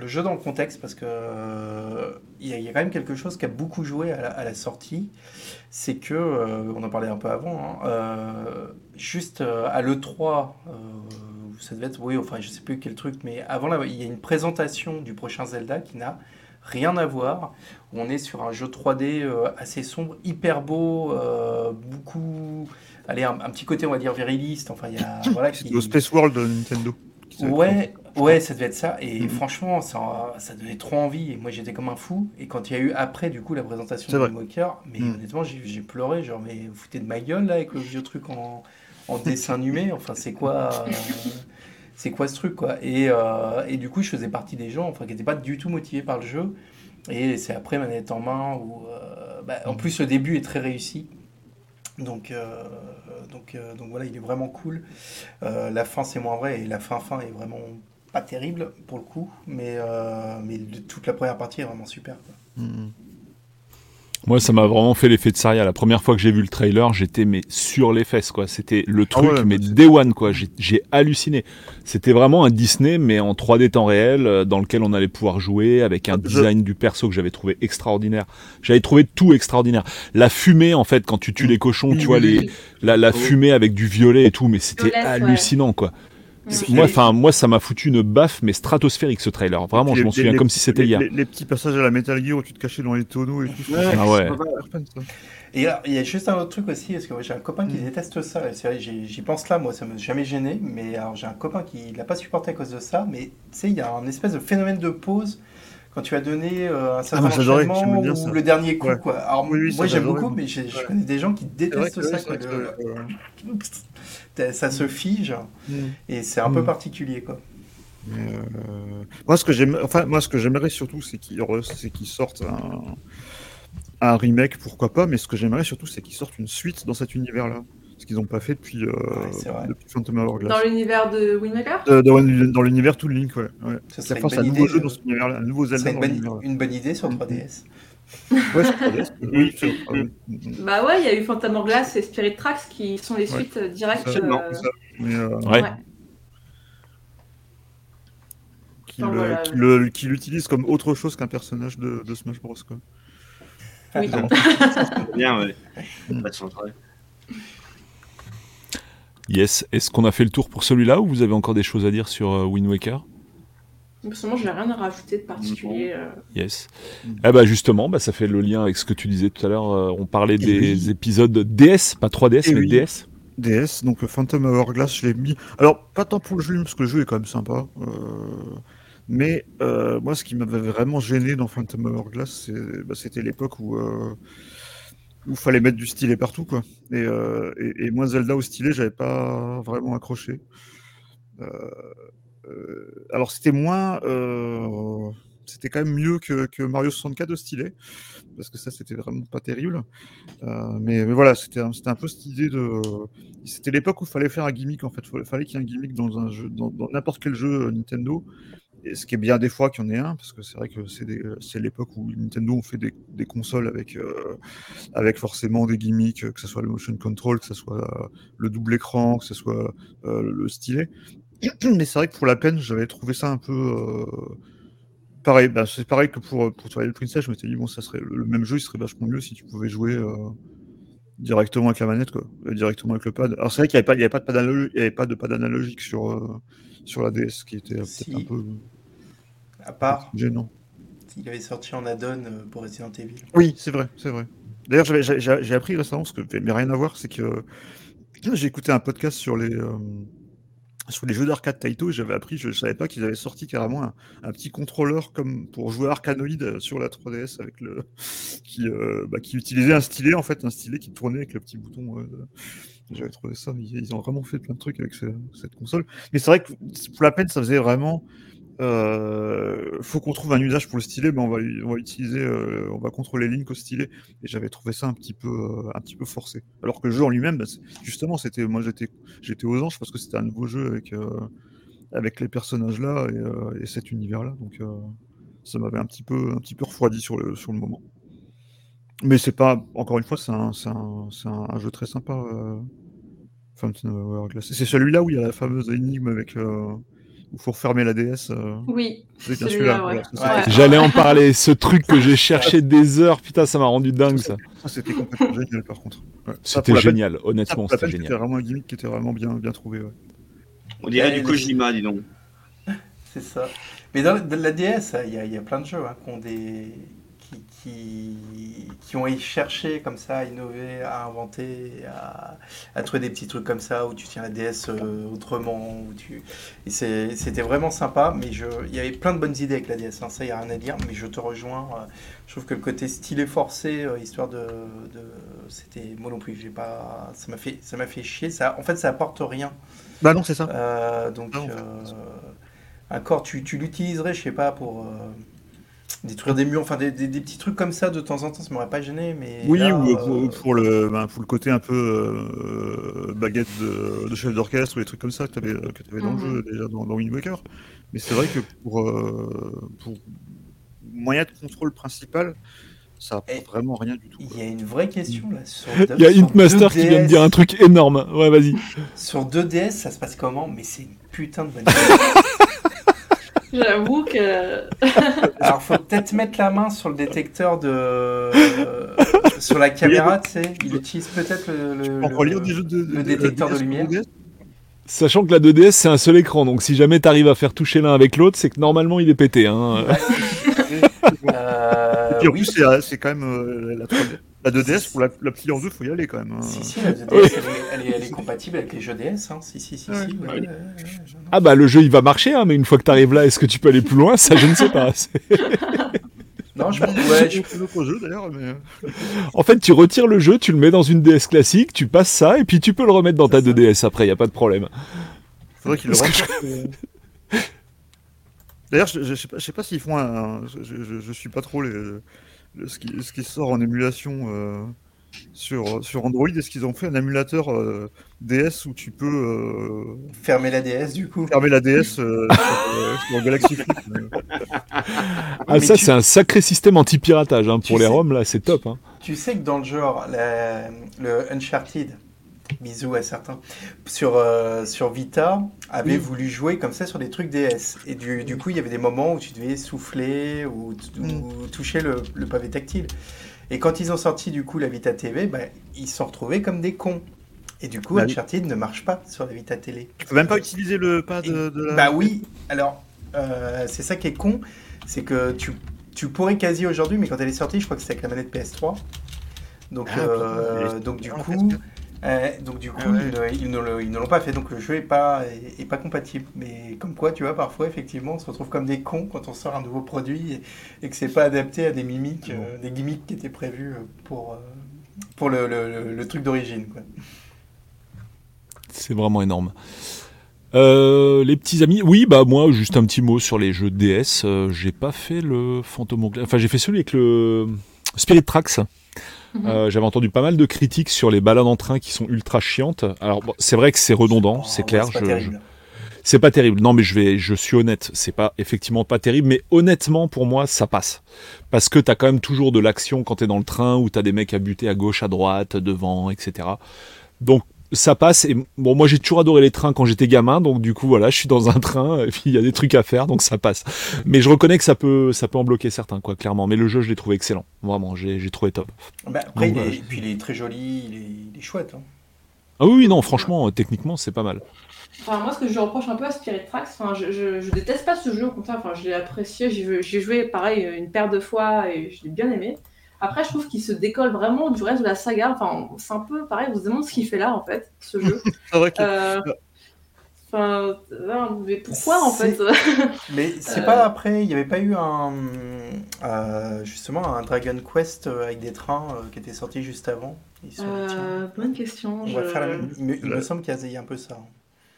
le jeu dans le contexte parce que euh, il y, a- il y a quand même quelque chose qui a beaucoup joué à la, à la sortie. C'est que, euh, on en parlait un peu avant, hein, euh, juste à l'E3, euh, ça devait être, oui, enfin, je sais plus quel truc, mais avant, là, il y a une présentation du prochain Zelda qui n'a rien à voir. On est sur un jeu 3D euh, assez sombre, hyper beau, euh, beaucoup. Allez, un, un petit côté, on va dire, viriliste. Enfin, il y a. (coughs) Voilà, C'était qui- au Space World de Nintendo. Ouais, ouais, ça devait être ça. Et Mhm. franchement, ça, ça donnait trop envie. Et moi, j'étais comme un fou. Et quand il y a eu après, du coup, la présentation de. Walker, mais Mhm. honnêtement, j'ai pleuré. Genre, mais vous foutez de ma gueule là avec le vieux truc en, en dessin animé. Enfin, c'est quoi euh, C'est quoi ce truc, quoi et, euh, et du coup, je faisais partie des gens enfin, qui n'étaient pas du tout motivés par le jeu. Et c'est après manette en main où. euh, bah, en plus, le début est très réussi. Donc, euh, donc, euh, donc voilà, il est vraiment cool. Euh, la fin, c'est moins vrai, et la fin fin est vraiment pas terrible pour le coup, mais, euh, toute la première partie est vraiment super. quoi. Mhm. Moi, ça m'a vraiment fait l'effet de Saria. La première fois que j'ai vu le trailer, j'étais mais sur les fesses, quoi. C'était le truc, Ah ouais, mais day one, quoi. J'ai- J'ai halluciné. C'était vraiment un Disney, mais en 3D temps réel, euh, dans lequel on allait pouvoir jouer avec un Je- design du perso que j'avais trouvé extraordinaire. J'avais trouvé tout extraordinaire. La fumée, en fait, quand tu tues les cochons, tu vois les, la, la Oh. fumée avec du violet et tout, mais c'était ouais. hallucinant, quoi. Moi, enfin, moi, ça m'a foutu une baffe, mais stratosphérique, ce trailer. Vraiment, je m'en souviens les- comme si c'était hier. Les, les petits passages à la Metal Gear où tu te cachais dans les tonneaux et tout. Ouais, Ah ouais. Et alors, il y a juste un autre truc aussi, parce que j'ai un copain qui Mm. déteste ça, et c'est vrai, j'y pense là, moi ça m'a jamais gêné, mais alors j'ai un copain qui l'a pas supporté à cause de ça, mais tu sais, il y a un espèce de phénomène de pause quand tu as donné euh, un certain moi, j'adorais, enchaînement ou ça. le dernier coup, Ouais. quoi. Alors Oui, oui, moi j'aime beaucoup, mais je Ouais. connais des gens qui détestent ça, que- le-. (laughs) Ça se fige, Mhm. et c'est un peu Mm. particulier, quoi. Euh, Moi, ce que j'aime, enfin, moi, ce que j'aimerais surtout, c'est qu'ils re- sortent un... un remake, pourquoi pas. Mais ce que j'aimerais surtout, c'est qu'ils sortent une suite dans cet univers-là, ce qu'ils n'ont pas fait depuis, euh, depuis Phantom Hourglass. Dans l'univers de Windmaker Euh, dans, dans l'univers tout Link, ouais. Ça serait une fasse un bonne nouveau idée, jeu dans cet univers-là, un nouveau Zelda une bonne, une bonne idée sur Mm. 3DS. Ouais, sur 3DS. oui, sur- ah oui. Bah ouais, il y a eu Phantom Hourglass et Spirit Tracks qui sont les Ouais. suites euh, directes. Non, euh, ça. Mais, euh, Ouais. Ouais. qui, Enfin, le- voilà. qui le- qui l'utilise comme autre chose qu'un personnage de, de Smash Bros. Quoi. Oui. (laughs) Bien, ouais. Mm. Pas de centrale. Yes. Est-ce qu'on a fait le tour pour celui-là ou vous avez encore des choses à dire sur euh, Wind Waker? Personnellement, j'ai rien à rajouter de particulier. euh. Yes. Eh bah justement, bah, ça fait le lien avec ce que tu disais tout à l'heure. euh, on parlait Et des oui. épisodes DS, pas 3DS, Et mais oui. DS. DS, donc euh, Phantom Hourglass, je l'ai mis. Alors, pas tant pour le jeu, parce que le jeu est quand même sympa. euh, Mais euh, moi, ce qui m'avait vraiment gêné dans Phantom Hourglass, c'est- bah, c'était l'époque où euh, où fallait mettre du stylet partout, quoi. Et, euh, et, et moi, Zelda au stylet, j'avais pas vraiment accroché. Euh, alors, c'était moins. euh, c'était quand même mieux que, Mario 64 au stylet, parce que ça, c'était vraiment pas terrible. Euh, mais, voilà, c'était un, peu cette idée de. C'était l'époque où il fallait faire un gimmick, en fait. Il fallait qu'il y ait un gimmick dans n'importe quel jeu Nintendo. Et ce qui est bien des fois qu'il y en ait un, parce que c'est vrai que c'est l'époque où Nintendo ont fait des, consoles avec, forcément des gimmicks, que ce soit le motion control, que ce soit le double écran, que ce soit le stylet. (clears throat) Mais c'est vrai que pour la peine, j'avais trouvé ça un peu. euh, Pareil, bah, c'est pareil que pour, pour Twilight Princess, je m'étais dit, bon, ça serait le, même jeu, il serait vachement mieux si tu pouvais jouer euh, directement avec la manette, quoi, euh, directement avec le pad. Alors c'est vrai qu'il n'y avait, pas- avait de pad analo- il y avait pas de pad analogique sur, euh, sur la DS, qui était euh, Si. peut-être un peu À part, gênant. il avait sorti en add-on euh, pour Resident Evil. Oui, c'est vrai, c'est vrai. D'ailleurs, j'ai appris récemment, ce que mais rien à voir, c'est que (clears throat) j'ai écouté un podcast sur les, euh, sur les jeux d'arcade Taito j'avais appris, je ne savais pas qu'ils avaient sorti carrément un, petit contrôleur comme pour jouer Arcanoid euh, sur la 3DS avec le qui, euh, bah, qui utilisait un stylet en fait, un stylet qui tournait avec le petit bouton. euh, j'avais trouvé ça, ils, ils ont vraiment fait plein de trucs avec ce- cette console. Mais c'est vrai que pour la peine, ça faisait vraiment. Euh, faut qu'on trouve un usage pour le stylet, mais on va, utiliser, euh, on va contrôler Link au stylet. Et j'avais trouvé ça un petit peu, euh, un petit peu forcé. Alors que le jeu en lui-même, c'est- justement, c'était, moi j'étais, j'étais aux anges parce que c'était un nouveau jeu avec, euh, avec les personnages là et, et cet univers là. Donc ça m'avait un petit peu, un petit peu refroidi sur le, sur le moment. Mais c'est pas, encore une fois, c'est un, un, un, jeu très sympa. C'est celui-là où il y a la fameuse énigme avec, faut refermer la DS. euh, Oui, c'est ouais. voilà, Ouais. J'allais en parler, (laughs) ce truc que j'ai cherché des heures, putain, ça m'a rendu dingue ça. ça, c'était complètement génial par contre. Ouais. C'était peine- génial, honnêtement, c'était génial. C'était vraiment un gimmick qui était vraiment bien, bien trouvé. ouais. On dirait du Kojima, dis donc. (laughs) C'est ça. Mais dans, la DS, il y a, il y a plein de jeux hein, qui, ont des... qui, qui, ont cherché comme ça à innover, à inventer, à, à trouver des petits trucs comme ça où tu tiens la DS euh, autrement. Où tu... Et c'était vraiment sympa, mais je... il y avait plein de bonnes idées avec la DS, hein, ça, il n'y a rien à dire, mais je te rejoins. euh, je trouve que le côté stylé forcé, euh, histoire de. de... C'était. Moi non plus, j'ai pas. Ça m'a fait, ça fait chier. Ça... En fait, ça apporte rien. Bah non, c'est ça. Euh, donc, Ah, fait. euh, encore, tu, tu l'utiliserais, je sais pas, pour euh, détruire des murs, enfin des, des- des petits trucs comme ça de temps en temps, ça m'aurait pas gêné, mais. Oui, là, ou euh, pour, pour le, ben, pour le côté un peu euh, baguette de, de chef d'orchestre ou des trucs comme ça que tu avais, que t'avais dans le Mhm. jeu déjà dans, dans. Mais c'est vrai que pour, euh, pour moyen de contrôle principal, ça apporte vraiment rien du tout. Il y a une vraie question là sur. Il y a Intmaster qui vient de 2DS. dire un truc énorme. Ouais, vas-y. Sur 2DS, ça se passe comment? Mais c'est une putain de bonne. (laughs) j'avoue que. (laughs) Alors, faut peut-être mettre la main sur le détecteur de. euh, sur la caméra, tu sais. Il utilise peut-être le. le- On le- relire des jeux de, le détecteur de lumière. Sachant que la 2DS c'est un seul écran, donc si jamais t'arrives à faire toucher l'un avec l'autre, c'est que normalement il est pété. Hein. (laughs) Euh, Et puis en oui. plus, c'est c'est quand même euh, la, 3D. La 2DS, pour la, la plier en deux, faut y aller quand même. hein. Si, si, la 2DS, elle, est, elle, est, elle est compatible avec les jeux DS. Hein. Si, si, si, Ouais, si. ouais, ouais. ouais, ouais, ouais, non. Ah bah le jeu il va marcher, hein, mais une fois que t'arrives là, est-ce que tu peux aller plus loin? Ça je ne sais pas. (laughs) Non, je pense. Ouais, je- C'est un autre jeu d'ailleurs, mais. (laughs) En fait, tu retires le jeu, tu le mets dans une DS classique, tu passes ça, et puis tu peux le remettre dans ta C'est ça. 2DS après, y a pas de problème. Faudrait qu'ils le renforcent, euh. (laughs) D'ailleurs, je, je sais pas, je sais pas s'ils font un. Je, je, je suis pas trop les, le- ce, qui, ce qui sort en émulation euh, sur, sur Android. Est-ce qu'ils ont fait un émulateur euh, DS où tu peux euh, fermer la DS du coup. fermer la DS euh, sur, euh, sur Galaxy Flip. (laughs) Ah Mais ça tu- c'est un sacré système anti-piratage hein, Tu pour les sais- ROM là, c'est top. Hein. Tu sais que dans le genre, la- le Uncharted, bisous à certains, sur, euh, sur Vita, avait Oui. voulu jouer comme ça sur des trucs DS. Et du, du coup, il y avait des moments où tu devais souffler ou, ou toucher le, le pavé tactile. Et quand ils ont sorti du coup la Vita TV, bah, ils se sont retrouvés comme des cons. Et du coup, Bah oui. Uncharted ne marche pas sur la Vita télé. Tu peux même pas utiliser le pad de, de la. Bah oui, alors euh, c'est ça qui est con, c'est que tu, tu pourrais quasi aujourd'hui, mais quand elle est sortie, je crois que c'était avec la manette PS3. Donc, Ah, euh, donc du coup, PS4. Euh, donc du coup, Ah ouais. ils, ne- ils l'ont pas fait, donc le jeu est pas est, est pas compatible. Mais comme quoi, tu vois, parfois effectivement, on se retrouve comme des cons quand on sort un nouveau produit et, et que c'est pas adapté à des mimiques, euh, des gimmicks qui étaient prévus euh, pour pour le, le- le- le truc d'origine. quoi. C'est vraiment énorme. Euh, les petits amis, oui, bah moi, juste un petit mot sur les jeux DS. j'ai pas fait le Phantom. Enfin, j'ai fait celui avec le Spirit Tracks. Euh, J'avais entendu pas mal de critiques sur les balades en train qui sont ultra chiantes. Alors, bon, c'est vrai que c'est redondant, c'est clair. c'est pas je- terrible. C'est pas terrible. Non, mais je vais, je suis honnête. C'est pas effectivement pas terrible, mais honnêtement pour moi ça passe parce que t'as quand même toujours de l'action quand t'es dans le train où t'as des mecs à buter à gauche, à droite, devant, etc. Donc ça passe. Et bon, moi j'ai toujours adoré les trains quand j'étais gamin, donc du coup voilà, je suis dans un train (laughs) et puis il y a des trucs à faire, donc ça passe. Mais je reconnais que ça peut, ça peut en bloquer certains, quoi, clairement. Mais le jeu, je l'ai trouvé excellent. Vraiment, j'ai j'ai trouvé top. Bah, après, Donc, il est, puis il est très joli, il est, il est chouette. hein. Ah oui, oui, non, franchement, euh, techniquement, c'est pas mal. Enfin, moi, ce que je reproche un peu à Spirit Tracks, enfin, je, je, je déteste pas ce jeu, au contraire, enfin, je l'ai apprécié, j'ai j'ai joué pareil une paire de fois et je l'ai bien aimé. Après, je trouve qu'il se décolle vraiment du reste de la saga. Enfin, c'est un peu pareil, on se demande ce qu'il fait là, en fait, ce jeu. (laughs) C'est vrai que. Euh, Enfin, euh, mais pourquoi, en C'est- fait (laughs) Mais c'est Euh. pas après, il n'y avait pas eu un euh, justement un Dragon Quest euh, avec des trains euh, qui était sorti juste avant? Ils sont euh, Bonne question. on je- va faire la même. Il me, il me semble qu'il y a- un peu ça.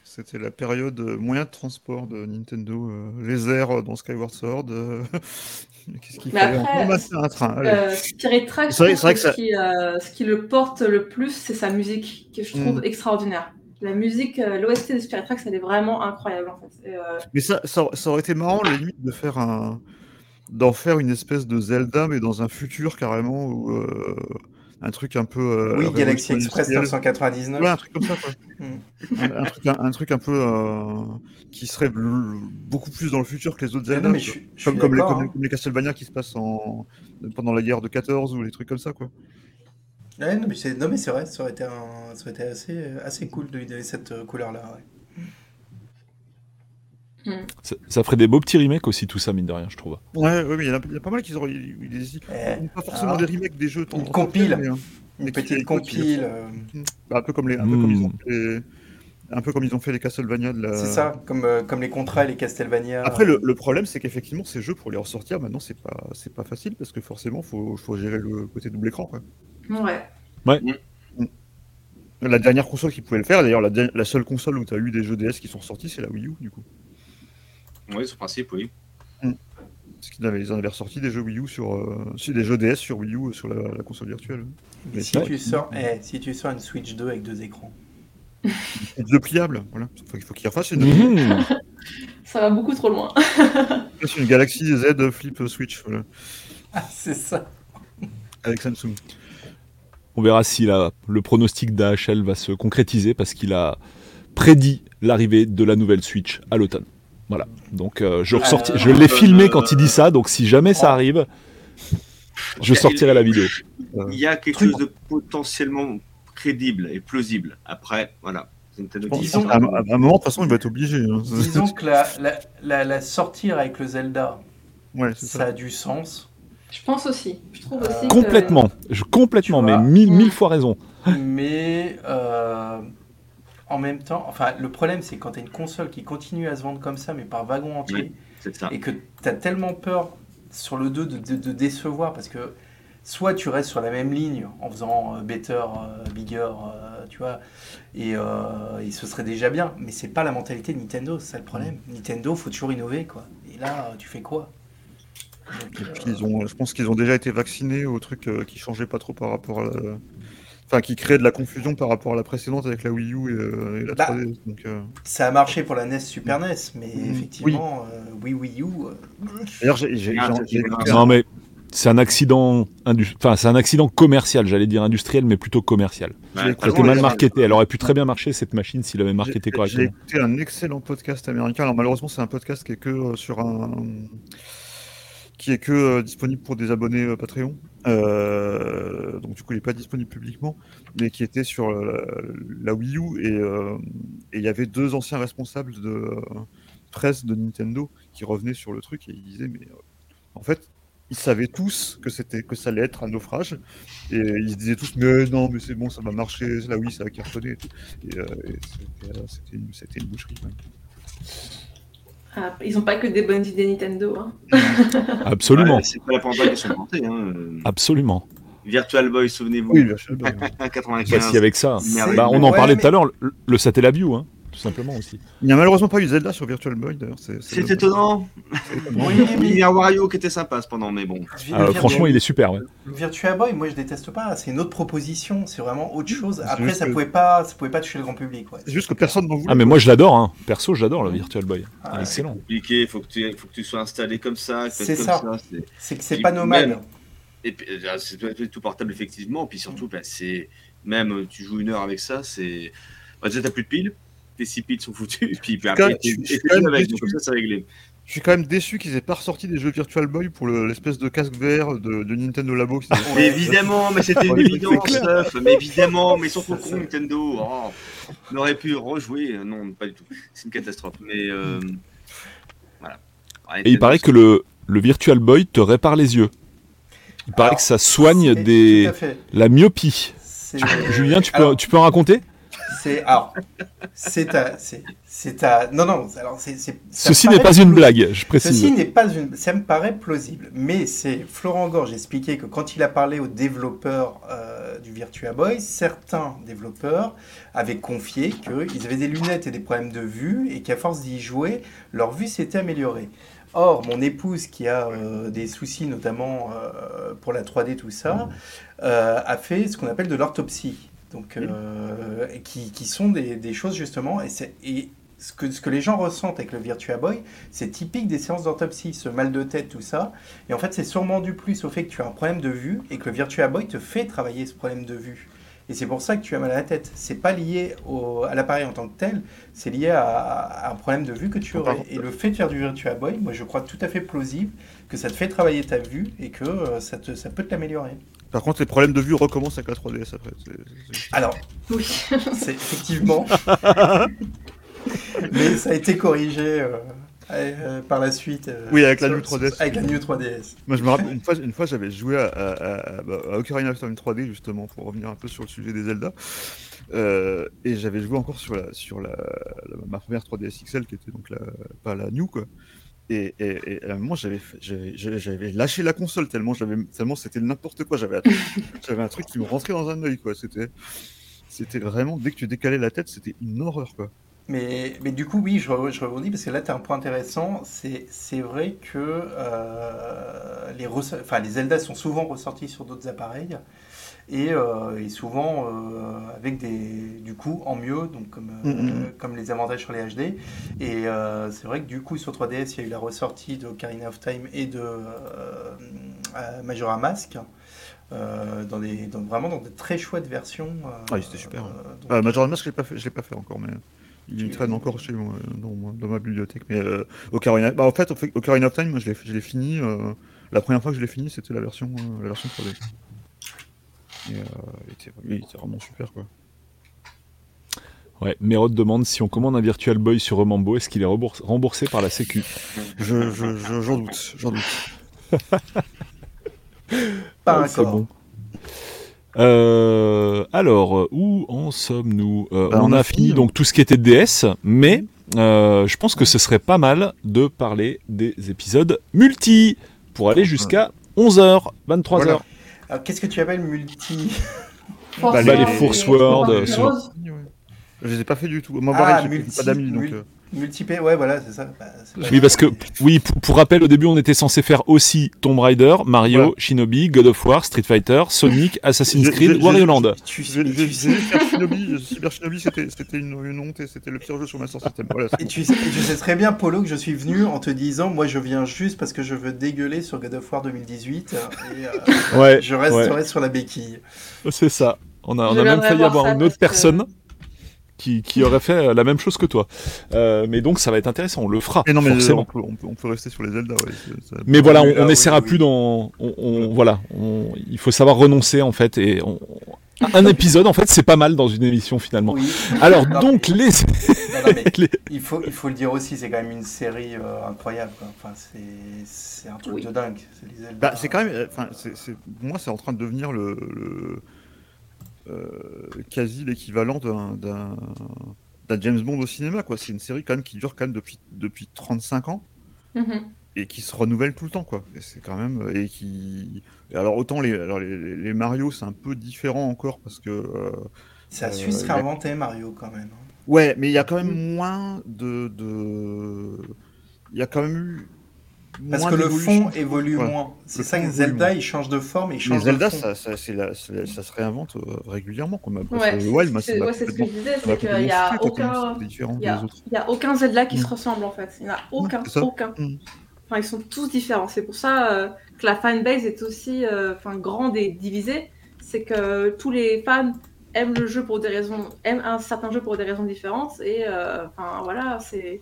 C'était la période moyen de transport de Nintendo. euh, les airs dans Skyward Sword. Qu'est-ce qu'il Mais fallait après, masser un train. Euh, vrai- vrai ce, qui, euh, ce qui le porte le plus, c'est sa musique, que je trouve Mm. extraordinaire. La musique, euh, l'OST de Spirit Tracks, elle est vraiment incroyable, en fait. Et, euh, Mais ça, ça, ça aurait été marrant, la limite, de faire un. d'en faire une espèce de Zelda, mais dans un futur carrément où. Euh, un truc un peu. euh, Oui, Galaxy Express industrielle. 999. Ouais, un truc comme ça, quoi. (laughs) Mm. un, un truc, un, un truc un peu euh, qui serait beaucoup plus dans le futur que les autres je suis, je comme, les, hein. comme les Castlevania qui se passent en, pendant la guerre de 14 ou les trucs comme ça, quoi. Ouais, non, mais c'est vrai, ça aurait été, un- ça aurait été assez, assez cool de lui donner cette euh, couleur-là. ouais. Ça, ça ferait des beaux petits remakes aussi, tout ça, mine de rien, je trouve. Ouais, ouais, mais il y, en a- il y a pas mal qui ils- Eh, Pas forcément ah. des remakes des jeux. tant- Une compile. mais, euh, Une Mais petite compile. euh, bah, un peu comme les, un peu comme Mm. ils ont fait les, un peu comme ils ont fait les Castlevania de la. C'est ça, comme, euh, comme les contrats et les Castlevania. Après, le, le problème, c'est qu'effectivement, ces jeux, pour les ressortir, maintenant, c'est pas, c'est pas facile parce que forcément, faut, faut gérer le côté double écran. Quoi. Ouais. La dernière console qui pouvait le faire, d'ailleurs, la, la seule console où tu as eu des jeux DS qui sont sortis, c'est la Wii U, du coup. Oui, sur principe, oui. Parce qu'ils avaient, ils en avaient ressorti des jeux Wii U sur, euh, sur- des jeux DS sur Wii U euh, sur la, la console virtuelle. Mais Mais si, c'est tu sors, eh, si tu sors une Switch 2 avec deux écrans. (laughs) Deux pliables, voilà. Faut, il faut qu'ils refassent une, Mhm. (laughs) Ça va beaucoup trop loin. (laughs) fassent une Galaxy Z Flip Switch, voilà, Ah, c'est ça. avec Samsung. On verra si la- le pronostic d'AHL va se concrétiser parce qu'il a prédit l'arrivée de la nouvelle Switch à l'automne. Voilà. Donc euh, je, ressorti- Euh, je l'ai euh, filmé quand il dit ça, donc si jamais ça arrive, je sortirai la vidéo. Il y a quelque Truc- chose de potentiellement crédible et plausible. Après, voilà. Disons- à un moment, de toute façon, il va être obligé. hein. Disons que la, la, la, la sortir avec le Zelda, ouais, ça ça. a du sens. Je pense aussi. Je trouve aussi. que- Complètement, je, complètement, mais vois. mille, Mm. mille fois raison. Mais euh, en même temps, enfin, le problème, c'est quand tu as une console qui continue à se vendre comme ça, mais par wagon entier, ça. et que tu as tellement peur sur le 2 de, de- de décevoir, parce que soit tu restes sur la même ligne en faisant euh, better, euh, bigger, euh, tu vois, et, euh, et ce serait déjà bien, mais c'est pas la mentalité de Nintendo, c'est ça le problème. Nintendo, faut toujours innover, quoi. Et là, tu fais quoi? Donc, Et euh, puis, ils ont, je pense qu'ils ont déjà été vaccinés au truc euh, qui changeait pas trop par rapport à la... Enfin, qui créait de la confusion par rapport à la précédente avec la Wii U et, euh, et la Bah, 3D. Donc, euh, Ça a marché pour la NES Super NES, mais effectivement, euh, oui, Wii U. euh, D'ailleurs, j'ai j'ai- Ah, j'ai- j'ai Non mais c'est un accident, indu- enfin c'est un accident commercial, j'allais dire industriel, mais plutôt commercial. Ouais, j'ai Elle était mal marketée. Elle aurait pu très bien marcher cette machine s'il avait j'ai- marketé J'ai correctement. écouté un excellent podcast américain. Alors malheureusement, c'est un podcast qui est que sur un qui est que euh, disponible pour des abonnés euh, Patreon. Euh, donc du coup, il n'est pas disponible publiquement, mais qui était sur la, Wii U et il y avait deux anciens responsables de presse de Nintendo qui revenaient sur le truc et ils disaient mais en fait ils savaient tous que c'était que ça allait être un naufrage et ils se disaient tous mais non mais c'est bon ça va marcher la Wii ça va cartonner et c'était, une, boucherie. Ah, ils ont pas que des bonnes idées Nintendo. Hein. (laughs) Absolument, Ouais, c'est pas la première fois qu'ils sont plantés. Hein. euh, absolument. Virtual Boy, souvenez-vous. Oui, sûr. bah, 95. Voici avec ça. Bah, on en Ouais, parlait mais- tout à l'heure, le, le Satellaview, hein, simplement aussi. Il n'y a malheureusement pas eu Zelda sur Virtual Boy d'ailleurs. C'est, C'est étonnant. c'est étonnant. Oui, Il mais y a Wario qui était sympa cependant, mais bon. Vir- Ah, Vir- franchement, il est super. ouais. le Virtua Boy, moi je déteste pas. C'est une autre proposition. C'est vraiment autre chose. C'est Après, ça que- pouvait pas, ça pouvait pas toucher le grand public. Ouais. C'est juste que personne n'en voulait. Ah mais moi je l'adore, hein. perso je l'adore le Virtual Boy. Ah, Il est excellent. Compliqué, faut que tu, faut que tu sois installé comme ça. C'est ça. c'est- C'est que c'est pas nomade. même- Et puis, euh, c'est tout- portable effectivement. Puis surtout, bah, c'est même euh, tu joues une heure avec ça, c'est bah, déjà t'as plus de piles, tes six sont foutues, et puis, après t'es- je suis quand même avec, déçu. donc comme ça c'est réglé. Je suis quand même déçu qu'ils aient pas ressorti des jeux Virtual Boy pour le- l'espèce de casque VR de, de Nintendo Labo. qui s'appelle- (laughs) Mais évidemment, mais c'était une évidence, mais évidemment, mais ils sont trop cons Nintendo. Oh, on aurait pu rejouer, non, pas du tout. C'est une catastrophe. Mais euh, voilà. Ouais, Et il paraît que le, le Virtual Boy te répare les yeux. Il paraît Alors, que ça soigne des la myopie. Julien, tu peux, Alors, tu peux en raconter? C'est alors, c'est à, c'est, à, non non. Alors c'est, Ceci n'est pas une blague, je précise. Ceci n'est pas une. Ça me paraît plausible, mais c'est Florent Gorge expliqué que quand il a parlé aux développeurs euh, du Virtua Boy, certains développeurs avaient confié qu'ils avaient des lunettes et des problèmes de vue et qu'à force d'y jouer, leur vue s'était améliorée. Or, mon épouse, qui a euh, des soucis notamment euh, pour la 3D, tout ça, euh, a fait ce qu'on appelle de l'orthopsie. Donc, euh, qui, qui sont des, des choses justement, et, ce que, ce que les gens ressentent avec le Virtua Boy, c'est typique des séances d'autopsie, ce mal de tête, tout ça. Et en fait, c'est sûrement du plus au fait que tu as un problème de vue et que le Virtua Boy te fait travailler ce problème de vue. Et c'est pour ça que tu as mal à la tête. C'est pas lié au, à l'appareil en tant que tel, c'est lié à, à un problème de vue que tu aurais. Et le fait de faire du Virtua Boy, moi je crois tout à fait plausible que ça te fait travailler ta vue et que euh, ça, te, ça peut te l'améliorer. Par contre, les problèmes de vue recommencent avec la 3DS après. c'est- c'est- Alors, Oui. (laughs) c'est effectivement. (laughs) Mais ça a été corrigé euh, euh, par la suite. euh, Oui, avec la sur- New 3DS. Avec la New 3DS. Moi, je me rappelle, une fois, une fois j'avais joué à, à, à, bah, à Ocarina of Time 3D, justement, pour revenir un peu sur le sujet des Zelda. Euh, et j'avais joué encore sur, la, sur la, la- ma première 3DS XL, qui était donc la, pas la New, quoi. Et, et, et à un moment, j'avais lâché la console tellement j'avais tellement c'était n'importe quoi. J'avais un, (laughs) j'avais un truc qui me rentrait dans un œil, quoi. C'était c'était vraiment dès que tu décalais la tête, c'était une horreur, quoi. Mais, mais du coup, oui, je, je rebondis parce que là, tu as un point intéressant. C'est c'est vrai que euh, les, les Zelda sont souvent ressortis sur d'autres appareils et, euh, et souvent euh, avec des, du coup en mieux, donc comme, euh, Mhm. comme les avantages sur les HD. Et c'est vrai que du coup, sur 3DS, il y a eu la ressortie de Ocarina of Time et de Majora Mask. euh, dans des, dans- vraiment dans de très chouettes versions. euh, Ah oui, c'était super, donc, Euh, Majora's Mask, je je l'ai pas fait encore, mais il traîne encore chez moi, dans, ma bibliothèque. Mais Ocarina, bah, en fait, Ocarina of Time, moi, je l'ai, je l'ai fini. la première fois que je l'ai fini, c'était la version, la version 3D. Et, euh, il, était, il était vraiment super, quoi. Ouais, Mérode demande si on commande un Virtual Boy sur Remambo, est-ce qu'il est remboursé, par la Sécu? Je, je, je- j'en doute, j'en doute. (laughs) pas Ouais, C'est bon. Euh, alors, euh, où en sommes-nous? Euh, Bah, On, a, fini, donc tout ce qui était DS, mais euh, je pense que ce serait pas mal de parler des épisodes multi pour aller jusqu'à 11h, 23h. Voilà. Alors, qu'est-ce que tu appelles multi (laughs) Force Bah, les Word Force euh, sur- Je les ai pas fait du tout. Moi, Ah, pareil, j'ai multi- pas d'amis, donc. Mul- euh, Multi ouais, voilà, c'est ça. Bah, Oui, parce que, oui, pour, pour rappel, au début, on était censé faire aussi Tomb Raider, Mario, Voilà. Shinobi, God of War, Street Fighter, Sonic, Assassin's Creed, Wario Land. Tu, j'ai- fait Shinobi, Cyber Shinobi, c'était, c'était une, une honte et c'était le pire jeu sur Master System. Voilà, et bon. tu sais, et tu sais très bien, Polo, que je suis venu en te disant, moi je viens juste parce que je veux dégueuler sur God of War 2018 et euh, Ouais, je resterai sur la béquille. c'est ça. On a, on a même failli voir avoir une autre que- personne qui, qui aurait fait euh, la même chose que toi. Euh, mais donc, ça va être intéressant, on le fera, Mais non, mais euh, forcément. on peut, on, peut, on peut rester sur les Zelda. Ouais, c'est- ça- Mais voilà, on, on ah oui, essaiera oui. plus dans. On, on- voilà, on- il faut savoir renoncer en fait. Et on- un épisode, en fait, c'est pas mal dans une émission finalement. Oui. Alors, Non, donc, mais- les. Non, non, mais (laughs) les- il, faut, il faut le dire aussi, c'est quand même une série euh, incroyable. quoi. Enfin, c'est, c'est un truc Oui. de dingue. C'est, les Zelda. Bah, c'est quand même, euh, enfin, c'est, moi, c'est en train de devenir le, le- quasi l'équivalent d'un, d'un, d'un James Bond au cinéma, quoi. C'est une série quand même qui dure quand même depuis depuis 35 ans Mhm. et qui se renouvelle tout le temps, quoi. Et c'est quand même et qui, et alors autant les, alors les, Mario, c'est un peu différent encore parce que euh, Ça a su euh, se réinventer, Mario, quand même. hein. Ouais, mais il y a quand même moins de. de... Il y a quand même eu. Parce moins que le fond évolue Ouais. moins. C'est ça que Zelda, moins. il change de forme il Mais change Zelda, de fond. ça, ça, c'est la- c'est la- ça se réinvente euh, régulièrement. Quand même. Ouais, Wild, c'est ouais, ce que je disais, c'est qu'il n'y a aucun. y, a, y a aucun Zelda qui se Mm. ressemble en fait. Il n'y en a aucun, c'est ça. aucun. Mm. Enfin, ils sont tous différents. C'est pour ça euh, que la fanbase est aussi euh, enfin, grande et divisée. C'est que tous les fans aiment le jeu pour des raisons, aiment un certain jeu pour des raisons différentes. Et euh, enfin voilà, c'est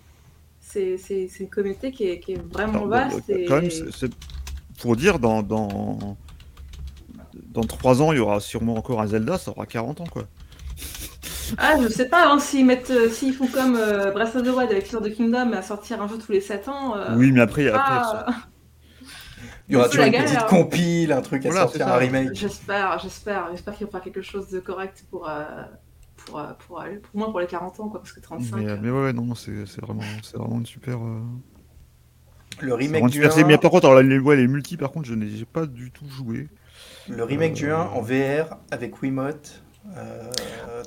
c'est une communauté qui est, qui est vraiment Alors, vaste. bah, et... Quand même, c'est- c'est- pour dire, dans, dans, dans 3 ans, il y aura sûrement encore un Zelda, ça aura 40 ans, quoi. (laughs) Ah, je sais pas, hein, s'ils mettent, euh, s'ils font comme euh, Breath of the Wild avec Tears of the Kingdom à sortir un jeu tous les 7 ans. euh, oui, mais après, après ah, (laughs) Il y aura toujours une galère. petite compile, un truc à Voilà, sortir, un remake. J'espère, j'espère, j'espère qu'il fera quelque chose de correct pour, euh, pour, euh, pour, pour moi pour les 40 ans, quoi, parce que 35. mais, euh, mais ouais, non, c'est c'est vraiment, c'est vraiment une super. euh, Le remake du super série. 1, Mais par contre, alors, les, ouais, les multi, par contre, je n'ai pas du tout joué. le remake du 1 Euh, en VR avec Wiimote, euh,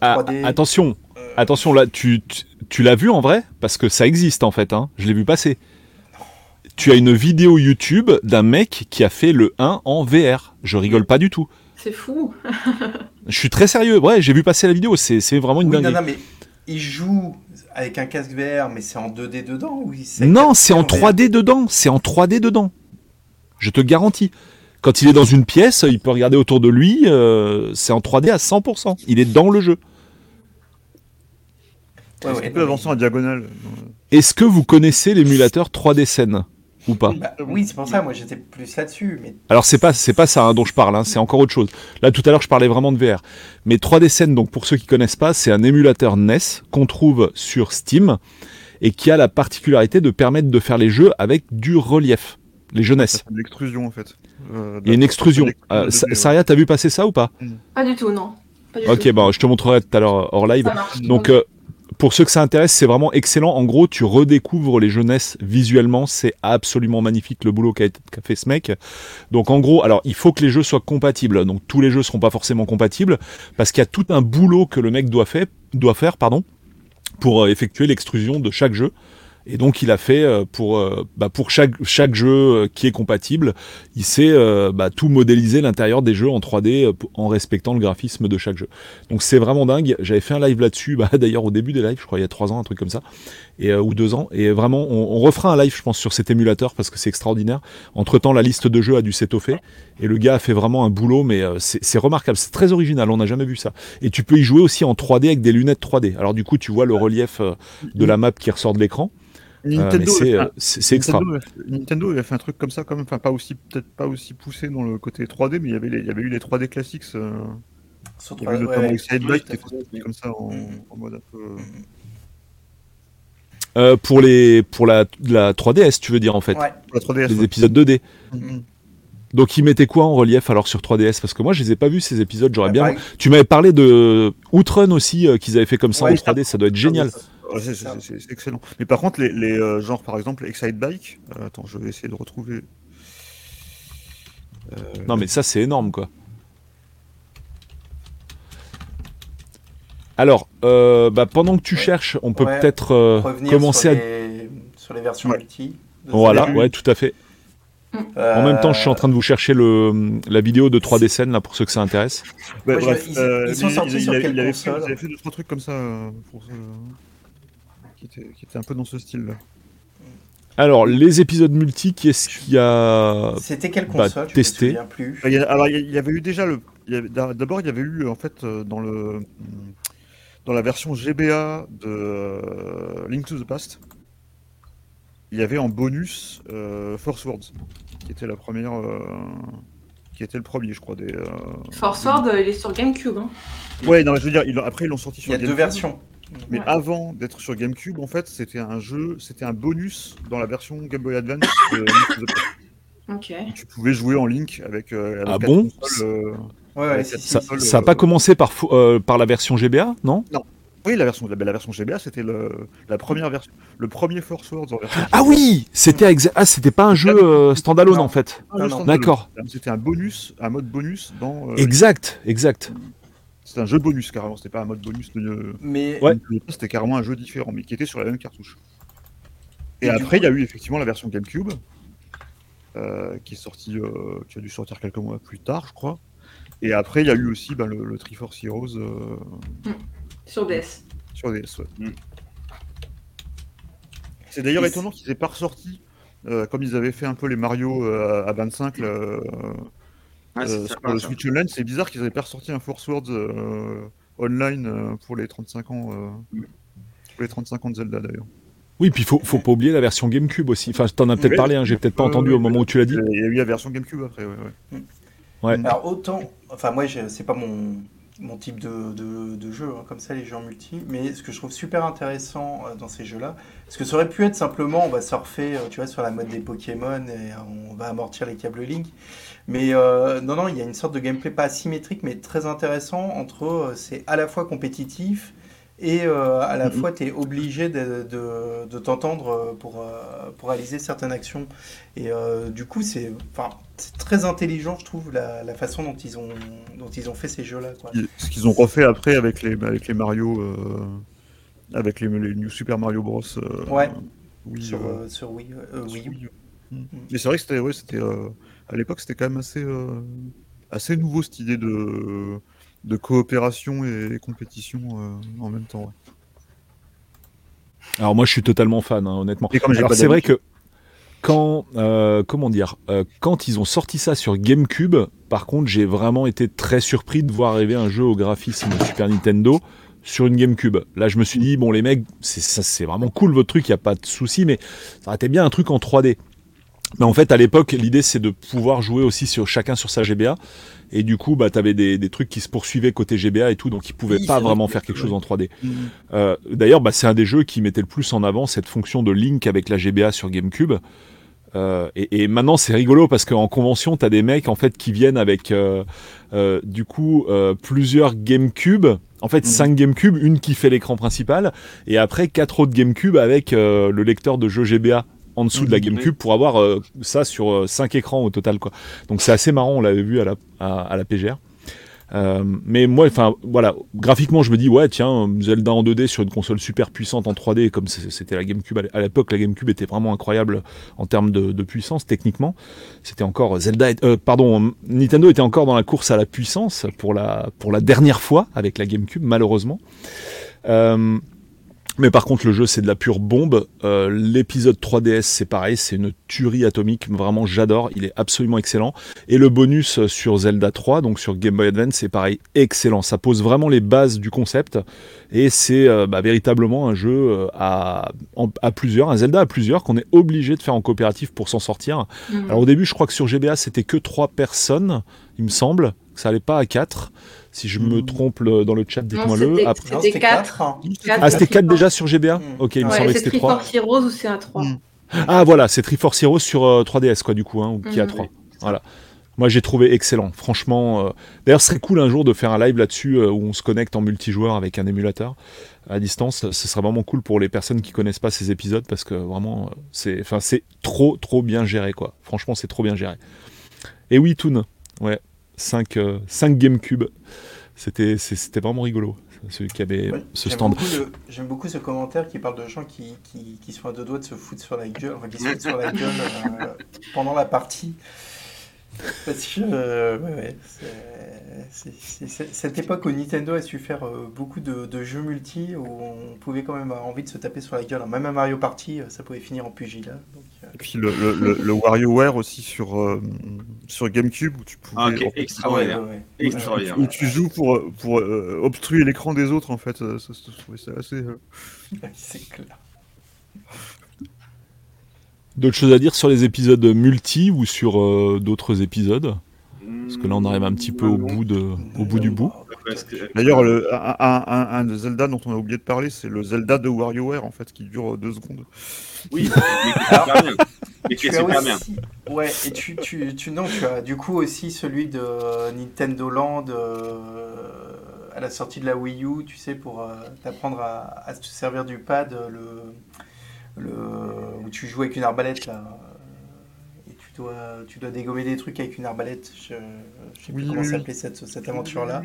Ah, 3D. attention, euh, attention là, tu, tu, tu l'as vu en vrai? Parce que ça existe en fait, hein. je l'ai vu passer. Tu as une vidéo YouTube d'un mec qui a fait le 1 en VR. Je rigole pas du tout. C'est fou. (laughs) Je suis très sérieux. Ouais, j'ai vu passer la vidéo. C'est c'est vraiment une oui, non, dinguerie. non, mais il joue avec un casque VR, mais c'est en 2D dedans ou c'est Non, c'est en VR? 3D dedans. C'est en 3D dedans. Je te garantis. Quand il est dans une pièce, il peut regarder autour de lui. euh, c'est en 3D à 100%. Il est dans le jeu. Ouais, Est-ce ouais, qu'il peut non, avancer en diagonale? Est-ce que vous connaissez l'émulateur 3D scène? Ou pas bah, oui, c'est pour ça, moi j'étais plus là-dessus. Mais Alors c'est pas c'est pas ça hein, dont je parle, hein, c'est encore autre chose. Là tout à l'heure je parlais vraiment de VR. Mais 3D Scene, donc pour ceux qui connaissent pas, c'est un émulateur NES qu'on trouve sur Steam et qui a la particularité de permettre de faire les jeux avec du relief, les jeunesses. l'extrusion en fait. Euh, Il y a une extrusion. Euh, l'extrusion Sa- 2D, ouais. Saria, t'as vu passer ça ou pas? Pas du tout, non. Ok, bon, je te montrerai tout à l'heure hors live. Donc, euh, pour ceux que ça intéresse, c'est vraiment excellent. En gros, tu redécouvres les jeunesses visuellement. C'est absolument magnifique le boulot qu'a fait ce mec. Donc, en gros, alors, il faut que les jeux soient compatibles. Donc, tous les jeux seront pas forcément compatibles parce qu'il y a tout un boulot que le mec doit, doit faire pardon, pour euh, effectuer l'extrusion de chaque jeu. Et donc il a fait euh, pour euh, bah, pour chaque chaque jeu euh, qui est compatible, il sait bah, tout modéliser l'intérieur des jeux en 3D euh, pour- en respectant le graphisme de chaque jeu. Donc c'est vraiment dingue. J'avais fait un live là-dessus, (laughs) bah, d'ailleurs au début des lives, je crois il y a trois ans, un truc comme ça, et ou deux ans. Et vraiment, on, on refera un live, je pense, sur cet émulateur parce que c'est extraordinaire. Entre temps, la liste de jeux a dû s'étoffer et le gars a fait vraiment un boulot, mais c'est remarquable, c'est très original. On n'a jamais vu ça. Et tu peux y jouer aussi en 3D avec des lunettes 3D. Alors du coup, tu vois le relief de la map qui ressort de l'écran. Mais Nintendo, euh, fait- c'est- extra. Nintendo, avait- fait un truc comme ça quand même, enfin pas aussi peut-être pas aussi poussé dans le côté 3D, mais il y avait les- il y avait eu les 3D classiques. euh, sur il y avait trois- notamment ouais, Excite ouais, Bike tout qui à fait. était sorti comme ça en, Mm. en mode un peu. Euh, pour les pour la, la 3DS, tu veux dire en fait, Ouais. Pour la 3DS. les ouais. épisodes 2D. Mm. Donc ils mettaient quoi en relief alors sur 3DS Parce que moi je les ai pas vus ces épisodes. J'aurais Ouais, bien. pareil. Tu m'avais parlé de Outrun aussi euh, qu'ils avaient fait comme ça Ouais, en 3D. Ça doit être génial. Ouais, c'est- c'est c'est- c'est excellent. Mais par contre, les, les euh, genres par exemple Excite Bike, euh, attends, je vais essayer de retrouver. Euh, Non mais ça c'est énorme quoi. Alors, euh, bah, pendant que tu cherches, on peut Ouais. peut-être euh, Revenir commencer sur à. les, sur les versions Ouais. multi. Voilà, ouais, tout à fait. Euh, En même temps, je suis en train de vous chercher le, la vidéo de 3D scène là pour ceux que ça intéresse. Ouais, Ouais, je- bref, ils- euh, ils sont sortis il- sur il- quelle il avait fait- console Ils avaient fait deux trois trucs comme ça pour, qui, étaient un peu dans ce style-là. Alors, les épisodes multi, qui est-ce qui a C'était quelle bah, console Je testé. plus. Bah, il y a- alors il y il y avait eu déjà le. il y D'abord, il y avait eu en fait euh, dans le dans la version GBA de euh, Link to the Past, il y avait en bonus euh, Force Words, qui était la première, euh, qui était le premier, je crois. Des, euh, Force Word, il est sur GameCube. Hein. Ouais, non, mais je veux dire, ils l'ont- après ils l'ont sorti Il sur y a deux versions. Mais Ouais. avant d'être sur GameCube, en fait, c'était un jeu, c'était un bonus dans la version Game Boy Advance. de Link to the Past. Ok. tu pouvais jouer en Link avec. euh, Ah bon consoles, euh, Ouais, si, si, Ça si. ça a pas commencé par, euh, par la version GBA, non? Oui, la version, la, la version GBA, c'était le, la première version, le premier Force en version. Ah oui C'était ah, c'était pas un jeu euh, standalone Non. en fait. Non. D'accord. C'était un bonus, un mode bonus dans. euh, Exact, exact. C'était un jeu bonus carrément. C'était pas un mode bonus de. Mais Ouais. C'était carrément un jeu différent, mais qui était sur la même cartouche. Et, après, il coup- y a eu effectivement la version GameCube, euh, qui est sortie, euh, qui a dû sortir quelques mois plus tard, je crois. Et après, il y a eu aussi ben, le, le Triforce Heroes euh, Sur DS. sur DS. ouais. Mm. C'est d'ailleurs étonnant qu'ils aient pas ressorti, euh, comme ils avaient fait un peu les Mario euh, à 25 là, euh, Ah, euh, sur le. Switch Online. C'est bizarre qu'ils avaient pas ressorti un Force Words euh, online euh, pour les 35 ans. euh, pour les 35 ans de Zelda d'ailleurs. Oui, puis faut, faut pas oublier la version GameCube aussi. Enfin, t'en as peut-être parlé, hein, j'ai peut-être pas entendu au moment où tu l'as dit. Il y a eu la version GameCube après, ouais, ouais. Ouais. Alors autant, enfin moi je- c'est pas mon, mon type de, de, de jeu, hein, comme ça les jeux en multi, mais ce que je trouve super intéressant euh, dans ces jeux-là, parce que ça aurait pu être simplement on va surfer, euh, tu vois, sur la mode des Pokémon et on va amortir les câbles Link, mais euh, non non il y a une sorte de gameplay pas asymétrique mais très intéressant entre euh, c'est à la fois compétitif et euh, à la Mhm. fois tu es obligé de, de, de t'entendre pour, pour réaliser certaines actions. Et du coup, c'est très intelligent, je trouve, la, la façon dont ils ont, dont ils ont fait ces jeux-là. Ce qu'ils ont refait après avec les, avec les Mario, avec les, les New Super Mario Bros. Ouais. oui, sur, sur Wii, sur Wii. Mm. Mais c'est vrai que c'était, ouais, c'était, à l'époque, c'était quand même assez, euh, assez nouveau cette idée de, de coopération et compétition euh, en même temps. ouais. Alors moi, je suis totalement fan, hein, honnêtement. Alors c'est vrai que quand euh, comment dire euh, quand ils ont sorti ça sur GameCube, par contre, j'ai vraiment été très surpris de voir arriver un jeu au graphisme Super Nintendo sur une GameCube. Là, je me suis dit bon les mecs, c'est ça c'est vraiment cool votre truc, il y a pas de souci mais ça aurait été bien un truc en 3D. Mais en fait, à l'époque, l'idée c'est de pouvoir jouer aussi sur chacun sur sa GBA. Et du coup, bah, t'avais des, des trucs qui se poursuivaient côté GBA et tout, donc ils pouvaient Oui, pas vrai vraiment faire quelque chose en 3D. Mhm. Euh, D'ailleurs, bah, c'est un des jeux qui mettait le plus en avant cette fonction de link avec la GBA sur GameCube. Euh, et, et maintenant, c'est rigolo parce qu'en convention, t'as des mecs en fait qui viennent avec euh, euh, du coup plusieurs GameCube. En fait, Mhm. cinq GameCube, une qui fait l'écran principal, et après quatre autres GameCube avec le lecteur de jeu GBA en dessous de la Mhm. GameCube pour avoir euh, ça sur euh, cinq écrans au total, quoi. Donc c'est assez marrant, on l'avait vu à la, à, à la PGR. Euh, mais moi, enfin voilà, graphiquement, je me dis ouais, tiens, Zelda en 2D sur une console super puissante en 3D, comme c'était la GameCube à l'é- à l'époque, la GameCube était vraiment incroyable en termes de, de puissance techniquement. C'était encore Zelda, euh, pardon, Nintendo était encore dans la course à la puissance pour la pour la dernière fois avec la GameCube, malheureusement. Euh, mais par contre, le jeu, c'est de la pure bombe. Euh, L'épisode 3DS, c'est pareil, c'est une tuerie atomique. Vraiment, j'adore. Il est absolument excellent. Et le bonus sur Zelda 3, donc sur Game Boy Advance, c'est pareil, excellent. Ça pose vraiment les bases du concept. Et c'est euh, bah, véritablement un jeu euh, à, plusieurs, un Zelda à plusieurs, qu'on est obligé de faire en coopératif pour s'en sortir. Mhm. Alors au début, je crois que sur GBA, c'était que 3 personnes, il me semble. Ça allait pas à 4. Si je me Mm. trompe dans le chat, dites-moi-le. Après- C'était quatre. quatre, hein. Quatre, Ah, c'était c'est 4 fort. déjà sur GBA Mm. Ok, il me semblait que c'est c'était 3. Triforce Heroes ou c'est un 3 Mm. Ah voilà, c'est Triforce Heroes sur euh, 3DS quoi du coup, hein, ou qui a Mhm. 3. Voilà. Moi j'ai trouvé excellent, franchement. euh, D'ailleurs ce serait cool un jour de faire un live là-dessus euh, où on se connecte en multijoueur avec un émulateur à distance. Ce serait vraiment cool pour les personnes qui connaissent pas ces épisodes parce que vraiment euh, c'est, enfin c'est trop trop bien géré quoi. Franchement c'est trop bien géré. Et oui Toon, ouais, 5 GameCube, c'était c'est- c'était vraiment rigolo. Celui qui avait Ouais, ce j'aime stand. beaucoup J'aime beaucoup ce commentaire qui parle de gens qui, qui, qui sont à deux doigts de se foutre sur la gueule, enfin qui se foutent sur la gueule euh, pendant la partie. (laughs) Parce que, euh, ouais, ouais, c'est- c'est- c'est- c'est- cette époque où Nintendo a su faire euh, beaucoup de, de jeux multi, où on pouvait quand même avoir envie de se taper sur la gueule. Même à Mario Party, euh, ça pouvait finir en pugilat. Euh, Et puis le, le, le, le WarioWare aussi sur, euh, sur GameCube où tu pouvais. Ah, ok, en fait, extraordinaire. ouais, ouais, ouais. Extraordinaire. où tu joues pour, pour euh, obstruer l'écran des autres en fait. Ça, ça, ça euh, (laughs) C'est clair. D'autres choses à dire sur les épisodes multi ou sur euh, d'autres épisodes? Parce que là, on arrive un petit peu au bout, de, au bout du bout. D'ailleurs, le- un, un, de Zelda dont on a oublié de parler, c'est le Zelda de WarioWare en fait qui dure deux secondes. Oui, (laughs) mais qui est super bien. Ouais, et tu, tu, tu, non, tu as du coup aussi celui de Nintendo Land euh, à la sortie de la Wii U, tu sais, pour euh, t'apprendre à, à te servir du pad, euh, le, le, où tu joues avec une arbalète là. euh, Et tu dois, tu dois dégommer des trucs avec une arbalète. Je, je sais plus Oui, comment oui, s'appelait cette, cette aventure-là.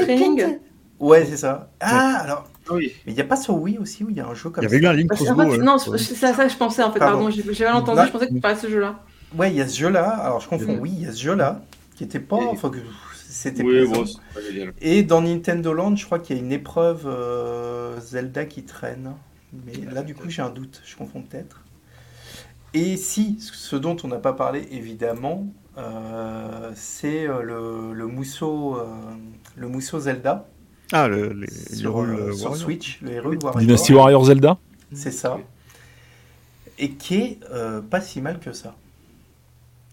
Training Ouais, c'est ça. Ah, alors, Ah oui. mais il n'y a pas sur Wii aussi où il y a un jeu comme Il y avait eu ça un Link en Crossbow. fait, ouais. non, Ouais. c'est à ça que je pensais en fait, Pardon. pardon, j'ai mal entendu, Là- je pensais que tu parlais de ce jeu-là. Ouais, il y a ce jeu-là. Alors, je confonds. Oui, il y a ce jeu-là qui était pas. Et- Enfin, que c'était Oui, bon. Et dans Nintendo Land, je crois qu'il y a une épreuve euh, Zelda qui traîne. Mais là, du coup, j'ai un doute. Je confonds peut-être. Et si, ce dont on n'a pas parlé, évidemment, euh, c'est euh, le, le mousseau, euh, le mousseau Zelda Ah, le, les, sur, euh, sur. Switch, le héros Warrior. Dynasty Warrior Zelda C'est ça. Et qui est euh, pas si mal que ça.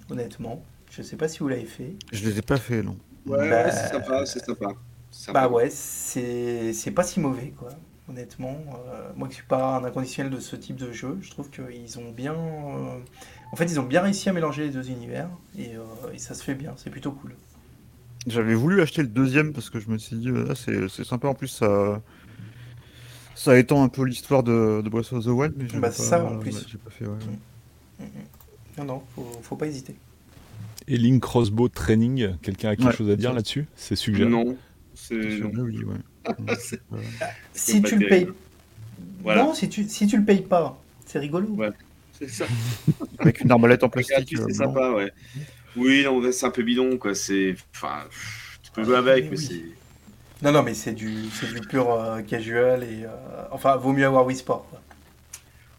Honnêtement. Je sais pas si vous l'avez fait. Je les ai pas fait, non. Ouais, Bah, ouais, c'est sympa, c'est sympa. C'est sympa. Bah ouais, c'est c'est pas si mauvais quoi. Honnêtement, euh, moi qui suis pas un inconditionnel de ce type de jeu, je trouve qu'ils ont bien, euh, en fait, ils ont bien réussi à mélanger les deux univers et, euh, et ça se fait bien. C'est plutôt cool. J'avais voulu acheter le deuxième parce que je me suis dit, euh, là, c'est c'est sympa. En plus, ça, ça étend un peu l'histoire de, de Breath of the Wild. Mais j'ai Bah, pas, ça, en plus. ouais, j'ai pas fait, ouais. Non non, faut, faut pas hésiter. Et Link Crossbow Training, quelqu'un a quelque Ouais. chose à dire là-dessus? C'est suggéré? Non. Oui, ouais. (laughs) Si tu le payes, Voilà. non, si tu si tu le payes pas, c'est rigolo. Ouais. C'est ça. (laughs) Avec une arbalète en plastique. euh, c'est sympa, ouais. Oui, non, c'est un peu bidon, quoi. C'est. Enfin, tu peux jouer avec, mais Oui. c'est. Non, non, mais c'est du, c'est du pur euh, casual et. euh, enfin, vaut mieux avoir Wii Sport. quoi.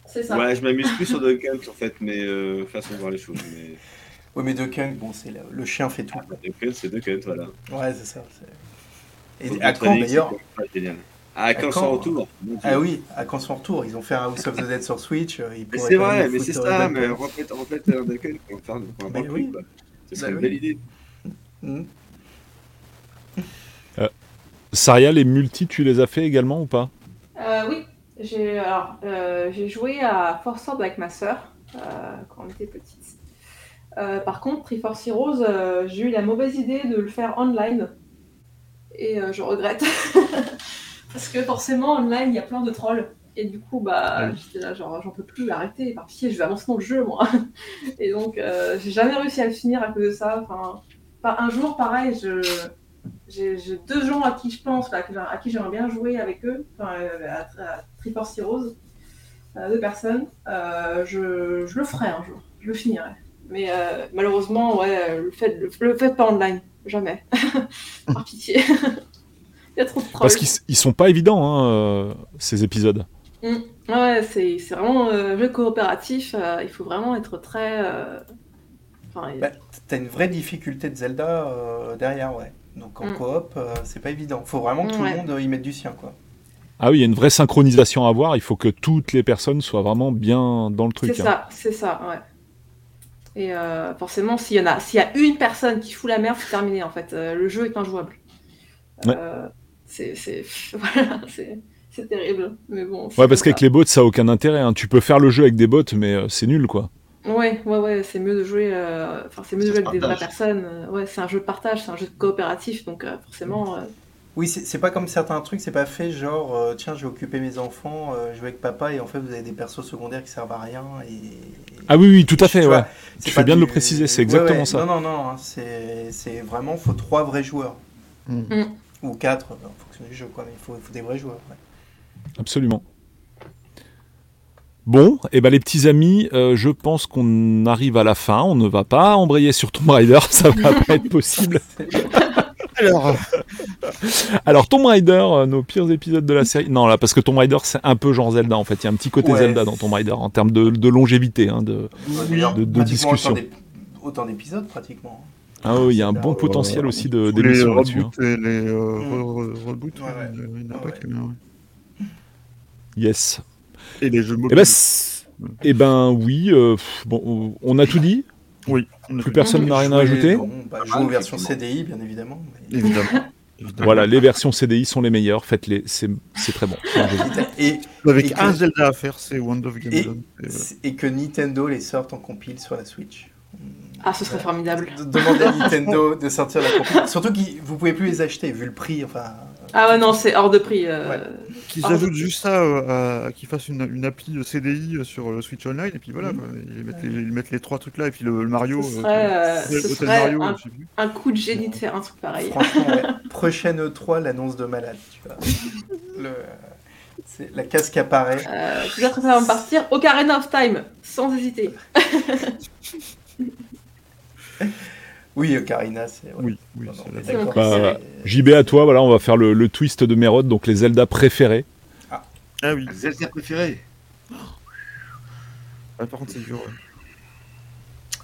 C'est ça. Ouais, je m'amuse plus sur (laughs) Duck Hunt en fait, mais euh, façon de voir les choses. Mais Oui, mais Duck Hunt, bon, c'est le, le chien fait tout. quoi. Duck Hunt, c'est Duck Hunt, voilà. Ouais, c'est ça. Faut Et à le quand d'ailleurs. À quand À son retour. Ah oui, à quand son retour Ils ont fait un House of the Dead sur Switch. euh, c'est vrai, mais c'est ça, mais Hunt. refaites refaites un Duck Hunt pour faire un oui. Ce serait Bah une oui. belle idée. Hmm. Saria, les multi, tu les as fait également ou pas? Euh, oui, j'ai alors euh, j'ai joué à Force Sword avec ma sœur euh, quand on était petite. Euh, par contre, Triforce Heroes, euh, j'ai eu la mauvaise idée de le faire online et euh, je regrette (laughs) parce que forcément online il y a plein de trolls et du coup bah Oui. j'étais là genre j'en peux plus arrêter par pitié je vais avancer dans le jeu moi (laughs) et donc euh, j'ai jamais réussi à le finir à cause de ça. Enfin, un jour pareil je j'ai j'ai deux gens à qui je pense, là, à qui j'aimerais bien jouer avec eux, enfin, euh, à, à Triforce Heroes, euh, deux personnes. Euh, je, je le ferai un jour, je le finirai. Mais malheureusement, ouais, le fait, le, le faites pas online, jamais. (laughs) Par pitié. (laughs) Il y a trop de trolls. Parce qu'ils sont pas évidents, hein, euh, ces épisodes. Ouais, c'est vraiment euh, jeu coopératif, euh, il faut vraiment être très. euh, Enfin, Bah, T'as une vraie difficulté de Zelda euh, derrière, ouais. Donc en Mm. coop, euh, c'est pas évident. Faut vraiment que tout Ouais. le monde euh, y mette du sien, quoi. Ah oui, il y a une vraie synchronisation à avoir. Il faut que toutes les personnes soient vraiment bien dans le truc. C'est hein. ça, c'est ça, ouais. Et euh, forcément, s'il y en a, s'il y a une personne qui fout la merde, c'est terminé en fait. Euh, le jeu est injouable. Euh, c'est, c'est, (laughs) voilà, c'est, c'est terrible. Mais bon. Ouais, parce qu'avec les bots, ça a aucun intérêt. hein. Tu peux faire le jeu avec des bots, mais euh, c'est nul, quoi. Ouais, ouais, ouais, c'est mieux de jouer. euh, Enfin, c'est mieux de jouer avec des vraies partage. personnes. Ouais, c'est un jeu de partage, c'est un jeu de coopératif, donc euh, forcément. euh, Oui, c'est pas comme certains trucs, c'est pas fait genre, euh, tiens, je vais occuper mes enfants, euh, jouer avec papa, et en fait, vous avez des persos secondaires qui servent à rien. Et... Ah oui, oui, tout à fait, Tu ouais. vois, Tu c'est fais bien de le préciser, c'est exactement ouais. ça. Non, non, non, hein, c'est c'est vraiment, faut trois vrais joueurs. Mm. Ou quatre, euh, en fonction du jeu, quoi. Mais il faut, des vrais joueurs. ouais. Absolument. Bon, et ben les petits amis, euh, je pense qu'on arrive à la fin. On ne va pas embrayer sur Tomb Raider, (laughs) ça va pas être possible. (laughs) Alors, Alors Tomb Raider, euh, nos pires épisodes de la série. Non, là, parce que Tomb Raider, c'est un peu genre Zelda en fait. Il y a un petit côté Ouais. Zelda dans Tomb Raider en termes de, de longévité. Hein, de... Discussion. autant d'ép- Autant d'épisodes, pratiquement. Ah oui, il y a un bon ouais, potentiel aussi de- d'émissions là-dessus. reboots et les euh, re- re- reboots, Ouais, ouais. il a- pas ouais. Yes. Et les jeux Eh mobiles. ben, c'est- eh ben oui, euh, bon, on a tout dit. Oui, Plus personne n'a rien à ajouter. bon, bah, Pas jouer mal, aux versions effectivement. CDI, bien évidemment. mais- Évidemment. (laughs) évidemment. Voilà, les versions CDI sont les meilleures. Faites-les, c'est c'est très bon. Et, Avec Et que- un Zelda à faire, c'est Wand of et, Gamelon. Et voilà. et que Nintendo les sorte en compile sur la Switch. Ah, ce serait Ouais. formidable. De- Demandez à (laughs) Nintendo de sortir la compile. Surtout que vous pouvez plus les acheter, vu le prix. Enfin, Ah ouais, non, c'est hors de prix. euh, Ouais. Qu'ils ajoutent juste ça, euh, à- qu'ils fassent une, une appli CDI sur le Switch Online, et puis voilà, quoi. Ils, mettent les, ils mettent les trois trucs là, et puis le, le Mario. Ce euh, serait, euh, ce Hôtel serait Mario, un, coup de génie de faire un truc pareil. franchement, ouais. (laughs) prochaine E3, l'annonce de malade. Tu vois. Le- c'est la casque apparaît. Euh, tout ça, avant de partir, Ocarina of Time, sans hésiter. (laughs) Oui, Ocarina, c'est. ouais. Oui, oui, c'est on la- est d'accord. Bah, JB à toi, voilà, on va faire le, le twist de Mérode, donc les Zelda préférés. Ah oui, Zelda préféré Ah, par contre, c'est dur. ouais.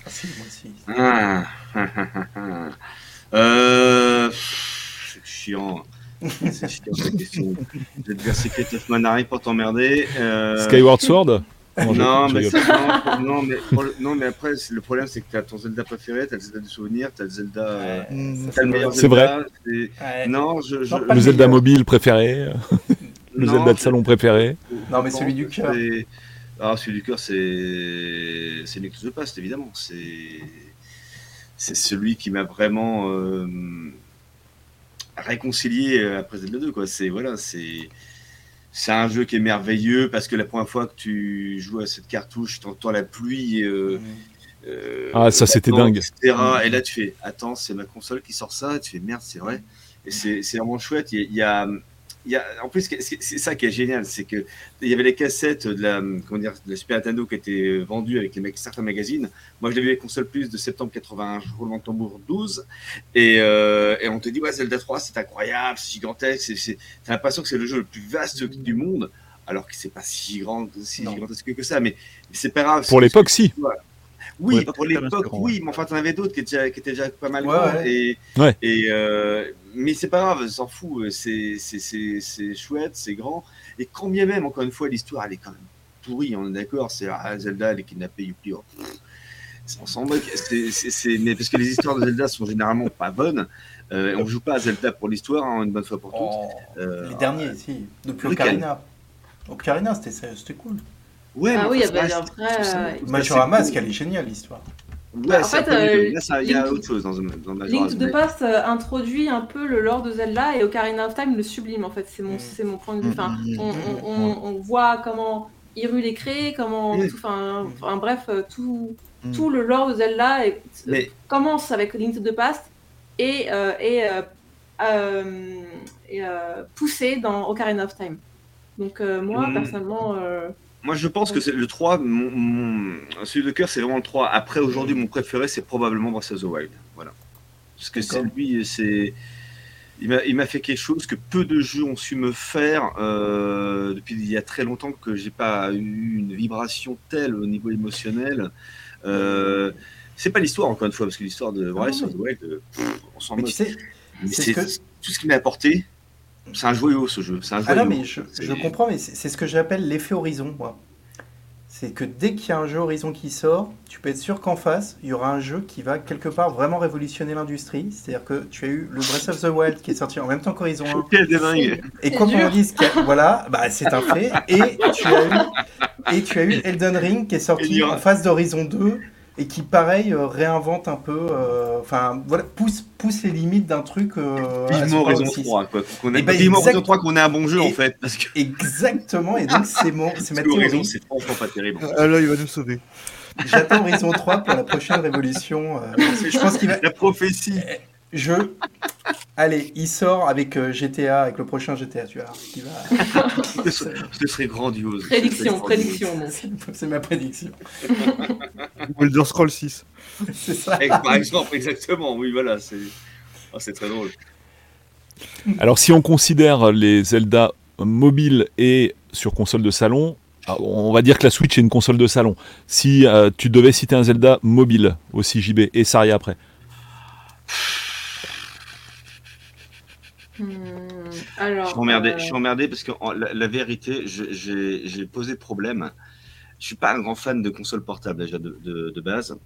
Ah, si, moi aussi. Ah. (laughs) euh... C'est chiant. C'est chiant cette question. (laughs) Je vais te dire Secret of Manary pour t'emmerder. Euh... Skyward Sword? Non, mais non, non, après, le problème, c'est que tu as ton Zelda préféré, tu as le Zelda du souvenir, tu as le Zelda. euh, c'est Ouais. Non, je. je... Non, pas Le Zelda mobile préféré, le non, Zelda de salon préféré. Non, mais celui du cœur. Ah, celui du cœur, c'est. C'est Link to the Past, évidemment. C'est. C'est celui qui m'a vraiment. euh, réconcilié après Zelda 2, quoi. C'est. Voilà, c'est. C'est un jeu qui est merveilleux parce que la première fois que tu joues à cette cartouche, tu entends la pluie. euh, euh, Ah, ça, c'était dingue. etc. Et là, tu fais, attends, c'est ma console qui sort ça. Et tu fais, merde, c'est vrai. Et c'est c'est vraiment chouette. Il y a, il y a, il y a, en plus, c'est ça qui est génial, c'est que il y avait les cassettes de la, comment dire, de la Super Nintendo qui étaient vendues avec les certains magazines. Moi, je l'ai vu avec Console Plus de septembre 81, je roule tambour 12, et, euh, et, on te dit ouais, Zelda 3, c'est incroyable, c'est gigantesque, t'as l'impression que c'est le jeu le plus vaste du monde, alors que c'est pas si grand, si gigantesque que ça, mais c'est pas grave. Pour l'époque, si. Oui, pour l'époque, oui, mais enfin, t'en avais d'autres qui, qui, étaient déjà pas mal grands. Et, et euh, mais c'est pas grave, s'en fout. C'est chouette, c'est grand. Et quand bien même, encore une fois, l'histoire, elle est quand même pourrie, on est d'accord. C'est ah, Zelda, elle est kidnappée, Yuki. Oh, on s'en moque. mais parce que les histoires de Zelda sont généralement pas bonnes. Euh, on joue pas à Zelda pour l'histoire, hein, une bonne fois pour toutes. Oh, euh, les derniers, si. Depuis Ocarina. Ocarina, c'était cool. Ouais, ah oui, il y avait un vrai. Majora Mask, elle est géniale l'histoire. Ouais, en fait, euh, il y a autre chose dans, dans Link to the Past euh, introduit un peu le lore de Zelda et Ocarina of Time le sublime en fait. C'est mon, mm. c'est mon point de vue. Enfin, mm. on, on, on, voit comment Hyrule est créé, comment, mm. tout, enfin, bref, euh, tout, tout le lore de Zelda et, commence avec Link to the Past et, et, et poussé dans Ocarina of Time. Donc moi personnellement. Moi, je pense que c'est le 3, mon, celui de cœur, c'est vraiment le 3. Après, aujourd'hui, mon préféré, c'est probablement Breath of the Wild. Voilà. Parce que c'est lui, c'est. Il m'a fait quelque chose que peu de jeux ont su me faire euh, depuis il y a très longtemps que j'ai pas eu une vibration telle au niveau émotionnel. Euh, c'est pas l'histoire encore une fois parce que l'histoire de Breath of the Wild, euh, on s'en moque. c'est tout ce qui m'a apporté c'est un joyau ce jeu. Un joyau. Ah non, mais je, je comprends, mais c'est ce que j'appelle l'effet horizon, moi. C'est que dès qu'il y a un jeu Horizon qui sort, tu peux être sûr qu'en face, il y aura un jeu qui va quelque part vraiment révolutionner l'industrie. C'est-à-dire que tu as eu le Breath of the Wild qui est sorti en même temps qu'Horizon 1. Et quoi qu'on dise, voilà, bah, c'est un fait. Et tu, as eu, et tu as eu Elden Ring qui est sorti en face d'Horizon 2 et qui pareil euh, réinvente un peu euh, enfin voilà pousse pousse les limites d'un truc euh, vivement Horizon 3 quoi. Qu'on ait, ben, Horizon 3 qu'on ait un bon jeu en fait parce que... exactement et donc c'est mon c'est ma théorie. c'est franchement pas terrible. Ah là il va nous sauver. J'attends Horizon 3 pour la prochaine révolution euh, (laughs) je pense qu'il va la prophétie eh, je Allez, il sort avec euh, GTA, avec le prochain GTA, tu vois. Va... (laughs) Ce serait grandiose. Prédiction, prédiction. (laughs) C'est ma prédiction. (laughs) Elder Scroll 6. C'est ça. Par exemple, exactement. Oui, voilà. C'est oh, très drôle. Alors, si on considère les Zelda mobiles et sur console de salon, ah, on va dire que la Switch est une console de salon. Si euh, tu devais citer un Zelda mobile aussi, JB, et Saria après alors, je, suis emmerdé, je suis euh, emmerdé parce que la, vérité, j'ai posé problème. Je suis pas un grand fan de console portable déjà de, de, base.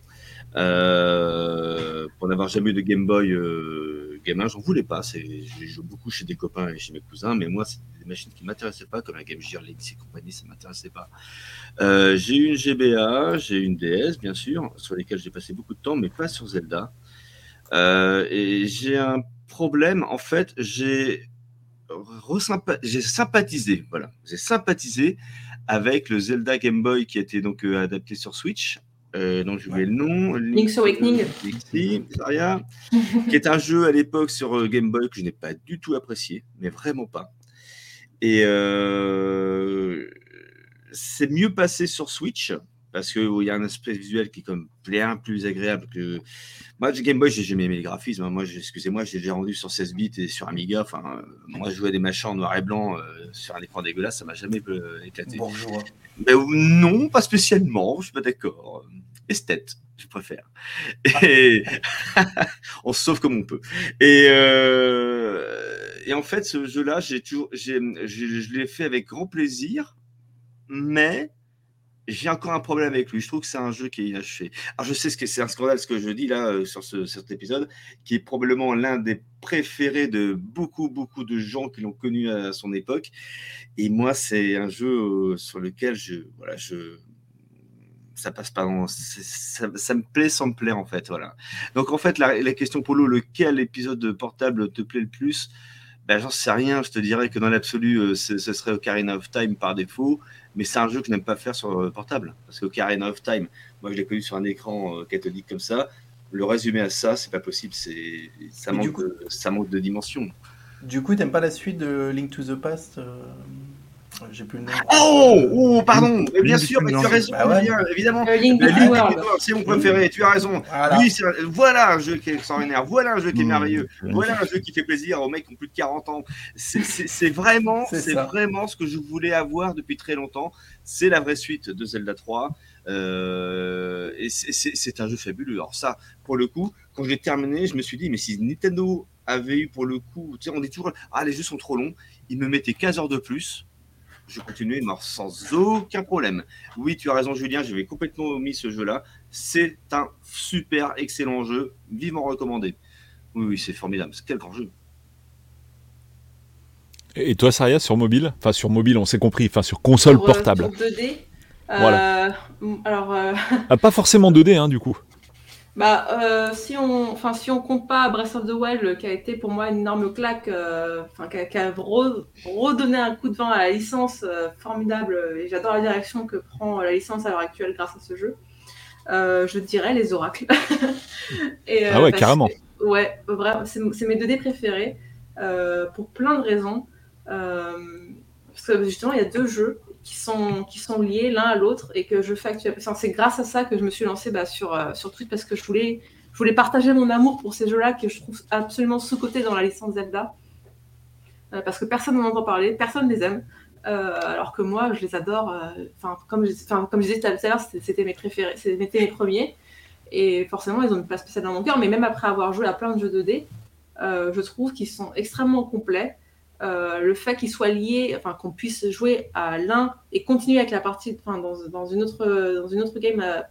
Euh, pour n'avoir jamais eu de Game Boy euh, gamin, j'en voulais pas. J'ai joué beaucoup chez des copains et chez mes cousins, mais moi, c'est des machines qui m'intéressaient pas, comme la Game Gear, Lynx et compagnie, ça m'intéressait pas. Euh, j'ai eu une GBA, j'ai eu une DS, bien sûr, sur lesquelles j'ai passé beaucoup de temps, mais pas sur Zelda. et j'ai un problème, en fait, j'ai j'ai sympathisé, voilà, j'ai sympathisé avec le Zelda Game Boy qui a été donc euh, adapté sur Switch. Euh, donc je vais le nom. Link's Awakening. (laughs) qui est un jeu à l'époque sur euh, Game Boy que je n'ai pas du tout apprécié, mais vraiment pas. Et c'est mieux passé sur Switch parce qu'il y a un aspect visuel qui est comme bien plus agréable que. Moi, du Game Boy, j'ai jamais aimé les graphismes. Hein. Moi, excusez-moi, j'ai déjà rendu sur 16 bits et sur Amiga. Enfin, euh, moi, je jouais à des machins en noir et blanc euh, sur un écran dégueulasse, ça m'a jamais euh, éclaté. Bonjour. Mais, non, pas spécialement, je suis pas d'accord. Esthète, je préfère. Et (laughs) on se sauve comme on peut. Et, et en fait, ce jeu-là, j'ai toujours, je l'ai fait avec grand plaisir, mais j'ai encore un problème avec lui. Je trouve que c'est un jeu qui est inachevé. Alors, je sais ce que c'est un scandale ce que je dis là euh, sur ce, cet épisode, qui est probablement l'un des préférés de beaucoup, beaucoup de gens qui l'ont connu à son époque. Et moi, c'est un jeu euh, sur lequel je, voilà, je, ça passe pas. Ça, ça, me plaît sans me plaire en fait. Voilà. Donc en fait, la, question pour lequel épisode portable te plaît le plus? J'en sais rien. Je te dirais que dans l'absolu, euh, ce serait Ocarina of Time par défaut mais c'est un jeu que je n'aime pas faire sur euh, portable. Parce que Ocarina of Time, moi je l'ai connu sur un écran euh, catholique comme ça. Le résumer à ça, c'est pas possible. C'est ça manque, de, ça manque de dimension. Du coup, t'aimes pas la suite de Link to the Past euh, J'ai plus le nom. Oh, oh pardon, Link- mais bien sûr, mais tu as raison, Bah ouais. Évidemment. Euh, C'est mon préféré, tu as raison. Voilà. Un- voilà un jeu qui est extraordinaire, voilà un jeu qui est Mmh, merveilleux, voilà un jeu qui fait plaisir aux mecs qui ont plus de 40 ans. C'est- vraiment, C'est vraiment ce que je voulais avoir depuis très longtemps. C'est la vraie suite de Zelda 3. euh, et c'est un jeu fabuleux. Alors ça, pour le coup, quand j'ai terminé, je me suis dit, mais si Nintendo avait eu pour le coup, tu sais, on dit toujours, ah les jeux sont trop longs, ils me mettaient 15 heures de plus. Je continuais mais sans aucun problème. Oui, tu as raison, Julien, j'avais complètement omis ce jeu-là. C'est un super excellent jeu, vivement recommandé. Oui, oui, c'est formidable. Quel grand jeu. Et toi, Saria, sur mobile? Enfin, sur mobile, on s'est compris. Enfin, sur console Sur, euh, portable. sur 2D. Euh, Voilà. Alors, euh, Ah, pas forcément 2D, hein, du coup. Bah, euh, si on, enfin, si on compte pas Breath of the Wild, qui a été pour moi une énorme claque, euh, enfin, qui a, qui a re- redonné un coup de vent à la licence euh, formidable, et j'adore la direction que prend la licence à l'heure actuelle grâce à ce jeu. je dirais les oracles. (laughs) Et, Ah ouais, carrément. que- ouais, vraiment, c'est c'est mes 2D préférés pour plein de raisons. Parce que justement, il y a deux jeux qui sont, qui sont liés l'un à l'autre et que je fais actuellement. C'est grâce à ça que je me suis lancée bah, sur, euh, sur Twitch parce que je voulais, je voulais partager mon amour pour ces jeux-là que je trouve absolument sous-cotés dans la licence Zelda. Euh, parce que personne n'en entend parler, personne les aime. Euh, alors que moi, je les adore. euh, Enfin, comme, je- comme je disais tout à l'heure, c'était mes préférés, c'était mes premiers. Et forcément, ils ont une place spéciale dans mon cœur. Mais même après avoir joué à plein de jeux 2D, euh, je trouve qu'ils sont extrêmement complets. Euh, le fait qu'ils soient liés, enfin qu'on puisse jouer à l'un et continuer avec la partie, enfin dans, dans une autre dans une autre game, euh,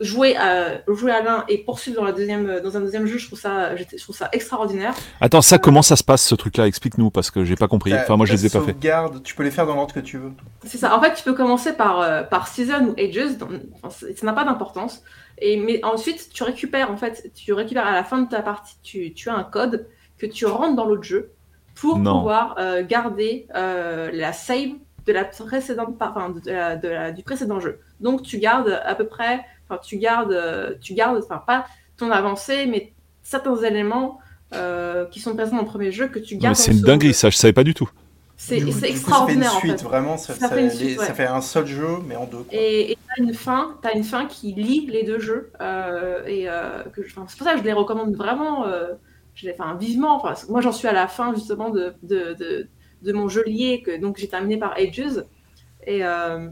jouer à jouer à l'un et poursuivre dans la deuxième dans un deuxième jeu, je trouve ça je trouve ça extraordinaire. Attends, ça, comment ça se passe, ce truc-là? Explique-nous, parce que j'ai pas compris. Ta- Enfin, moi, je les ai pas fait. Tu peux les faire dans l'ordre que tu veux. C'est ça. En fait, tu peux commencer par, euh, par season ou ages. enfin, ça n'a pas d'importance. Et mais ensuite, tu récupères en fait, tu récupères à la fin de ta partie, tu, tu as un code que tu rentres dans l'autre jeu pour Non. pouvoir euh, garder euh, la save de la précédente, enfin, de la- de la- du précédent jeu. Donc, tu gardes à peu près, enfin, tu gardes, tu gardes, enfin, pas ton avancée, mais certains éléments euh, qui sont présents dans le premier jeu que tu gardes. C'est une dinguerie, jeu. ça, je savais pas du tout. C'est extraordinaire Ça en fait une suite, fait. vraiment. Ça, Ça ça- fait une les- suite, ça ouais. fait un seul jeu, mais en deux. quoi. Et tu as une fin, t'as une fin qui lie les deux jeux. euh, et euh, c'est pour ça que je les recommande vraiment, euh, enfin, vivement. Enfin, moi, j'en suis à la fin justement de, de, de, de mon jeu lié, que donc j'ai terminé par Ages. Et euh,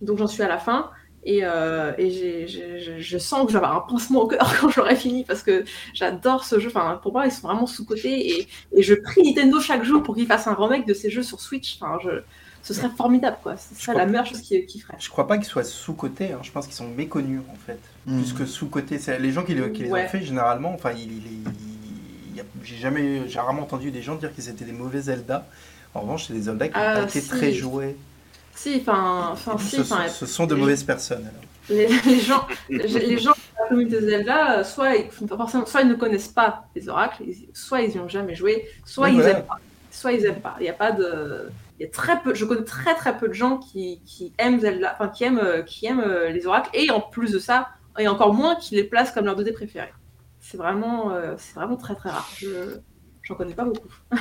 donc j'en suis à la fin. Et, euh, et j'ai- je- je sens que je vais avoir un pincement au cœur (laughs) quand j'aurai fini parce que j'adore ce jeu. Enfin, pour moi, ils sont vraiment sous-cotés. Et, et je prie Nintendo chaque jour pour qu'ils fassent un remake de ces jeux sur Switch. Enfin, je, ce serait formidable, quoi. Ce serait la meilleure chose qu'ils qu'ils feraient. Je crois pas qu'ils soient sous-cotés, hein. je pense qu'ils sont méconnus en fait. Plus que sous-cotés. Les gens qui, les- qui les Ouais. ont fait généralement, enfin, il, il- il y a- j'ai jamais, j'ai rarement entendu des gens dire que c'était des mauvais Zelda. En revanche, c'est des Zelda qui n'ont Ah, pas été si. très joués. Si, enfin, si, ce, ce sont de mauvaises personnes. alors. les, les gens, les, gens de la communauté Zelda, euh, soit ils, forcément, soit ils ne connaissent pas les oracles, soit ils n'y ont jamais joué, soit ils voilà. aiment pas. Soit ils aiment pas. Il y a pas de, il y a très peu, je connais très très peu de gens qui, qui aiment Zelda, enfin qui aiment, euh, qui aiment euh, les oracles, et en plus de ça, et encore moins qui les placent comme leur 2D préféré. C'est vraiment, euh, c'est vraiment très très rare. Je, j'en connais pas beaucoup. (laughs)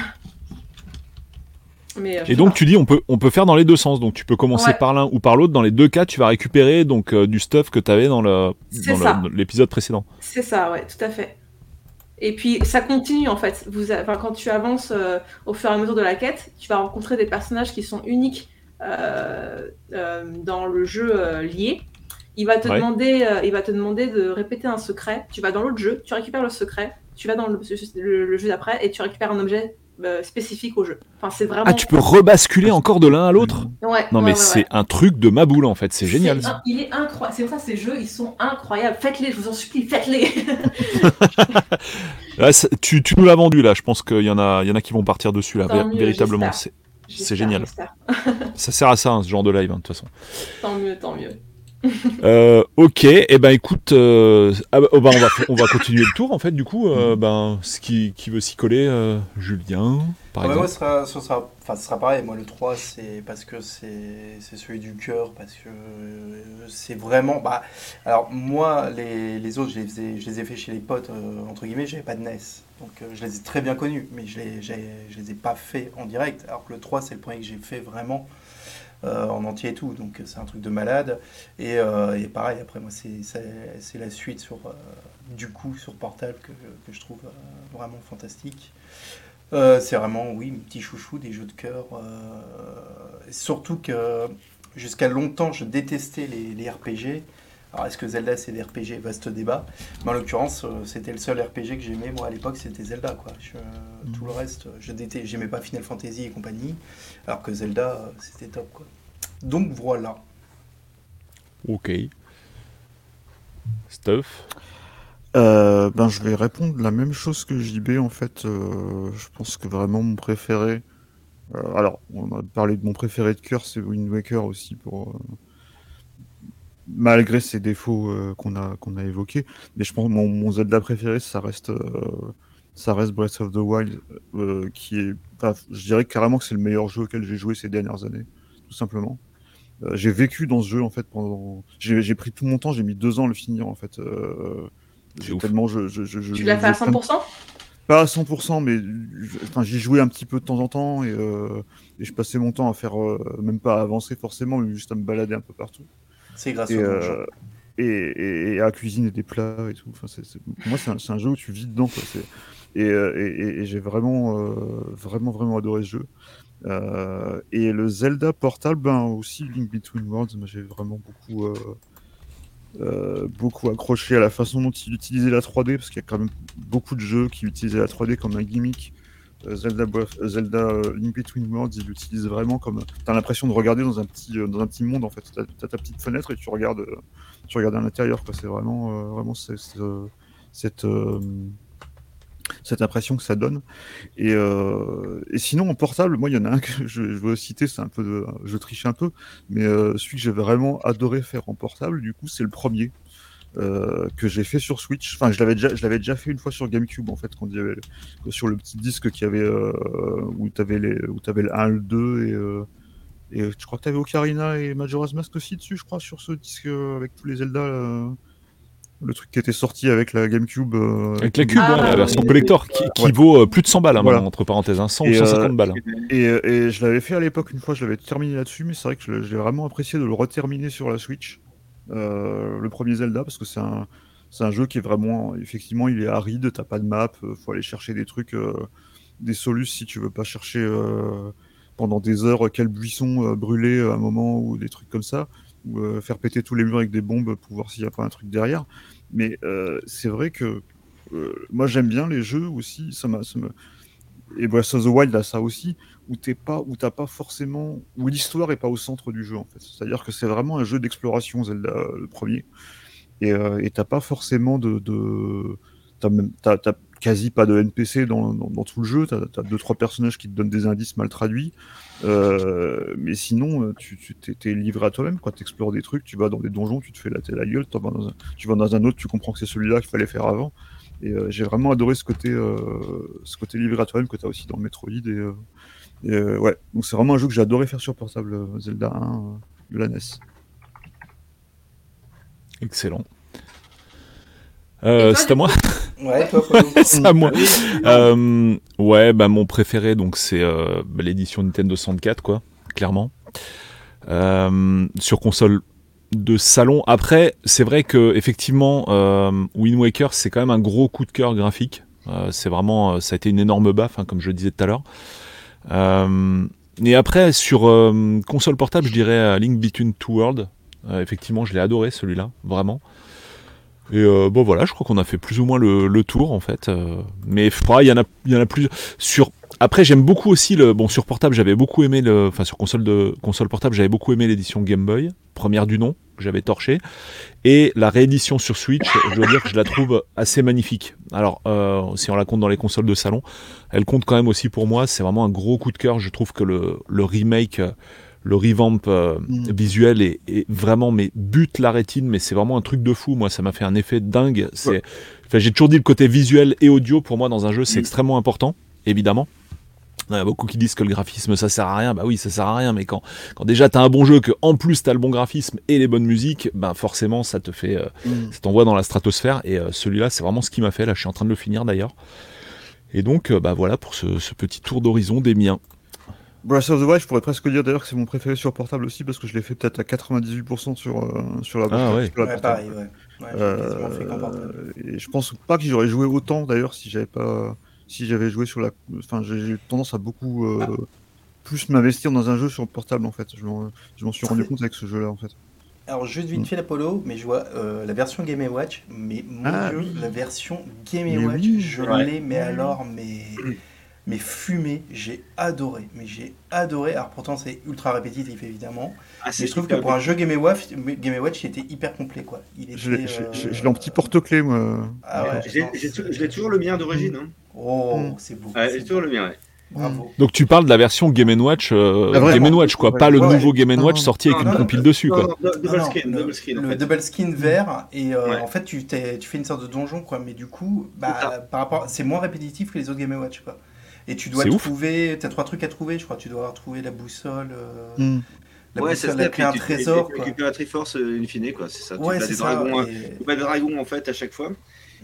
Mais, euh, Et donc pas. tu dis on peut on peut faire dans les deux sens. Donc tu peux commencer Ouais. par l'un ou par l'autre. Dans les deux cas, tu vas récupérer donc euh, du stuff que tu avais dans le dans le- l'épisode précédent. C'est ça, ouais, tout à fait. Et puis ça continue en fait. Vous, enfin, quand tu avances euh, au fur et à mesure de la quête, tu vas rencontrer des personnages qui sont uniques euh, dans le jeu lié. Il va te Ouais. demander, euh, il va te demander de répéter un secret. Tu vas dans l'autre jeu, tu récupères le secret. Tu vas dans le, le- le jeu d'après et tu récupères un objet euh, spécifique au jeu. Enfin, c'est vraiment. Ah, tu peux rebasculer encore de l'un à l'autre? Ouais, Non ouais, mais ouais, c'est un truc de ma boule en fait. C'est génial. un- il est incroyable. C'est pour ça ces jeux, ils sont incroyables. Faites-les, je vous en supplie, faites-les. (laughs) Ça- tu, tu nous l'as vendu là. Je pense qu'il y en a il y en a qui vont partir dessus là. Tant véritablement, c'est génial. ça sert à ça hein, ce genre de live hein, de toute façon. Tant mieux, tant mieux. (laughs) Euh, ok, et eh ben écoute, euh, ah oh, bah, on, va, on va continuer le tour en fait. Du coup, euh, ben ce qui, qui veut s'y coller, Julien, par Ah bah, moi, exemple. ce sera, ce sera, ce sera pareil. Moi, le 3, c'est parce que c'est celui du cœur, parce que c'est vraiment. Bah, alors, moi, les, les autres, je les, faisais- je les ai fait chez les potes, entre guillemets, j'avais pas de NES. Donc je les ai très bien connus, mais je les, je les ai pas fait en direct. Alors que le 3, c'est le premier que j'ai fait vraiment en entier et tout. Donc euh, c'est un truc de malade. Et, euh, et pareil, après moi, c'est, la suite sur, euh, du coup sur portable que, je trouve euh, vraiment fantastique. Euh, c'est vraiment, oui, mes petits chouchous, des jeux de cœur. euh, surtout que jusqu'à longtemps, je détestais les, les RPG. Alors, est-ce que Zelda, c'est des RPG Vaste débat? Mais en l'occurrence, euh, c'était le seul RPG que j'aimais, moi, à l'époque, c'était Zelda, quoi. Je- Tout le reste, je détestais, j'aimais pas Final Fantasy et compagnie, alors que Zelda, euh, c'était top, quoi. Donc, voilà. Ok. Stuff? Euh, ben, je vais répondre la même chose que JB en fait. euh, je pense que vraiment mon préféré. euh, alors, on a parlé de mon préféré de cœur, c'est Wind Waker aussi pour. Malgré ses défauts euh, qu'on a qu'on a évoqués, mais je pense que mon, mon Zelda préféré, ça reste euh, ça reste Breath of the Wild, euh, qui est. enfin, je dirais carrément que c'est le meilleur jeu auquel j'ai joué ces dernières années, tout simplement. Euh, j'ai vécu dans ce jeu en fait pendant. J'ai pris tout mon temps, j'ai mis deux ans à le finir en fait. euh, tellement je, je, je, je- Tu l'as fait à je- 100% Pas à 100%, mais j'y jouais un petit peu de temps en temps et, euh, et je passais mon temps à faire, euh, même pas à avancer forcément, mais juste à me balader un peu partout. C'est grâce Et, au euh, et, et- à cuisiner des plats et tout. Enfin, pour moi, c'est un, un jeu où tu vis dedans. Quoi. C'est- Et, euh, et- et- j'ai vraiment, euh, vraiment, vraiment adoré ce jeu. Euh, et le Zelda portable, ben aussi Link Between Worlds, j'ai vraiment beaucoup, euh, beaucoup accroché à la façon dont il utilisait la 3D, parce qu'il y a quand même beaucoup de jeux qui utilisaient la 3D comme un gimmick. Zelda, Breath- Zelda Link Between Worlds, il l'utilise vraiment comme. T'as l'impression de regarder dans un petit, euh, dans un petit monde en fait. T'as as ta petite fenêtre et tu regardes, euh, tu regardes à l'intérieur. C'est vraiment, euh, vraiment cette, cette impression que ça donne. Et, et sinon, en portable, moi, il y en a un que je, veux citer, c'est un peu je triche un peu, mais celui que j'ai vraiment adoré faire en portable, du coup, c'est le premier. Euh, que j'ai fait sur Switch. Enfin, je l'avais déjà, je l'avais déjà fait une fois sur GameCube en fait, quand il y avait sur le petit disque qui avait euh, où t'avais les, où t'avais le 1, le 2 et euh, et je crois que t'avais Ocarina et Majora's Mask aussi dessus, je crois, sur ce disque euh, avec tous les Zelda. le truc qui était sorti avec la GameCube. euh, Avec la cube, Ah, ouais, la version collector qui, qui Ouais. vaut euh, plus de 100 balles, hein, Voilà. entre parenthèses, hein, 100 ou Et, euh, 150 balles. Et, et je l'avais fait à l'époque une fois, je l'avais terminé là-dessus, mais c'est vrai que je l'ai- j'ai vraiment apprécié de le reterminer sur la Switch, euh, le premier Zelda, parce que c'est un, un jeu qui est vraiment, effectivement, il est aride, t'as pas de map, euh, faut aller chercher des trucs, euh, des solus si tu veux pas chercher euh, pendant des heures quel buisson euh, brûler à un moment ou des trucs comme ça, ou euh, faire péter tous les murs avec des bombes pour voir s'il y a pas un truc derrière. Mais euh, c'est vrai que euh, moi j'aime bien les jeux aussi, ça ça et Breath of the Wild a ça aussi, où t'es pas, où t'as pas forcément, où l'histoire est pas au centre du jeu en fait. C'est-à-dire que c'est vraiment un jeu d'exploration Zelda euh, le premier, et euh, t'as pas forcément de, de... t'as même, t'as, t'as quasi pas de NPC dans, tout le jeu. T'as, t'as deux trois personnages qui te donnent des indices mal traduits, euh, mais sinon euh, tu, t'es, livré à toi-même quoi. T'explores des trucs, tu vas dans des donjons, tu te fais la la gueule, vas dans un, tu vas dans un autre, tu comprends que c'est celui-là qu'il fallait faire avant. Et j'ai vraiment adoré ce côté, ce côté livré à toi-même que tu as aussi dans Metroid. Et, euh, ouais, donc c'est vraiment un jeu que j'ai adoré faire sur portable, euh, Zelda 1 euh, de la NES. Excellent. Euh, (laughs) (laughs) c'est à moi Ouais. C'est à moi. Oui, Euh, ouais, bah mon préféré, donc c'est euh, bah, l'édition Nintendo 64, quoi, clairement. Euh, sur console de salon. Après, c'est vrai que effectivement, euh, Wind Waker, c'est quand même un gros coup de cœur graphique. Euh, c'est vraiment, ça a été une énorme baffe, hein, comme je le disais tout à l'heure. Euh, et après, sur euh, console portable, je dirais euh, Link Between Two Worlds. Effectivement, je l'ai adoré celui-là, vraiment. Et bon voilà, je crois qu'on a fait plus ou moins le, tour en fait. Mais il y en a, il y en a plus. Sur après, j'aime beaucoup aussi le bon sur portable. J'avais beaucoup aimé le, enfin sur console de console portable, j'avais beaucoup aimé l'édition Game Boy, première du nom que j'avais torché, et la réédition sur Switch. Je dois dire que je la trouve assez magnifique. Alors euh, si on la compte dans les consoles de salon, elle compte quand même aussi pour moi. C'est vraiment un gros coup de cœur. Je trouve que le, le remake le revamp euh, Mm. visuel est, est vraiment mais bute la rétine mais c'est vraiment un truc de fou moi ça m'a fait un effet dingue c'est Ouais. enfin, j'ai toujours dit le côté visuel et audio pour moi dans un jeu c'est Mm. extrêmement important évidemment il y a beaucoup qui disent que le graphisme ça sert à rien bah oui ça sert à rien mais quand quand déjà t'as un bon jeu que en plus t'as le bon graphisme et les bonnes musiques bah forcément ça te fait euh, Mm. ça t'envoie dans la stratosphère et euh, celui-là c'est vraiment ce qui m'a fait là je suis en train de le finir d'ailleurs Et donc, euh, bah voilà pour ce, ce petit tour d'horizon des miens. Breath of the Wild, je pourrais presque dire d'ailleurs que c'est mon préféré sur portable aussi parce que je l'ai fait peut-être à 98% sur, euh, sur la, Ah ouais. sur la Ouais, portable. pareil, ouais. Euh, fait et je pense pas que j'aurais joué autant d'ailleurs si j'avais pas si j'avais joué sur la enfin j'ai tendance à beaucoup euh, plus m'investir dans un jeu sur portable en fait je m'en suis rendu compte avec ce jeu là en fait Alors, juste vite Mm. fait l'Apollo, mais je vois euh, la version Game Watch, mais mon Ah, dieu, oui. la version Game Mais Watch, oui. je Ouais. l'ai, mais alors, mais, mais fumé, j'ai adoré, mais j'ai adoré. Alors, pourtant, c'est ultra répétitif, évidemment, Ah, mais je trouve que pour un jeu Game Watch, Game Watch, il était hyper complet, quoi. Il était, je l'ai euh, l'ai en petit porte-clés moi Ah ouais, Je l'ai toujours le mien d'origine. Hein. Oh, Mm. c'est beau. C'est j'ai toujours beau. le mien. ouais. Bravo. Donc tu parles de la version Game Watch, euh, Ah, Game Watch quoi, Ouais. pas le Ouais, nouveau Game Watch non. sorti avec Non, une compile dessus quoi. double le, double screen en le fait. double skin vert et euh, Ouais. en fait tu, fais une sorte de donjon quoi mais du coup C'est bah, par rapport c'est moins répétitif que les autres Game Watch quoi et tu dois trouver t'as trois trucs à trouver je crois tu dois avoir trouvé la boussole euh, Hmm. la Ouais, boussole ça. clé un tu- trésor tu quoi récupères la Triforce euh, in fine, quoi. C'est ça. Tu ouais bats c'est des ça dragons. hein. et- Tu bats des dragons en fait à chaque fois.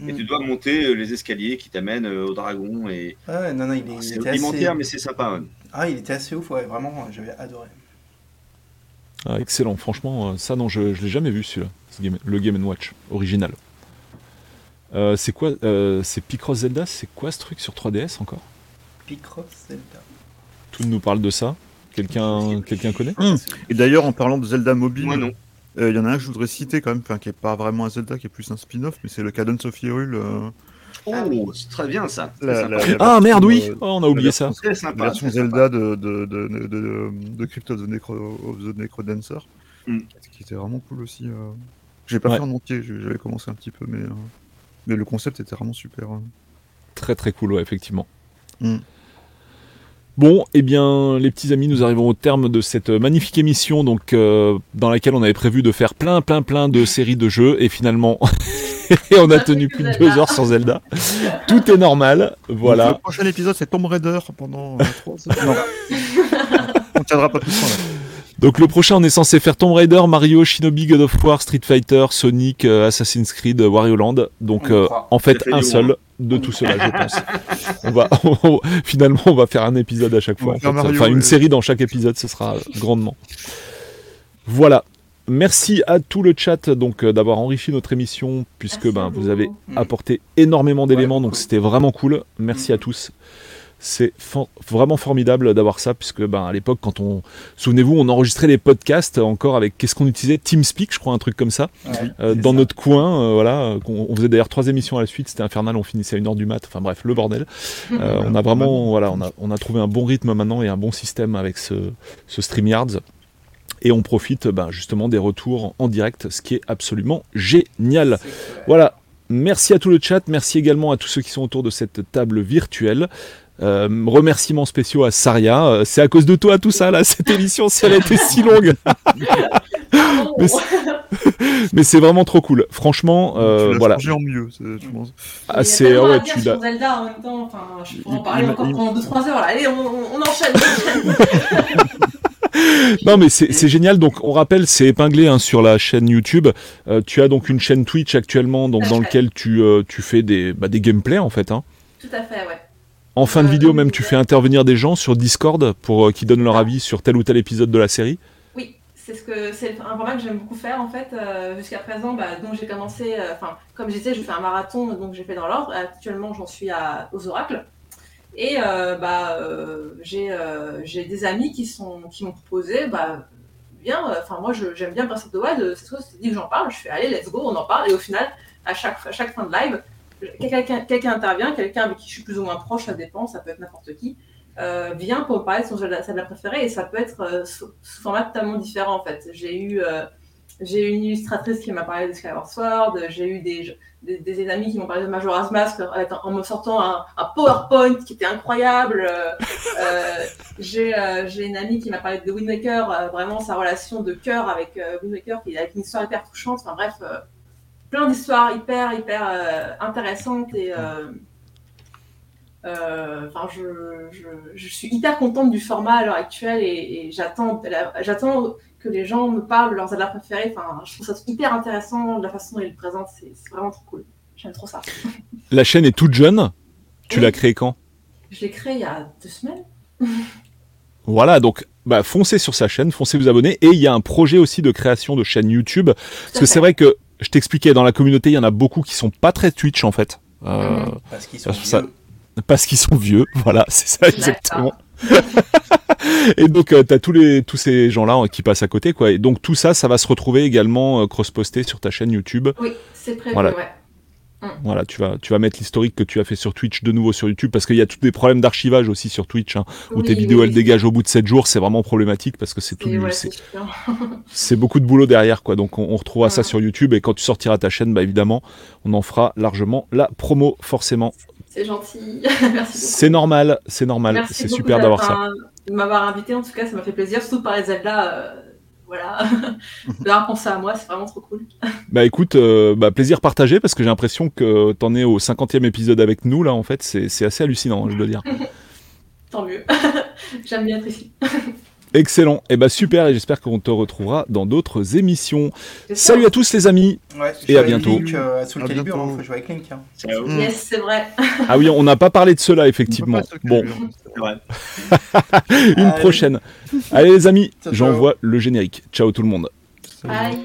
Et Mm. tu dois monter euh, les escaliers qui t'amènent au dragon. Et ouais non non il, est- il c'est était rudimentaire, assez mais c'est sympa. ouais. ah il était assez ouf ouais vraiment j'avais adoré Ah, excellent, franchement, ça non, je, je l'ai jamais vu celui-là, ce game- le Game Watch original. Euh, c'est quoi euh, C'est Picross Zelda C'est quoi ce truc sur 3DS encore? Picross Zelda Tout nous parle de ça. Quelqu'un quelqu'un connaît Hmm. et d'ailleurs en parlant de Zelda mobile Moi non. euh, il y en a un que je voudrais citer quand même enfin qui est pas vraiment un Zelda qui est plus un spin-off mais c'est le Cadence of Hyrule euh, Oh, c'est très bien ça. C'est La- sympa. la- la- Ah merde, oui euh, oh, On a oublié la ça. version- Très la sympa. version sympa. Zelda de, de, de, de, de, de Crypt of the, Necro, of the Necrodancer, Mm. qui était vraiment cool aussi. Euh... J'ai pas Ouais. fait en entier, j'avais commencé un petit peu, mais, euh, mais le concept était vraiment super. hein. Très très cool, ouais, effectivement. Mm. Bon, eh bien, les petits amis, nous arrivons au terme de cette magnifique émission, donc euh, dans laquelle on avait prévu de faire plein, plein, plein de séries de jeux, et finalement, (laughs) on a tenu plus de deux heures sur Zelda. Tout est normal, Le voilà. prochain épisode, c'est Tomb Raider pendant euh, trois Non. on tiendra pas tout ça. Là. Donc le prochain, on est censé faire Tomb Raider, Mario, Shinobi, God of War, Street Fighter, Sonic, euh, Assassin's Creed, euh, Wario Land. Donc euh, en fait, un seul de tout cela, je pense. (laughs) on va, (laughs) on- finalement, on va faire un épisode à chaque fois. va en faire fait. Mario, Enfin, une série dans chaque épisode, ce sera grandement. Voilà. Merci à tout le chat donc euh, d'avoir enrichi notre émission puisque Merci ben vous vous. avez apporté énormément d'éléments Ouais, donc cool. c'était vraiment cool. Merci à tous. C'est for- vraiment formidable d'avoir ça puisque ben à l'époque quand on souvenez-vous on enregistrait les podcasts encore avec qu'est-ce qu'on utilisait? TeamSpeak je crois un truc comme ça. Ouais, euh, dans ça. notre coin euh, voilà on faisait d'ailleurs trois émissions à la suite c'était infernal on finissait à une heure du mat enfin bref le bordel. (laughs) Euh, on a vraiment voilà on a, on a trouvé un bon rythme maintenant et un bon système avec ce, ce StreamYards. Et on profite ben, justement des retours en direct ce qui est absolument génial. Voilà. Merci à tout le chat. Merci également à tous ceux qui sont autour de cette table virtuelle Euh, remerciements spéciaux à Saria. Euh, c'est à cause de toi tout ça là, cette émission si elle a été si longue. (laughs) Mais (laughs) Mais c'est vraiment trop cool. Franchement, euh, tu l'as voilà. changé en mieux. c'est- tu penses. Ah, Il y a c'est ouais, tu sur l'as. Zelda en même temps. Enfin, je pourrais en parler il- encore il- pendant 2-3 heures. Là. Allez, on, enchaîne. on enchaîne. (laughs) Non mais c'est c'est génial. Donc on rappelle, c'est épinglé hein, sur la chaîne YouTube. Euh, tu as donc une chaîne Twitch actuellement, donc dans lequel tu euh, tu fais des bah, des gameplays en fait. Hein. Tout à fait, ouais. En fin de Euh, vidéo même, tu fais intervenir des gens sur Discord pour euh, qu'ils donnent leur avis sur tel ou tel épisode de la série. Oui, c'est ce que c'est un format que j'aime beaucoup faire en fait. euh, Jusqu'à présent, bah, donc j'ai commencé, euh, enfin comme je disais, je fais un marathon, donc j'ai fait dans l'ordre. Actuellement, j'en suis à, aux oracles. Et bah, j'ai des amis qui sont qui m'ont proposé, bah bien. Enfin moi, j'aime bien the Wild. euh, C'est toi, c'est dit que j'en parle. Je fais allez, let's go, on en parle. Et au final, à chaque à chaque fin de live, quelqu'un intervient, quelqu'un avec qui je suis plus ou moins proche, ça dépend, ça peut être n'importe qui euh, vient pour me parler de son Zelda Zelda préféré et ça peut être euh, sous, sous format totalement différent en fait. J'ai eu, euh, j'ai une illustratrice qui m'a parlé de Skyward Sword, j'ai eu des, des, amis qui m'ont parlé de Majora's Mask en, me sortant un, PowerPoint qui était incroyable. J'ai une amie qui m'a parlé de Wind Waker, euh, vraiment sa relation de cœur avec Wind Waker, qui avec une histoire hyper touchante. Enfin bref, plein d'histoires hyper hyper euh, intéressantes et euh, euh, Enfin, je, je, je suis hyper contente du format à l'heure actuelle et, et j'attends, que les gens me parlent de leurs Zelda préférés. Enfin, je trouve ça hyper intéressant de la façon dont ils le présentent. C'est c'est vraiment trop cool. J'aime trop ça. (laughs) La chaîne est toute jeune. Tu Oui. l'as créée quand? Je l'ai créé il y a deux semaines. (laughs) Voilà, donc bah, foncez sur sa chaîne, foncez vous abonner. Et il y a un projet aussi de création de chaîne YouTube. Parce que c'est vrai que je t'expliquais, dans la communauté, il y en a beaucoup qui sont pas très Twitch en fait. Euh, Mhm. Parce qu'ils sont Ça- vieux. parce qu'ils sont vieux, (laughs) voilà, c'est ça exactement. et donc tu t'as tous les tous ces gens-là hein, qui passent à côté quoi. Et donc tout ça, ça va se retrouver également euh, cross-posté sur ta chaîne YouTube. Oui, c'est prévu, Voilà. ouais. Voilà, tu vas tu vas mettre l'historique que tu as fait sur Twitch de nouveau sur YouTube parce qu'il y a tous des problèmes d'archivage aussi sur Twitch hein, où Oui, tes vidéos oui, elles dégagent au bout de 7 jours, c'est vraiment problématique parce que c'est tout ouais, (laughs) c'est beaucoup de boulot derrière quoi. Donc on, on retrouvera ça Ouais. sur YouTube et quand tu sortiras ta chaîne, bah évidemment, on en fera largement la promo forcément. C'est gentil. (laughs) Merci beaucoup. C'est normal, c'est normal, c'est super d'avoir ça. De m'avoir invité, en tout cas, ça m'a fait plaisir. Surtout de parler de Zelda. Voilà. (laughs) D'avoir pensé à moi, c'est vraiment trop cool. (laughs) Bah écoute, euh, bah, plaisir partagé parce que j'ai l'impression que t'en es au 50e épisode avec nous là en fait, c'est c'est assez hallucinant, je dois dire. (laughs) Tant mieux. J'aime bien être ici. Excellent, et bah super et j'espère qu'on te retrouvera dans d'autres émissions. Salut à tous les amis. Ouais, Et à bientôt. Link, euh, à Soul À Calibur, bientôt. il faut jouer avec Link. hein. Ciao. Yes, c'est vrai. (laughs) Ah oui, on n'a pas parlé de cela effectivement. Bon, vrai. (laughs) une Allez. prochaine. Allez les amis, j'envoie le générique. Ciao tout le monde. Salut. Bye.